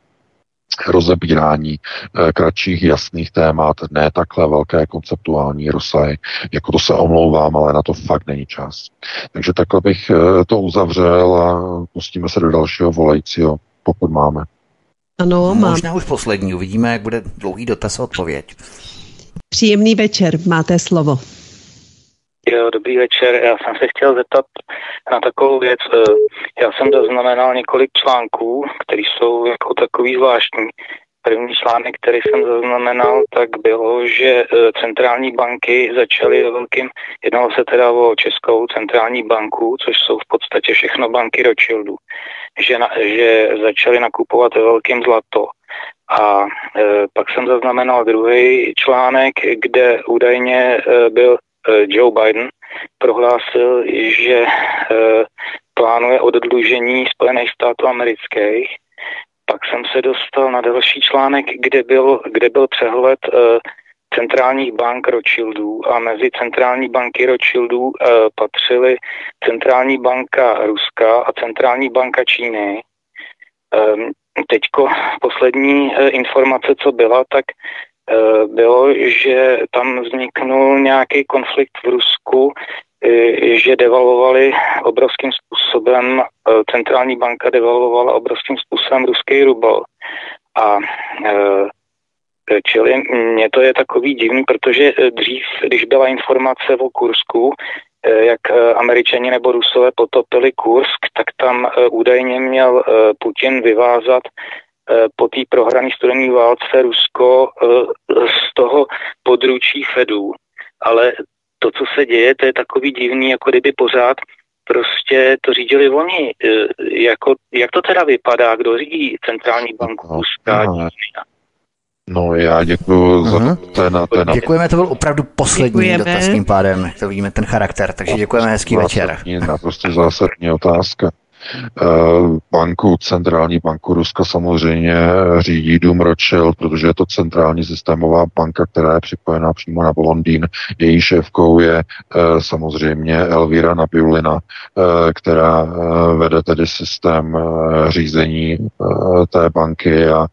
C: rozebírání eh, kratších jasných témat, ne takhle velké konceptuální rozsahy, jako to se omlouvám, ale na to fakt není čas. Takže takhle bych eh, to uzavřel a pustíme se do dalšího volajícího, pokud máme.
B: Ano,
A: mám. Možná už poslední, uvidíme, jak bude dlouhý dotaz a odpověď.
B: Příjemný večer, máte slovo.
O: Jo, dobrý večer. Já jsem se chtěl zeptat na takovou věc. Eh, já jsem zaznamenal několik článků, které jsou jako takový zvláštní. První článek, který jsem zaznamenal, tak bylo, že eh, centrální banky začaly velkým, jednalo se teda o Českou centrální banku, což jsou v podstatě všechno banky Rothschildu, že, na, že začaly nakupovat velkým zlato. A e, pak jsem zaznamenal druhý článek, kde údajně e, byl Joe Biden prohlásil, že eh, plánuje oddlužení Spojených států amerických. Pak jsem se dostal na další článek, kde byl, kde byl přehled eh, centrálních bank Rothschildů a mezi centrální banky Rothschildů patřily centrální banka Ruska a centrální banka Číny. Ehm, teďko poslední informace, co byla, tak Eh, bylo, že tam vzniknul nějaký konflikt v Rusku, eh, že devalovali obrovským způsobem, eh, centrální banka devalvovala obrovským způsobem ruský rubel. A čili mně to je takový divný, protože dřív, když byla informace o Kursku, jak američani nebo rusové potopili Kursk, tak tam údajně měl Putin vyvázat Eh, po té prohrané studené válce Rusko eh, z toho područí Fedů. Ale to, co se děje, to je takový divný, jako kdyby pořád prostě to řídili oni. Eh, jako, jak to teda vypadá? Kdo řídí centrální banku no, Ruska? No,
C: no já děkuji za uh-huh. ten, ten...
A: Děkujeme, to byl opravdu poslední děkujeme. dotaz tím pádem, to vidíme ten charakter, takže děkujeme, hezký večer.
C: Naprosto zásadní otázka. Eh, banku, centrální banku Ruska samozřejmě řídí Dům Rothschild, protože je to centrální systémová banka, která je připojená přímo na Londýn. Její šéfkou je eh, samozřejmě Elvira Nabiulina, eh, která vede tedy systém řízení té banky a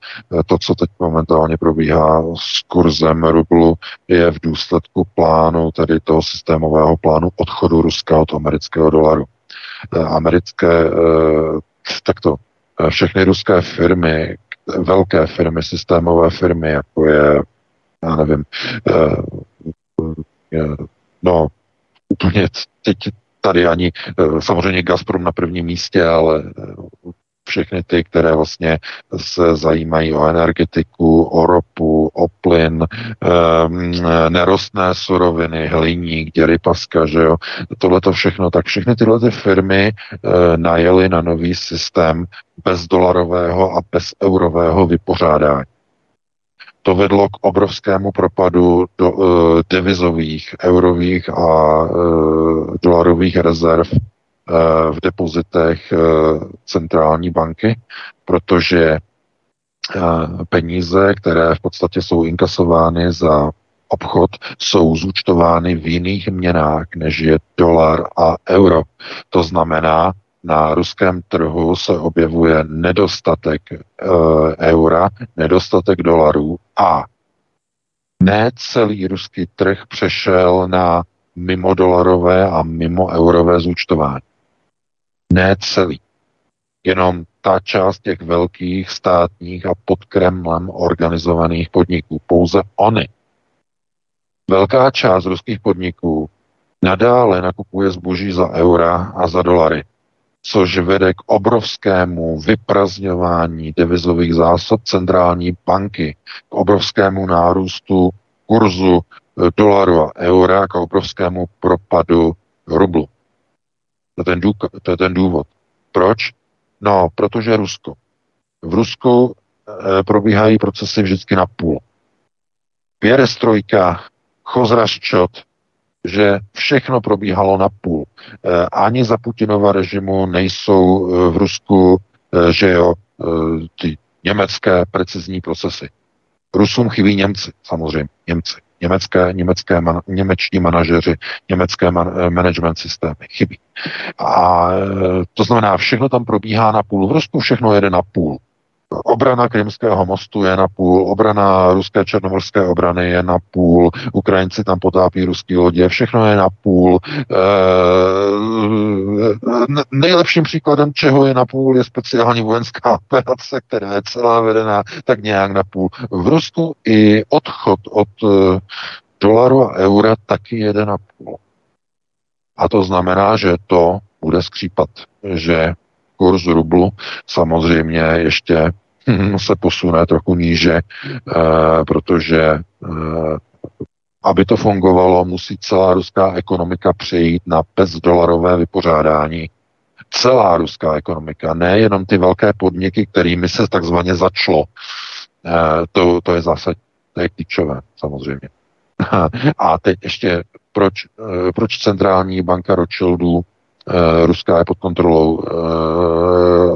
C: to, co teď momentálně probíhá s kurzem rublu, je v důsledku plánu, tedy toho systémového plánu odchodu Ruska od amerického dolaru. Eh, americké, eh, takto, eh, všechny ruské firmy, velké firmy, systémové firmy, jako je já nevím, no úplně teď tady ani samozřejmě Gazprom na prvním místě, ale všechny ty, které vlastně se zajímají o energetiku, o ropu, o plyn, ehm, nerostné suroviny, hliník, děrypaska, že jo, tohle to všechno, tak všechny tyhle ty firmy eh, najeli na nový systém bezdolarového a bezeurového vypořádání. To vedlo k obrovskému propadu do uh, devizových, eurových a uh, dolarových rezerv v depozitech eh, centrální banky, protože eh, peníze, které v podstatě jsou inkasovány za obchod, jsou zúčtovány v jiných měnách, než je dolar a euro. To znamená, na ruském trhu se objevuje nedostatek e, eura, nedostatek dolarů a ne celý ruský trh přešel na mimo dolarové a mimo eurové zúčtování. Ne celý. Jenom ta část těch velkých státních a pod Kremlem organizovaných podniků. Pouze oni. Velká část ruských podniků nadále nakupuje zboží za eura a za dolary, což vede k obrovskému vyprazňování devizových zásob centrální banky, k obrovskému nárůstu kurzu dolaru a eura, k obrovskému propadu rublu. To je ten, důk- to je ten důvod. Proč? No, protože Rusko. V Rusku e, probíhají procesy vždycky na půl. Pěrestrojka, chozraščot, že všechno probíhalo na půl. E, ani za Putinova režimu nejsou e, v Rusku, e, že jo, e, ty německé precizní procesy. Rusům chybí Němci, samozřejmě, Němci německé, německé man, němečtí manažeři, německé man, eh, management systémy. Chybí. A eh, to znamená, všechno tam probíhá na půl. V Rusku všechno jede na půl. Obrana Krymského mostu je na půl, obrana ruské černomorské obrany je na půl, Ukrajinci tam potápí ruský lodě, všechno je na půl. E, nejlepším příkladem, čeho je na půl, je speciální vojenská operace, která je celá vedená tak nějak na půl. V Rusku i odchod od e, dolaru a eura taky jede na půl. A to znamená, že to bude skřípat, že kurz rublu samozřejmě ještě hm, se posune trochu níže, eh, protože eh, aby to fungovalo, musí celá ruská ekonomika přejít na bezdolarové vypořádání. Celá ruská ekonomika, nejenom ty velké podniky, kterými se takzvaně začalo. Eh, to, to je zase to je klíčové, samozřejmě. A teď ještě, proč, proč centrální banka Rothschildů Ruská je pod kontrolou eh,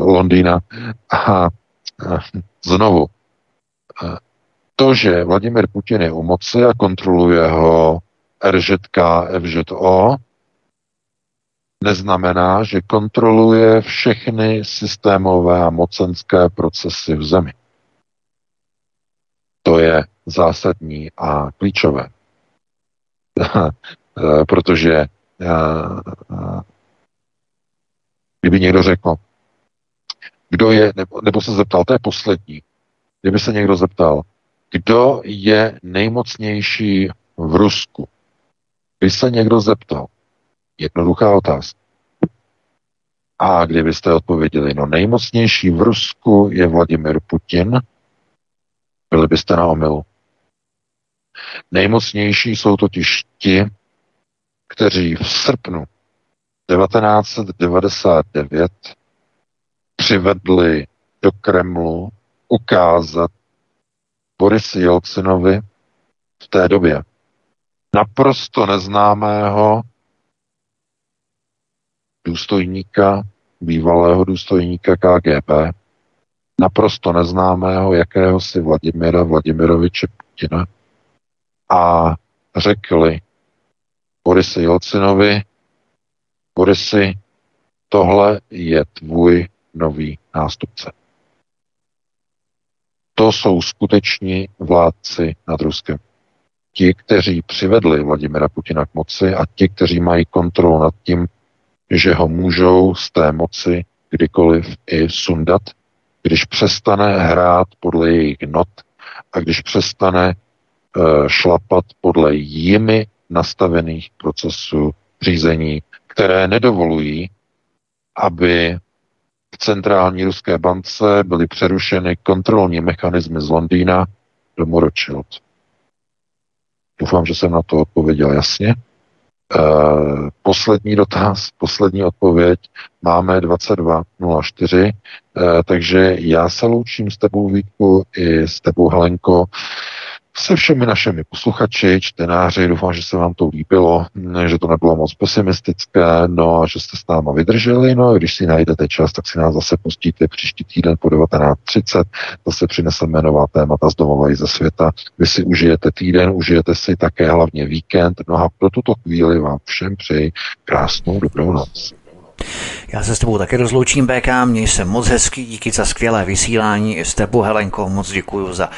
C: Londýna. A eh, znovu, to, že Vladimir Putin je u moci a kontroluje ho RŽK, FŽO, neznamená, že kontroluje všechny systémové a mocenské procesy v zemi. To je zásadní a klíčové. Protože Kdyby někdo řekl, kdo je, nebo, nebo se zeptal, to je poslední, kdyby se někdo zeptal, kdo je nejmocnější v Rusku, by se někdo zeptal, jednoduchá otázka. A kdybyste odpověděli, no nejmocnější v Rusku je Vladimir Putin, byli byste na omilu. Nejmocnější jsou totiž ti, kteří v srpnu 1999 přivedli do Kremlu ukázat Boris Jelcinovi v té době naprosto neznámého důstojníka, bývalého důstojníka KGB, naprosto neznámého jakéhosi Vladimira Vladimiroviče Putina a řekli Borisi Jelcinovi, Borisy, tohle je tvůj nový nástupce. To jsou skuteční vládci nad Ruskem. Ti, kteří přivedli Vladimira Putina k moci a ti, kteří mají kontrolu nad tím, že ho můžou z té moci kdykoliv i sundat, když přestane hrát podle jejich not a když přestane šlapat podle jimi nastavených procesů řízení, které nedovolují, aby v centrální ruské bance byly přerušeny kontrolní mechanismy z Londýna do Morochild. Doufám, že jsem na to odpověděl jasně. Uh, poslední dotaz, poslední odpověď máme 22.04, uh, takže já se loučím s tebou Vítku i s tebou Helenko se všemi našimi posluchači, čtenáři, doufám, že se vám to líbilo, že to nebylo moc pesimistické, no a že jste s náma vydrželi, no a když si najdete čas, tak si nás zase pustíte příští týden po 19.30, zase přineseme nová témata z domova i ze světa, vy si užijete týden, užijete si také hlavně víkend, no a pro tuto chvíli vám všem přeji krásnou dobrou noc.
A: Já se s tebou taky rozloučím, BK, měj se moc hezký, díky za skvělé vysílání. I s tebou, Helenko, moc děkuji za uh,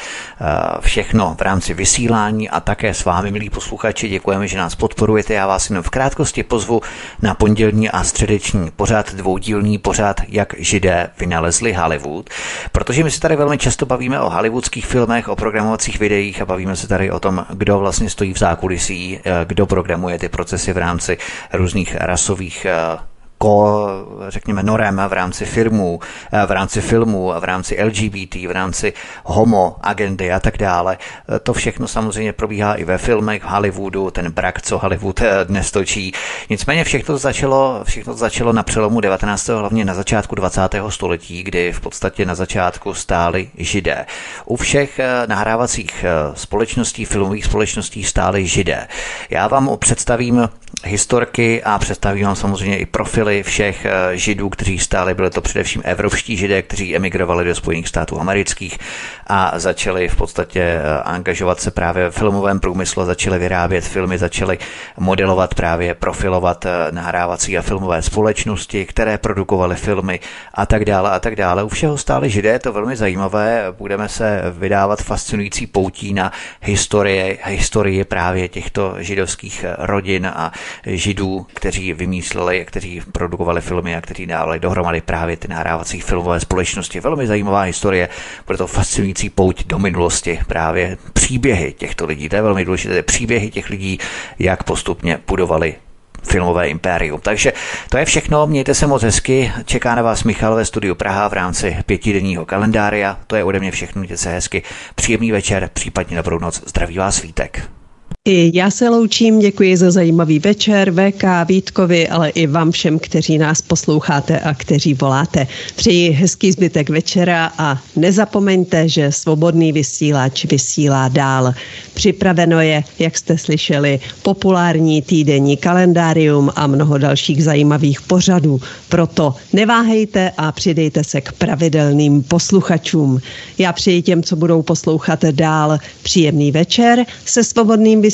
A: všechno v rámci vysílání a také s vámi, milí posluchači, děkujeme, že nás podporujete. Já vás jenom v krátkosti pozvu na pondělní a středeční pořád, dvoudílný pořád, jak židé vynalezli Hollywood, protože my se tady velmi často bavíme o hollywoodských filmech, o programovacích videích a bavíme se tady o tom, kdo vlastně stojí v zákulisí, eh, kdo programuje ty procesy v rámci různých rasových uh, ko, řekněme, norem v rámci firmů, v rámci filmů, v rámci LGBT, v rámci homo agendy a tak dále. To všechno samozřejmě probíhá i ve filmech v Hollywoodu, ten brak, co Hollywood eh, dnes točí. Nicméně všechno začalo, všechno začalo na přelomu 19. hlavně na začátku 20. století, kdy v podstatě na začátku stáli židé. U všech eh, nahrávacích eh, společností, filmových společností stáli židé. Já vám představím historky a představím vám samozřejmě i profily všech eh, židů, kteří stáli. Byly to především evropští židé, kteří emigrovali do Spojených států amerických a začali v podstatě eh, angažovat se právě v filmovém průmyslu začali vyrábět filmy, začali modelovat právě, profilovat eh, nahrávací a filmové společnosti, které produkovaly filmy a tak dále a tak dále. U všeho stáli židé, je to velmi zajímavé. Budeme se vydávat fascinující poutí na historie, historii právě těchto židovských rodin a židů, kteří vymýšleli, kteří produkovali filmy a kteří dávali dohromady právě ty nahrávací filmové společnosti. Velmi zajímavá historie, bude to fascinující pouť do minulosti, právě příběhy těchto lidí. To je velmi důležité, příběhy těch lidí, jak postupně budovali filmové impérium. Takže to je všechno, mějte se moc hezky, čeká na vás Michal ve studiu Praha v rámci pětidenního kalendária, to je ode mě všechno, mějte se hezky, příjemný večer, případně dobrou noc, zdraví vás Vítek.
B: I já se loučím, děkuji za zajímavý večer VK, Vítkovi, ale i vám všem, kteří nás posloucháte a kteří voláte. Přeji hezký zbytek večera a nezapomeňte, že svobodný vysílač vysílá dál. Připraveno je, jak jste slyšeli, populární týdenní kalendárium a mnoho dalších zajímavých pořadů. Proto neváhejte a přidejte se k pravidelným posluchačům. Já přeji těm, co budou poslouchat dál, příjemný večer se svobodným vysílačem